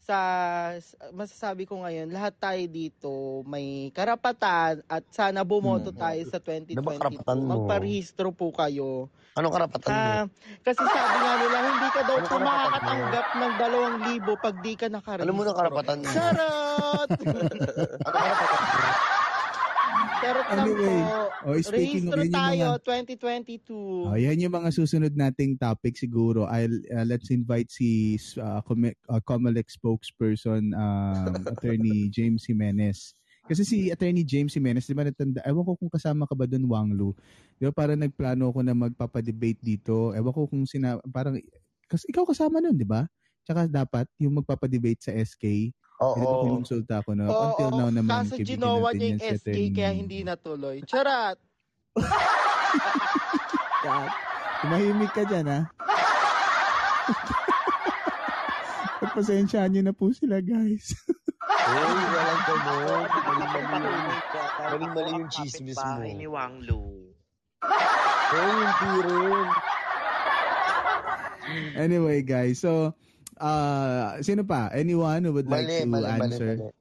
sa masasabi ko ngayon, lahat tayo dito may karapatan at sana bumoto tayo sa Ano ba 2022. karapatan mo? Magparehistro po kayo. Anong karapatan mo? Ah, kasi sabi nga nila, hindi ka daw Ano makakatanggap ng 2,000 pag di ka nakarehistro. Alam mo na karapatan mo. Charot! (laughs) Ano karapatan mo? Charot lang Anyway, po. oh, speaking of Rehistro yung tayo, mga- 2022. Oh, yan yung mga susunod nating topic siguro. I'll uh, let's invite si uh, Com- uh, Comelec spokesperson um, (laughs) Attorney James Jimenez. Kasi si Attorney James Jimenez, di ba natanda, ewan ko kung kasama ka ba doon, Wanglu. Di ba parang nagplano ako na magpapadebate dito. Ewan ko kung sina, parang, kasi ikaw kasama nun, di ba? Tsaka dapat yung magpapadebate sa SK. Oo. Di ba kumonsulta ako na Oo, until now naman, kaso ginawa natin niya yung SK kaya hindi natuloy. Charot! (laughs) God. Tumahimik ka dyan, ha? (laughs) Pagpasensyahan nyo na po sila, guys. Uy, walang (laughs) ganon. Mali-mali yung, chismis mo. Bahay ni Wang Lu. Uy, hindi rin. Anyway, guys, so, uh, sino pa? Anyone who would like Mali, to mali, mali, answer? mali.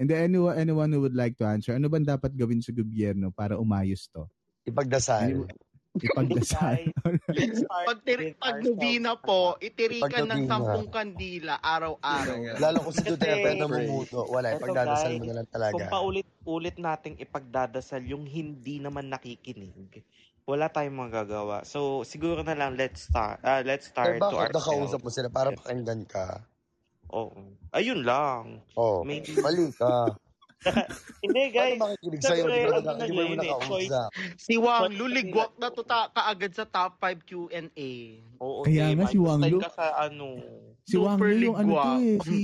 And then anyone, anyone who would like to answer, ano bang dapat gawin sa gobyerno para umayos to? Ipagdasal. Ipagdasal. (laughs) Pag, tiri, pag nubina po, itirikan ng sampung kandila araw-araw. Lalo kung si Duterte Kasi- namumuto. Wala, ipagdadasal mo na lang talaga. Kung paulit-ulit nating ipagdadasal yung hindi naman nakikinig, wala tayong magagawa. So, siguro na lang, let's start, ah, let's Pero start to bakit nakausap ourselves. mo sila para pakinggan ka? Oo. Ayun lang. Oh, Maybe, mali ka. Hindi guys. Paano makikinig sa'yo? Di ba ano na di ba yun eh, nakausap? Si Wang Lu, ligwak na to ta- kaagad sa top 5 Q&A. Oo, Kaya te, nga si Wang Lu. ka sa ano. Si Wang Super Lu yung ano to eh, si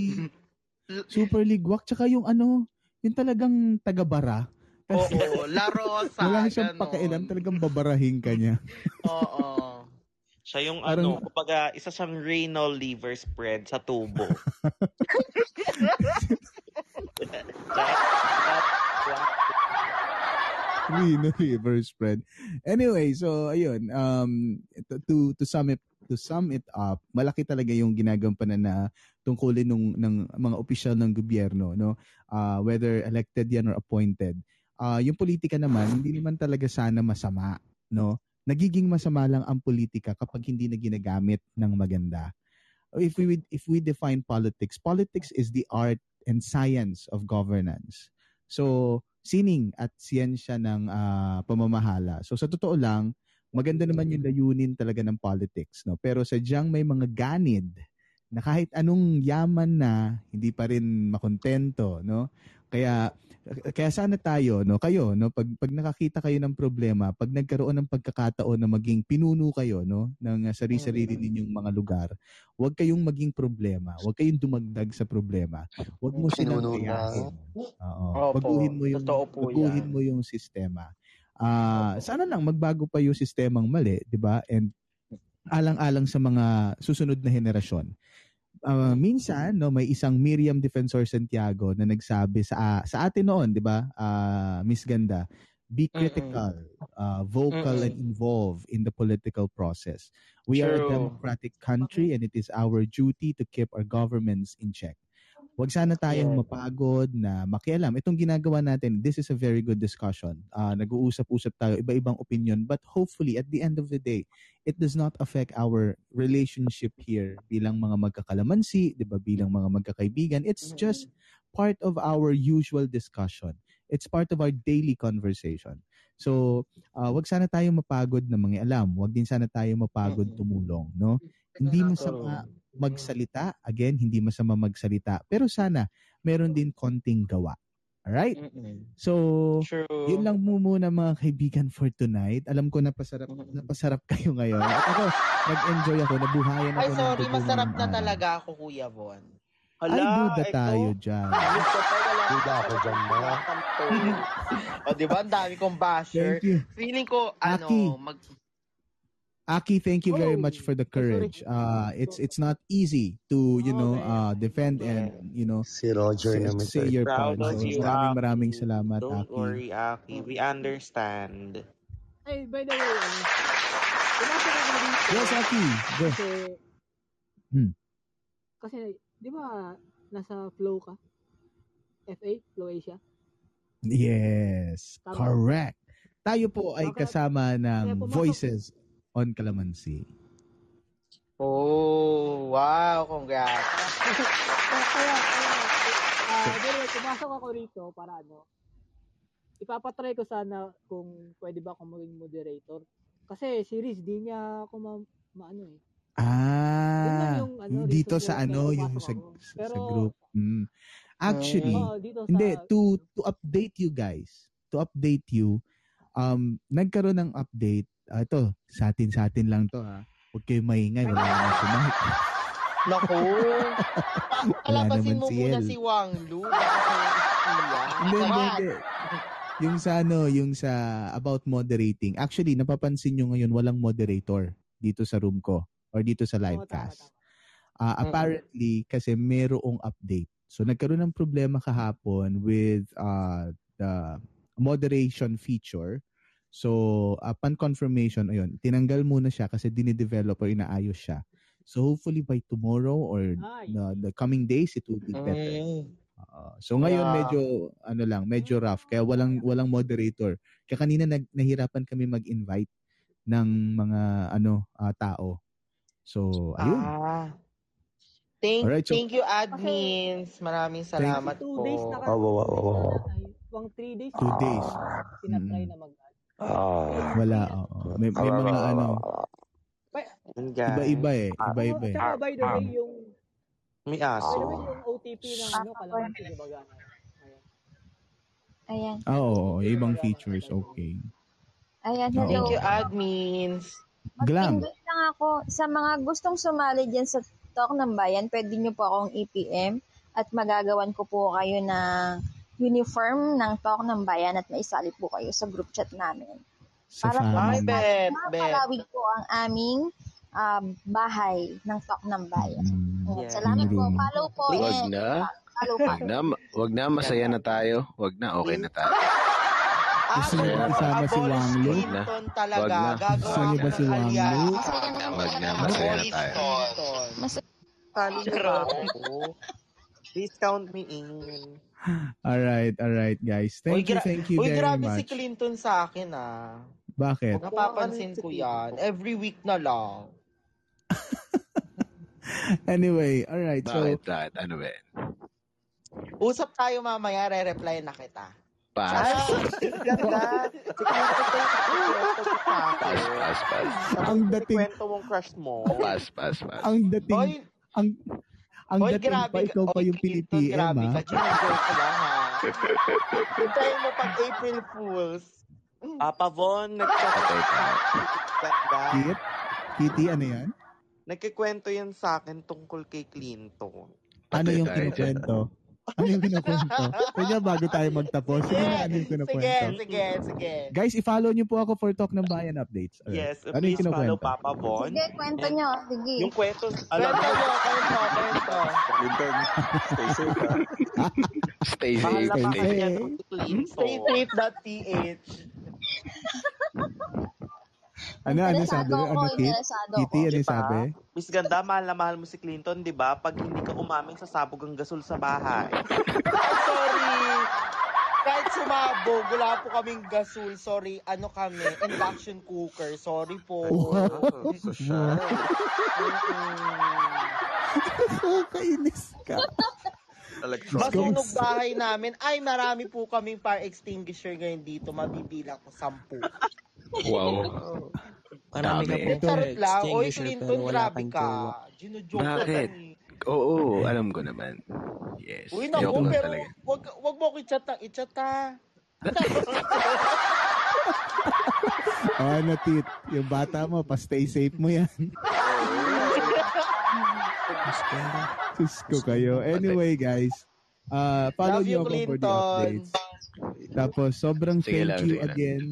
Super Ligwak, tsaka yung ano, yung talagang taga-bara. Oo, La Rosa. Wala siyang ganon. pakialam, talagang babarahin ka niya. Oo. Siya yung Parang- ano, kumbaga, isa siyang renal liver spread sa tubo. (laughs) Reno River spread. Anyway, so ayun, um to to, to sum it to sum it up, malaki talaga yung ginagampanan na tungkulin nung ng mga opisyal ng gobyerno, no? Ah, whether elected yan or appointed. Ah, yung politika naman hindi naman talaga sana masama, no? Nagiging masama lang ang politika kapag hindi na ginagamit ng maganda. If we if we define politics, politics is the art and science of governance. So, sining at siyensya ng ah, pamamahala. So, sa totoo lang, maganda naman yung layunin talaga ng politics. No? Pero sadyang may mga ganid na kahit anong yaman na, hindi pa rin makontento. No? Kaya, kaya sana tayo, no, kayo, no, pag, pag nakakita kayo ng problema, pag nagkaroon ng pagkakataon na maging pinuno kayo, no, ng ah, sarili-sarili ninyong mga lugar, huwag kayong maging problema. Huwag kayong dumagdag sa problema. Huwag mo silang gayahin. Oo. Opo, Baguhin mo yung baguhin yan. mo yung sistema. Ah, sana lang magbago pa yung sistemang mali, 'di ba? And alang-alang sa mga susunod na henerasyon. Ah, minsan no may isang Miriam Defensor Santiago na nagsabi sa sa atin noon, 'di ba? Ah, Miss Ganda, be critical, ah, vocal and involved in the political process. We are a True. democratic country and it is our duty to keep our governments in check. Huwag sana tayong Yeah. mapagod na makialam. Itong ginagawa natin, this is a very good discussion. Ah, nag-uusap-usap tayo, iba-ibang opinion, but hopefully at the end of the day, it does not affect our relationship here bilang mga magkakalamansi, 'di ba? Bilang mga magkakaibigan. It's just part of our usual discussion. It's part of our daily conversation. So, ah, wag sana tayo mapagod na mangialam. Wag din sana tayo mapagod tumulong, no? Hindi masama magsalita. Again, hindi masama magsalita. Pero sana meron din konting gawa. Alright? So, True. yun lang mo muna mga kaibigan for tonight. Alam ko napasarap, napasarap kayo ngayon. At ako, nag-enjoy ako, nabuhayan ako. Ay, sorry, masarap na talaga ako, Kuya Bon. Ay, duda tayo dyan. Duda ako dyan, mga. (laughs) o, di ba? Ang dami kong basher. Thank you. Feeling ko, ano, Aki. mag... Aki, thank you very much for the courage. Uh, it's it's not easy to, you know, uh, defend and, you know, Si Roger say, naman. say your of So, you, maraming maraming salamat, Don't Aki. worry, Aki. We understand. Ay, by the way, ano. Yes, Aki. Go. Kasi, Hmm. kasi, di ba, nasa Flow ka? FA? Flow Asia? Yes, Tama. correct. Tayo po ay Baka- kasama ng pumasok- Voices on Calamansi. Oh, wow, congrats. kaya, kaya, ah, anyway, pumasok ako rito para ano, ipapatry ko sana kung pwede ba akong maging moderator. Kasi si Riz, di niya ako ma, maano eh. Ah, yung, ano, dito sa ano, yung sa, ako. sa Pero, group. Mm. Actually, dito sa- hindi, to, to update you guys, to update you, um, nagkaroon ng update, ah, ito, sa atin, sa atin lang to ha. Huwag kayo maingay, wala naman si Mike. (laughs) Naku. Wala Palabasin naman mo si muna si Wang Lu. Hindi, hindi, hindi. Yung sa ano, yung sa about moderating. Actually, napapansin nyo ngayon walang moderator dito sa room ko or dito sa livecast. Ah, apparently, kasi merong update. So, nagkaroon ng problema kahapon with uh, the moderation feature. So, upon confirmation, ayun, tinanggal muna siya kasi dinidevelop or inaayos siya. So, hopefully by tomorrow or the, the coming days, it will be better. Oo. so ngayon Yeah. medyo ano lang, medyo rough kaya walang walang moderator. Kaya kanina nag, nahirapan kami mag-invite ng mga ano ah, tao. So ayun. Ah. Thank, Alright, so- thank you, admins. Maraming salamat two po. days na Oh, wow, wow, wow, wow. pang 3 days. Two days. Tinatry na mag Ah. Wala oo. May, may mga ano iba-iba eh, iba-iba eh. Tsaka by the way, yung May by aso. the way, yung OTP ng ano, kalamansi, di ba gano'n? Ayun. Ayan. Ah, Oo, ibang features, okay. Ayan, Oo. hello. Thank you, admins. Glam. Invite lang ako sa mga gustong sumali dyan sa Talk ng Bayan, pwede nyo po akong EPM at magagawan ko po kayo ng uniform ng Talk ng Bayan at maisali po kayo sa group chat namin. Sa Para po bet. mapalawig po ang aming um, bahay ng Talk ng Bayan. Ayan, Yes. Salamat po. Follow po. Wag and na. Follow Wag na, wag na, masaya na tayo. Wag na, okay na tayo. Gusto Ako, ba si Wang Lu? Wag na. Gusto niyo ba si ng Wang Lu? Wag na, masaya na tayo. Clinton. Talo na ba ako? Please count me in. Alright, alright guys. Uy, Thank you, gra- thank you Uy, very grabe si much. Clinton sa akin ah. Bakit? Napapansin ko yan. Every week na lang. (laughs) Anyway, alright. So, Bakit, bakit? Ano ba? Usap tayo mamaya, re-reply na kita. Pass. (laughs) Si? Pass, pass, pass. ang dating, Kwento mong crush mo. Pass, pass, pass. ang dating, Oy, ang, ang oy, dating grabe pa, ka. ikaw pa yung Clinton, pili-PM, grabe ha? ka. Ginagawa ko lang, ha? Hintayin mo pag April Fools. Papa Von. Kit? Kitty, ano yan? Nagkikwento yan sa akin tungkol kay Clinton. Ano yung kinukwento? (laughs) Ano yung kinukwento? Kaya bago tayo magtapos, sige na, ano yung Sige, kinukwento? sige, sige. Guys, i-follow niyo po ako for Talk ng Bayan updates. Alright. Yes, Ano yung please follow kinukwento? Papa Von. Sige, kwento nyo. Sige. Yung kwento, alam Kwento mo, kwento, kwento. Clinton, stay safe ha. Stay safe, na Stay safe. Stay safe.ph. (laughs) Ano, ano sabi? ako, Ano, Kit? Kitty, ano Diba? sabi? Miss Ganda, mahal na mahal mo si Clinton, di ba? Pag hindi ka umamin sa sabog ang gasol sa bahay. Ay, (laughs) sorry. Kahit sumabog, wala po kaming gasol. Sorry, ano kami, induction cooker. Sorry po. Wow. (laughs) Kainis ka. Masunog bahay namin. Ay, marami po kaming fire extinguisher ngayon dito. Mabibilang ko sampu. Wow. Marami ka po Charot lang. Oy, extinguisher Clinton, grabe ka. Bakit? lang eh. Oo, alam ko naman. Yes. Uy, naku, pero wag, wag mo ko i-chat na. I-chat ha. Oh, ano, Tit? Yung bata mo, pa-stay safe mo yan. Diyos ko kayo. Anyway, guys. Uh, follow Love you, niyo ako for the Clinton. updates. Tapos, sobrang Sige thank lang, you sige lang.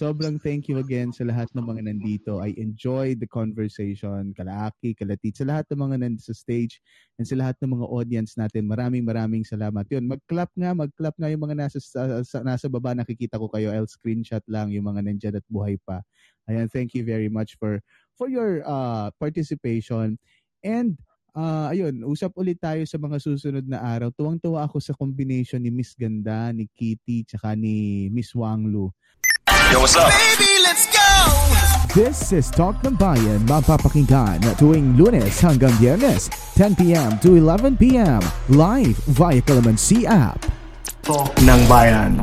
Sobrang thank you again sa lahat ng mga nandito. I enjoyed the conversation. Kalaaki, kalatit, sa lahat ng mga nandito sa stage and sa lahat ng mga audience natin. Maraming maraming salamat. Yun, mag-clap nga, mag-clap nga yung mga nasa, sa, sa- nasa baba. Nakikita ko kayo. I'll screenshot lang yung mga nandyan at buhay pa. Ayan, thank you very much for for your uh, participation. And Ah, ayun, usap ulit tayo sa mga susunod na araw. Tuwang-tuwa ako sa combination ni Miss Ganda, ni Kitty, tsaka ni Miss Wanglu. Yo, what's up? Baby, let's go! This is Talk ng Bayan, mapapakinggan tuwing lunes hanggang biyernes, 10pm to 11pm, live via Calamansi app. Talk ng Bayan.